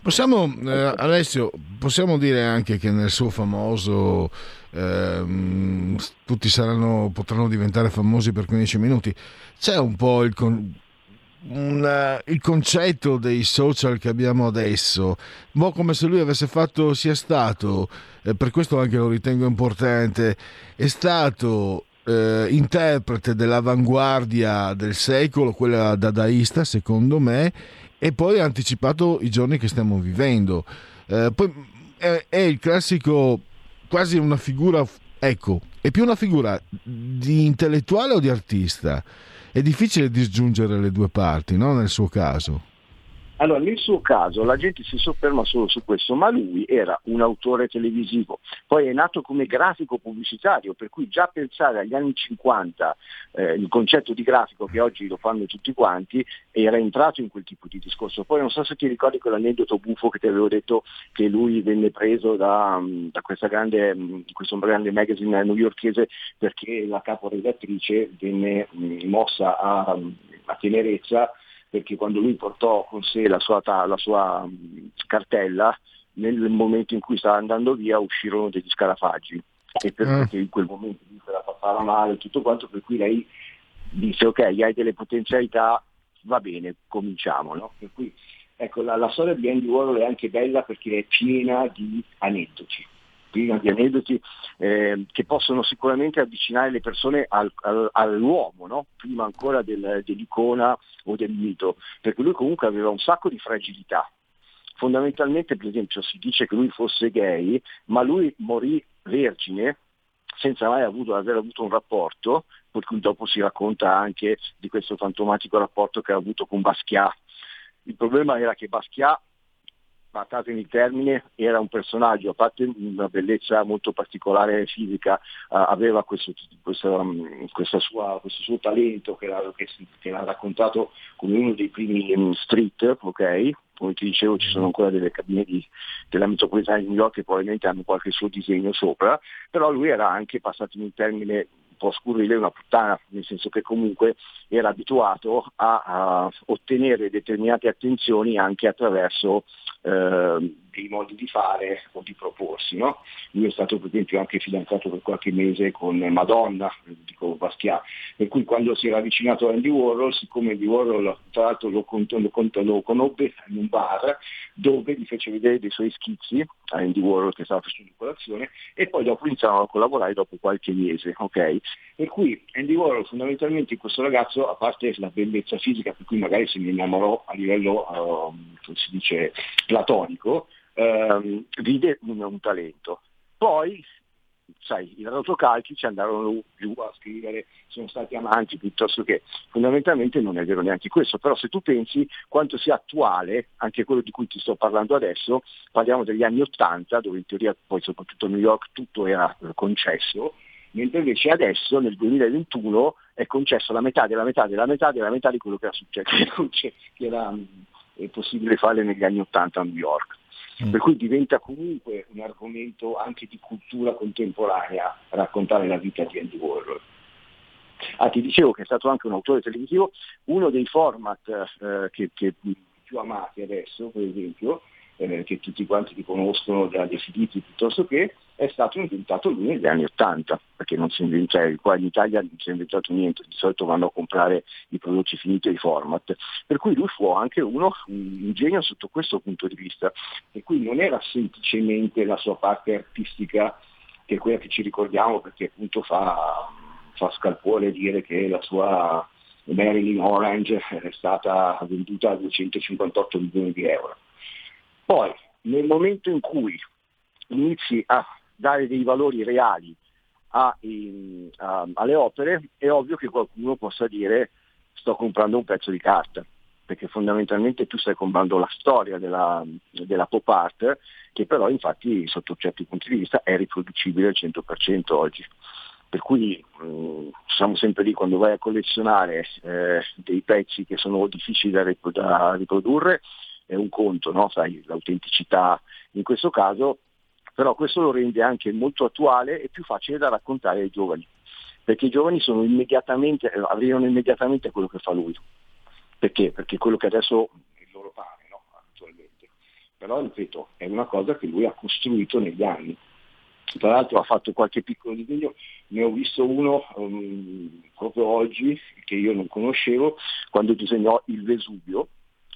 Possiamo, eh, Alessio, possiamo dire anche che nel suo famoso eh, tutti saranno, potranno diventare famosi per 15 minuti, c'è un po' il, con, un, il concetto dei social che abbiamo adesso, un po' come se lui avesse fatto, sia stato, eh, per questo anche lo ritengo importante, è stato eh, interprete dell'avanguardia del secolo, quella dadaista secondo me, e poi ha anticipato i giorni che stiamo vivendo. Eh, poi è, è, il classico, quasi una figura, ecco, è più una figura di intellettuale o di artista? È difficile disgiungere le due parti, no? Nel suo caso. Allora, nel suo caso la gente si sofferma solo su questo, ma lui era un autore televisivo, poi è nato come grafico pubblicitario, per cui già pensare agli anni 50, eh, il concetto di grafico che oggi lo fanno tutti quanti, era entrato in quel tipo di discorso. Poi non so se ti ricordi quell'aneddoto buffo che ti avevo detto che lui venne preso da, da grande, questo grande magazine newyorkese perché la caporedattrice venne mossa a, a tenerezza perché quando lui portò con sé la sua, la sua cartella, nel momento in cui stava andando via uscirono degli scarafaggi e perché mm. in quel momento gli la papava male tutto quanto, per cui lei disse ok, hai delle potenzialità, va bene, cominciamo. No? Per cui ecco, la, la, storia di Andy Warhol è anche bella perché è piena di aneddoti piena di aneddoti eh, che possono sicuramente avvicinare le persone al, al, all'uomo, no? prima ancora del, dell'icona o del mito, perché lui comunque aveva un sacco di fragilità. Fondamentalmente, per esempio, si dice che lui fosse gay, ma lui morì vergine senza mai avuto, aver avuto un rapporto, per cui dopo si racconta anche di questo fantomatico rapporto che ha avuto con Basquiat. Il problema era che Basquiat passatemi il termine, era un personaggio, a parte una bellezza molto particolare fisica, uh, aveva questo, questo, um, sua, questo, suo talento che l'ha, che, che l'ha, raccontato come uno dei primi um, street, ok? Come ti dicevo ci sono ancora delle cabine di, della metropolitana di New York che probabilmente hanno qualche suo disegno sopra, però lui era anche, passatemi il termine, un po' scurrile, una puttana, nel senso che comunque era abituato a, a ottenere determinate attenzioni anche attraverso eh, dei modi di fare o di proporsi. No? Lui è stato per esempio anche fidanzato per qualche mese con Madonna, dico Basquiat, per cui quando si era avvicinato a Andy Warhol, siccome Andy Warhol tra l'altro lo, lo, lo conobbe in un bar dove gli fece vedere dei suoi schizzi a Andy Warhol che stava facendo colazione e poi dopo iniziarono a collaborare dopo qualche mese. Okay? Per cui Andy Warhol fondamentalmente questo ragazzo, a parte la bellezza fisica per cui magari se ne innamorò a livello, uh, si dice, platonico, ehm, vide un, un talento. Poi sai, i rotocalchi andarono giù a scrivere sono stati amanti piuttosto che fondamentalmente non è vero neanche questo, però se tu pensi quanto sia attuale anche quello di cui ti sto parlando adesso, parliamo degli anni Ottanta dove in teoria poi soprattutto a New York tutto era concesso, mentre invece adesso nel 2021 è concesso la metà della metà della metà della metà di quello che era successo, che era mm, possibile fare negli anni Ottanta a New York. Mm. Per cui diventa comunque un argomento anche di cultura contemporanea raccontare la vita di Andy Warhol. Ah, ti dicevo che è stato anche un autore televisivo, uno dei format eh, che, che più amati adesso, per esempio, eh, che tutti quanti riconoscono da definiti piuttosto che, è stato inventato lui negli anni Ottanta, perché non si inventa, cioè, qua in Italia non si è inventato niente, di solito vanno a comprare i prodotti finiti e i format. Per cui lui fu anche uno, un genio sotto questo punto di vista, e qui non era semplicemente la sua parte artistica, che è quella che ci ricordiamo perché appunto fa, fa scalpore dire che la sua Marilyn Orange è stata venduta a 258 milioni di euro. Poi, nel momento in cui inizi a dare dei valori reali a, in, a, alle opere, è ovvio che qualcuno possa dire sto comprando un pezzo di carta, perché fondamentalmente tu stai comprando la storia della, della pop art, che però infatti sotto certi punti di vista è riproducibile al 100% oggi. Per cui mh, mm, siamo sempre lì quando vai a collezionare eh, dei pezzi che sono difficili da, riprodurre, è un conto, no? Sai, l'autenticità in questo caso, però questo lo rende anche molto attuale e più facile da raccontare ai giovani, perché i giovani sono immediatamente, eh, arrivano immediatamente a quello che fa lui. Perché? Perché quello che adesso è il loro pane, no? attualmente. Però, ripeto, è una cosa che lui ha costruito negli anni. Tra l'altro ha fatto qualche piccolo disegno, ne ho visto uno um, proprio oggi che io non conoscevo, quando disegnò il Vesuvio,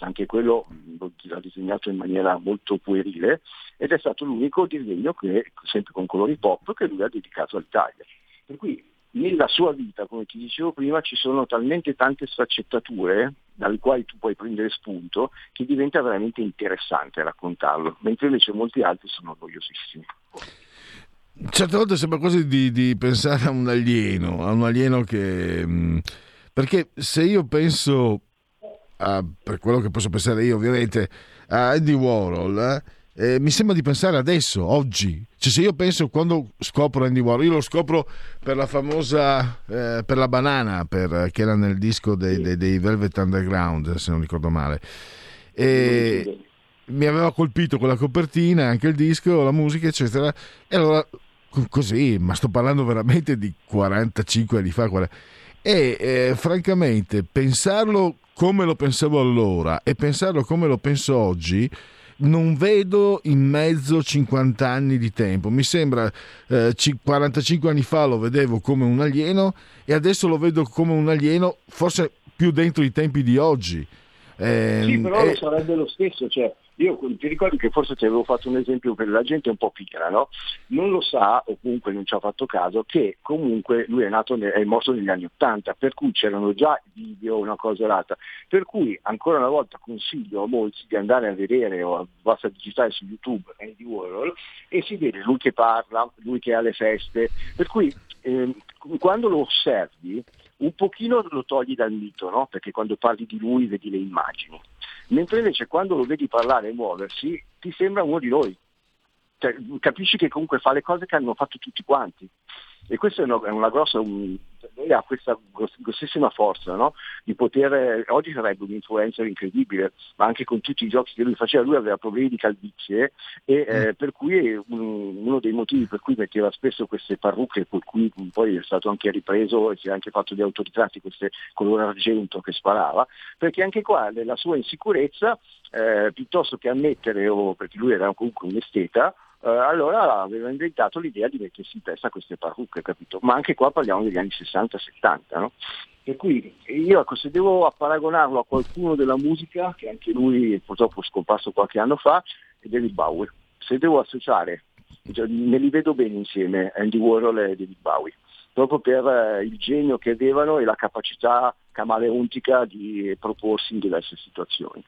anche quello l'ha disegnato in maniera molto puerile ed è stato l'unico disegno che, sempre con colori pop, che lui ha dedicato all'Italia. Per cui nella sua vita, come ti dicevo prima, ci sono talmente tante sfaccettature dalle quali tu puoi prendere spunto che diventa veramente interessante raccontarlo, mentre invece molti altri sono noiosissimi. Certe volte sembra quasi di, di pensare a un alieno, a un alieno che... Perché se io penso uh, per quello che posso pensare io ovviamente, a Andy Warhol, eh, mi sembra di pensare adesso, oggi. Cioè, se io penso quando scopro Andy Warhol, io lo scopro per la famosa, eh, per la banana, per, che era nel disco dei, dei, dei, Velvet Underground, se non ricordo male. E mi aveva colpito quella copertina, anche il disco, la musica, eccetera. E allora, così, ma sto parlando veramente di 45 anni fa. E eh, francamente, pensarlo come lo pensavo allora e pensarlo come lo penso oggi, non vedo in mezzo 50 anni di tempo. Mi sembra eh, 45 anni fa lo vedevo come un alieno e adesso lo vedo come un alieno forse più dentro i tempi di oggi. Eh, sì, però eh, lo sarebbe lo stesso, cioè io ti ricordi che forse ti avevo fatto un esempio per la gente un po' pigra, no? Non lo sa, o comunque non ci ha fatto caso, che comunque lui è nato, è morto negli anni Ottanta, per cui c'erano già video, una cosa o l'altra. Per cui ancora una volta consiglio a molti di andare a vedere o basta digitare su YouTube Andy Warhol e si vede lui che parla, lui che ha le feste. Per cui eh, quando lo osservi un pochino lo togli dal mito, no? perché quando parli di lui vedi le immagini, mentre invece quando lo vedi parlare e muoversi ti sembra uno di noi, cioè, capisci che comunque fa le cose che hanno fatto tutti quanti. E questa è una, è una grossa, un, lui ha questa grossissima forza no? di poter, oggi sarebbe un influencer incredibile, ma anche con tutti i giochi che lui faceva, lui aveva problemi di calvizie e eh, mm. per cui un, uno dei motivi per cui metteva spesso queste parrucche, per cui poi è stato anche ripreso e si è anche fatto di autoritratti, queste colore argento che sparava, perché anche qua nella sua insicurezza, eh, piuttosto che ammettere, o perché lui era comunque un esteta, eh, allora aveva inventato l'idea di mettersi in testa queste parrucche, capito? Ma anche qua parliamo degli anni 60-70, no? Per cui io ecco, se devo paragonarlo a qualcuno della musica, che anche lui purtroppo è scomparso qualche anno fa, è David Bowie. Se devo associare, cioè, me li vedo bene insieme, Andy Warhol e David Bowie, proprio per eh, il genio che avevano e la capacità camaleontica di proporsi in diverse situazioni.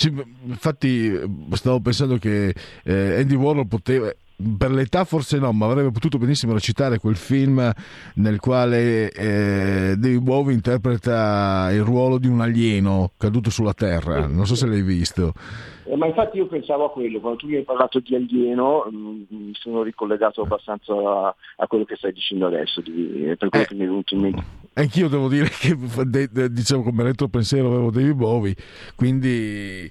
Sì, infatti stavo pensando che eh, Andy Warhol poteva, per l'età forse no, ma avrebbe potuto benissimo recitare quel film nel quale eh, David Bowie interpreta il ruolo di un alieno caduto sulla Terra. Non so se l'hai visto. Eh, ma infatti io pensavo a quello, quando tu mi hai parlato di alieno mh, mm, mi sono ricollegato abbastanza a, a, quello che stai dicendo adesso, di, per quello eh, che mi è venuto in mente. Anch'io devo dire che diciamo come retro pensiero avevo David Bowie, quindi...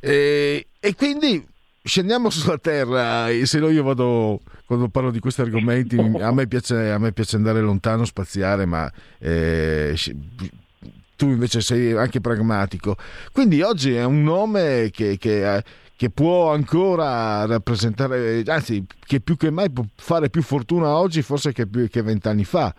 Eh, e quindi scendiamo sulla terra, se no io vado, quando parlo di questi argomenti, a me piace, a me piace andare lontano, spaziare, ma eh, tu invece sei anche pragmatico. Quindi oggi è un nome che, che, che può ancora rappresentare, anzi, che più che mai può fare più fortuna oggi forse che vent'anni fa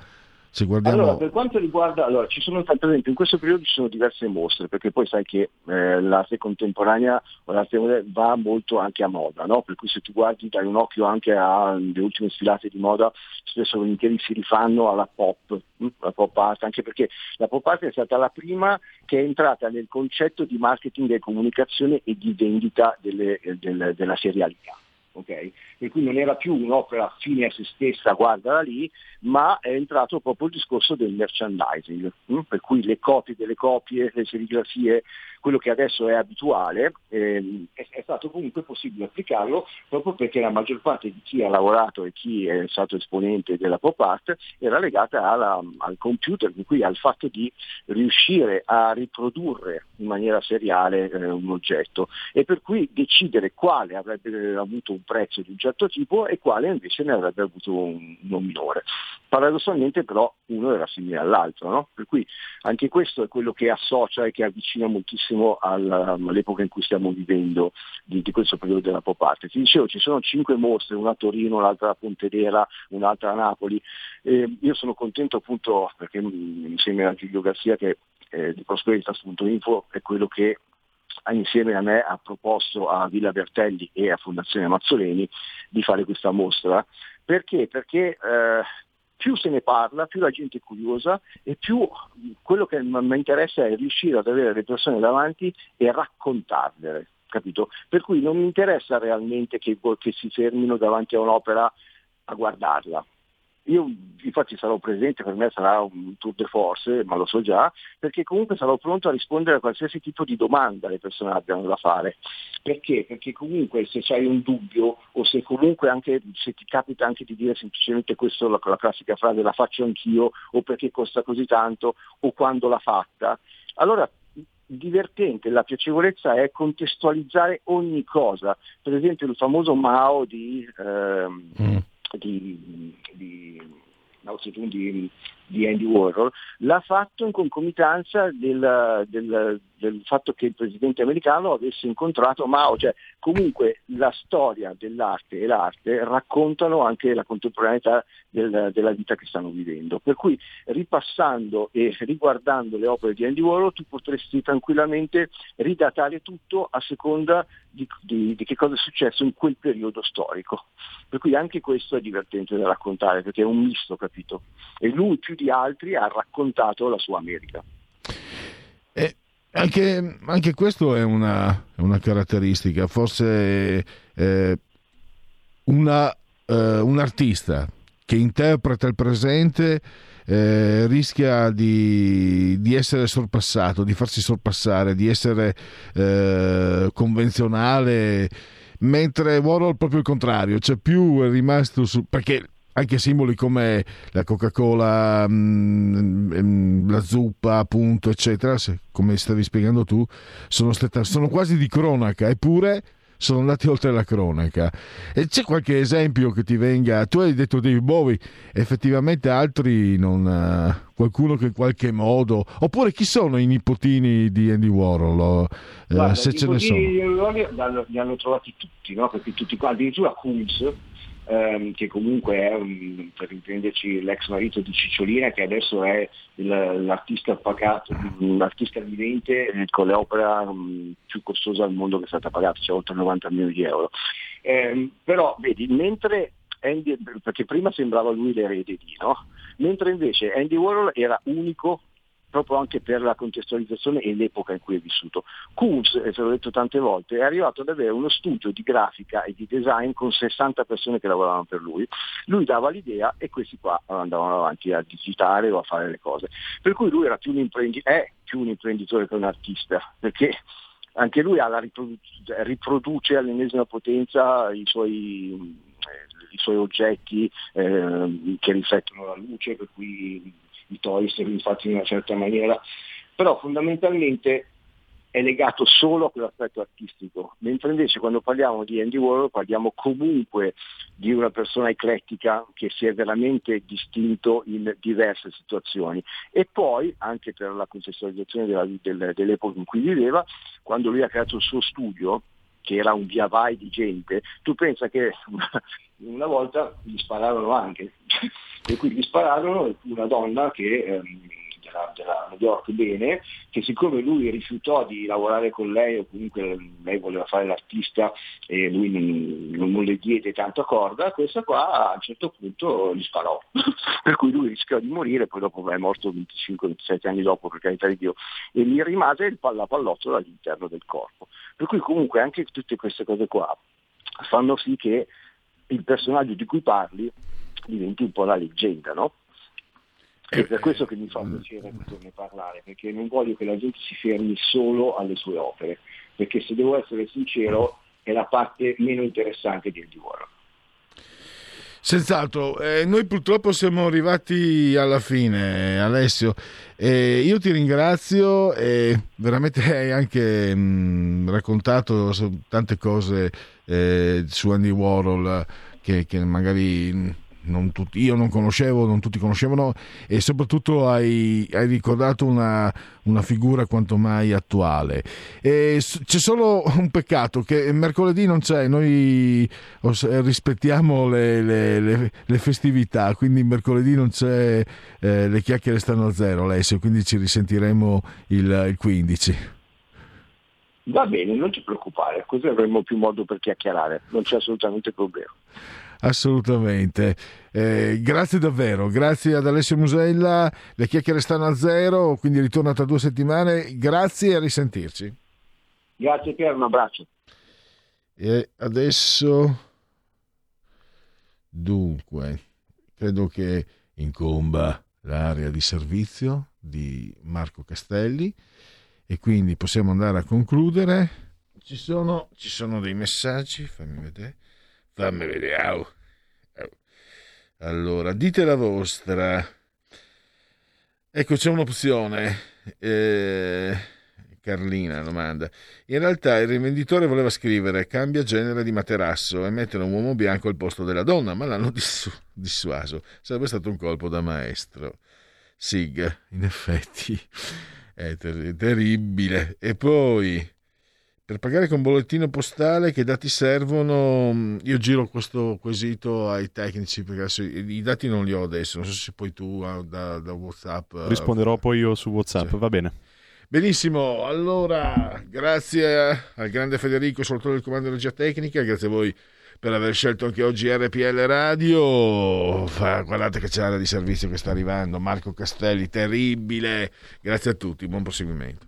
se guardiamo... Allora, per quanto riguarda, allora, ci sono, per esempio, in questo periodo ci sono diverse mostre, perché poi sai che eh, l'arte contemporanea o l'arte moderna va molto anche a moda, no? per cui se tu guardi dai un occhio anche alle ultime sfilate di moda, spesso volentieri si rifanno alla pop, hm? la pop art, anche perché la pop art è stata la prima che è entrata nel concetto di marketing e comunicazione e di vendita delle, del, della serialità. Okay? Per cui non era più un'opera fine a se stessa, guardala lì, ma è entrato proprio il discorso del merchandising, hm? per cui le copie delle copie, le serigrafie, quello che adesso è abituale, ehm, è, è, stato comunque possibile applicarlo proprio perché la maggior parte di chi ha lavorato e chi è stato esponente della pop art era legata alla, al computer, quindi al fatto di riuscire a riprodurre in maniera seriale eh, un oggetto e per cui decidere quale avrebbe avuto un prezzo di un certo tipo e quale invece ne avrebbe avuto un, uno minore. Paradossalmente però uno era simile all'altro, no? per cui anche questo è quello che associa e che avvicina moltissimo all'epoca in cui stiamo vivendo di, di, questo periodo della pop art. Ti dicevo, ci sono cinque mostre, una a Torino, l'altra a Pontedera, un'altra a Napoli. E io sono contento appunto perché insieme a Giulio Garcia che eh, di Prosperitas.info è quello che insieme a me ha proposto a Villa Bertelli e a Fondazione Mazzoleni di fare questa mostra. Perché? Perché eh, più se ne parla, più la gente è curiosa e più quello che mi interessa è riuscire ad avere le persone davanti e raccontarle. Capito? Per cui non mi interessa realmente che, che si fermino davanti a un'opera a guardarla, io infatti sarò presente, per me sarà un tour de force, ma lo so già, perché comunque sarò pronto a rispondere a qualsiasi tipo di domanda le persone abbiano da fare. Perché? Perché comunque se hai un dubbio o se comunque anche se ti capita anche di dire semplicemente questa la, la classica frase la faccio anch'io o perché costa così tanto o quando l'ha fatta, allora divertente, la piacevolezza è contestualizzare ogni cosa. Per esempio il famoso Mao di, ehm, mm di, di di, di Andy Warhol, l'ha fatto in concomitanza del, del, del, fatto che il presidente americano avesse incontrato Mao, cioè comunque la storia dell'arte e l'arte raccontano anche la contemporaneità del, della vita che stanno vivendo. Per cui ripassando e riguardando le opere di Andy Warhol tu potresti tranquillamente ridatare tutto a seconda di, di, di che cosa è successo in quel periodo storico. Per cui anche questo è divertente da raccontare perché è un misto, capito? E lui più di altri ha raccontato la sua America. Eh, anche, anche questo è una, una caratteristica, forse eh, una, eh, un artista che interpreta il presente eh, rischia di, di, essere sorpassato, di farsi sorpassare, di essere eh, convenzionale, mentre Warhol proprio il contrario, cioè più è rimasto su... perché anche simboli come la Coca-Cola, mh, mm, la zuppa, appunto, eccetera, come stavi spiegando tu, sono, stata, sono quasi di cronaca, eppure sono andati oltre la cronaca. E c'è qualche esempio che ti venga? Tu hai detto David Bowie, effettivamente altri non. Uh, qualcuno che in qualche modo. Oppure chi sono i nipotini di Andy Warhol? Uh, Guarda, se ce ne sono. Li hanno trovati tutti, no? Perché tutti qua, addirittura Kunz ehm, che comunque è, un, per intenderci, l'ex marito di Cicciolina, che adesso è il, l'artista pagato, l'artista vivente eh, con l'opera um, più costosa al mondo che è stata pagata, cioè oltre 90 milioni di euro. Eh, però vedi, mentre Andy, perché prima sembrava lui l'erede di, no? Mentre invece Andy Warhol era unico proprio anche per la contestualizzazione e l'epoca in cui è vissuto. Kunz, e te l'ho detto tante volte, è arrivato ad avere uno studio di grafica e di design con 60 persone che lavoravano per lui. Lui dava l'idea e questi qua andavano avanti a digitare o a fare le cose. Per cui lui era più un imprenditore, è più un imprenditore che un artista, perché anche lui riprodu- riproduce all'ennesima potenza i suoi, eh, i suoi oggetti eh, che riflettono la luce, per cui i toy sono fatti in una certa maniera, però fondamentalmente è legato solo a quell'aspetto artistico, mentre invece quando parliamo di Andy Warhol parliamo comunque di una persona eclettica che si è veramente distinto in diverse situazioni. E poi anche per la contestualizzazione della, del, dell'epoca in cui viveva, quando lui ha creato il suo studio, che era un via vai di gente, tu pensa che una, volta gli spararono anche, e qui gli spararono una donna che ehm, della, della New York bene, che siccome lui rifiutò di lavorare con lei o comunque lei voleva fare l'artista e lui non, non le diede tanta corda, questa qua a un certo punto gli sparò. per cui lui rischiò di morire, poi dopo è morto 25-27 anni dopo per carità di Dio, e gli rimase il palla pallottola all'interno del corpo. Per cui comunque anche tutte queste cose qua fanno sì che il personaggio di cui parli diventi un po' la leggenda, no? È per questo che mi fa piacere poterne parlare, perché non voglio che la gente si fermi solo alle sue opere, perché se devo essere sincero è la parte meno interessante del Warhol. Senz'altro, eh, noi purtroppo siamo arrivati alla fine, Alessio. Eh, io ti ringrazio e veramente hai anche mh, raccontato tante cose eh, su Andy Warhol che, che magari non tutti, io non conoscevo, non tutti conoscevano e soprattutto hai, hai ricordato una, una, figura quanto mai attuale. E c'è solo un peccato che mercoledì non c'è, noi rispettiamo le, le, le, le festività, quindi mercoledì non c'è, eh, le chiacchiere stanno a zero Alessio, quindi ci risentiremo il, il 15. Va bene, non ti preoccupare, così avremo più modo per chiacchierare, non c'è assolutamente problema. Assolutamente. Eh, grazie davvero, grazie ad Alessio Musella. Le chiacchiere stanno a zero, quindi ritorno tra due settimane. Grazie e a risentirci. Grazie Pier, un abbraccio. E adesso, dunque, credo che incomba l'area di servizio di Marco Castelli e quindi possiamo andare a concludere. Ci sono, ci sono dei messaggi, fammi vedere. Fammi vedere. Allora, dite la vostra. Ecco, c'è un'opzione. Eh, Carlina domanda. In realtà il rivenditore voleva scrivere cambia genere di materasso e mettere un uomo bianco al posto della donna, ma l'hanno dissu- dissuaso. Sarebbe stato un colpo da maestro. Sig, in effetti, è ter- terribile. E poi per pagare con bollettino postale che dati servono? Mm, io giro questo quesito ai tecnici perché adesso i dati non li ho adesso, non so se poi tu ah, da, da Whatsapp. Eh, Risponderò poi io su Whatsapp, sì. va bene. Benissimo, allora grazie al grande Federico, soltanto del comando di regia tecnica, grazie a voi per aver scelto anche oggi RPL Radio. Guardate che c'è l'area di servizio che sta arrivando, Marco Castelli, terribile. Grazie a tutti, buon proseguimento.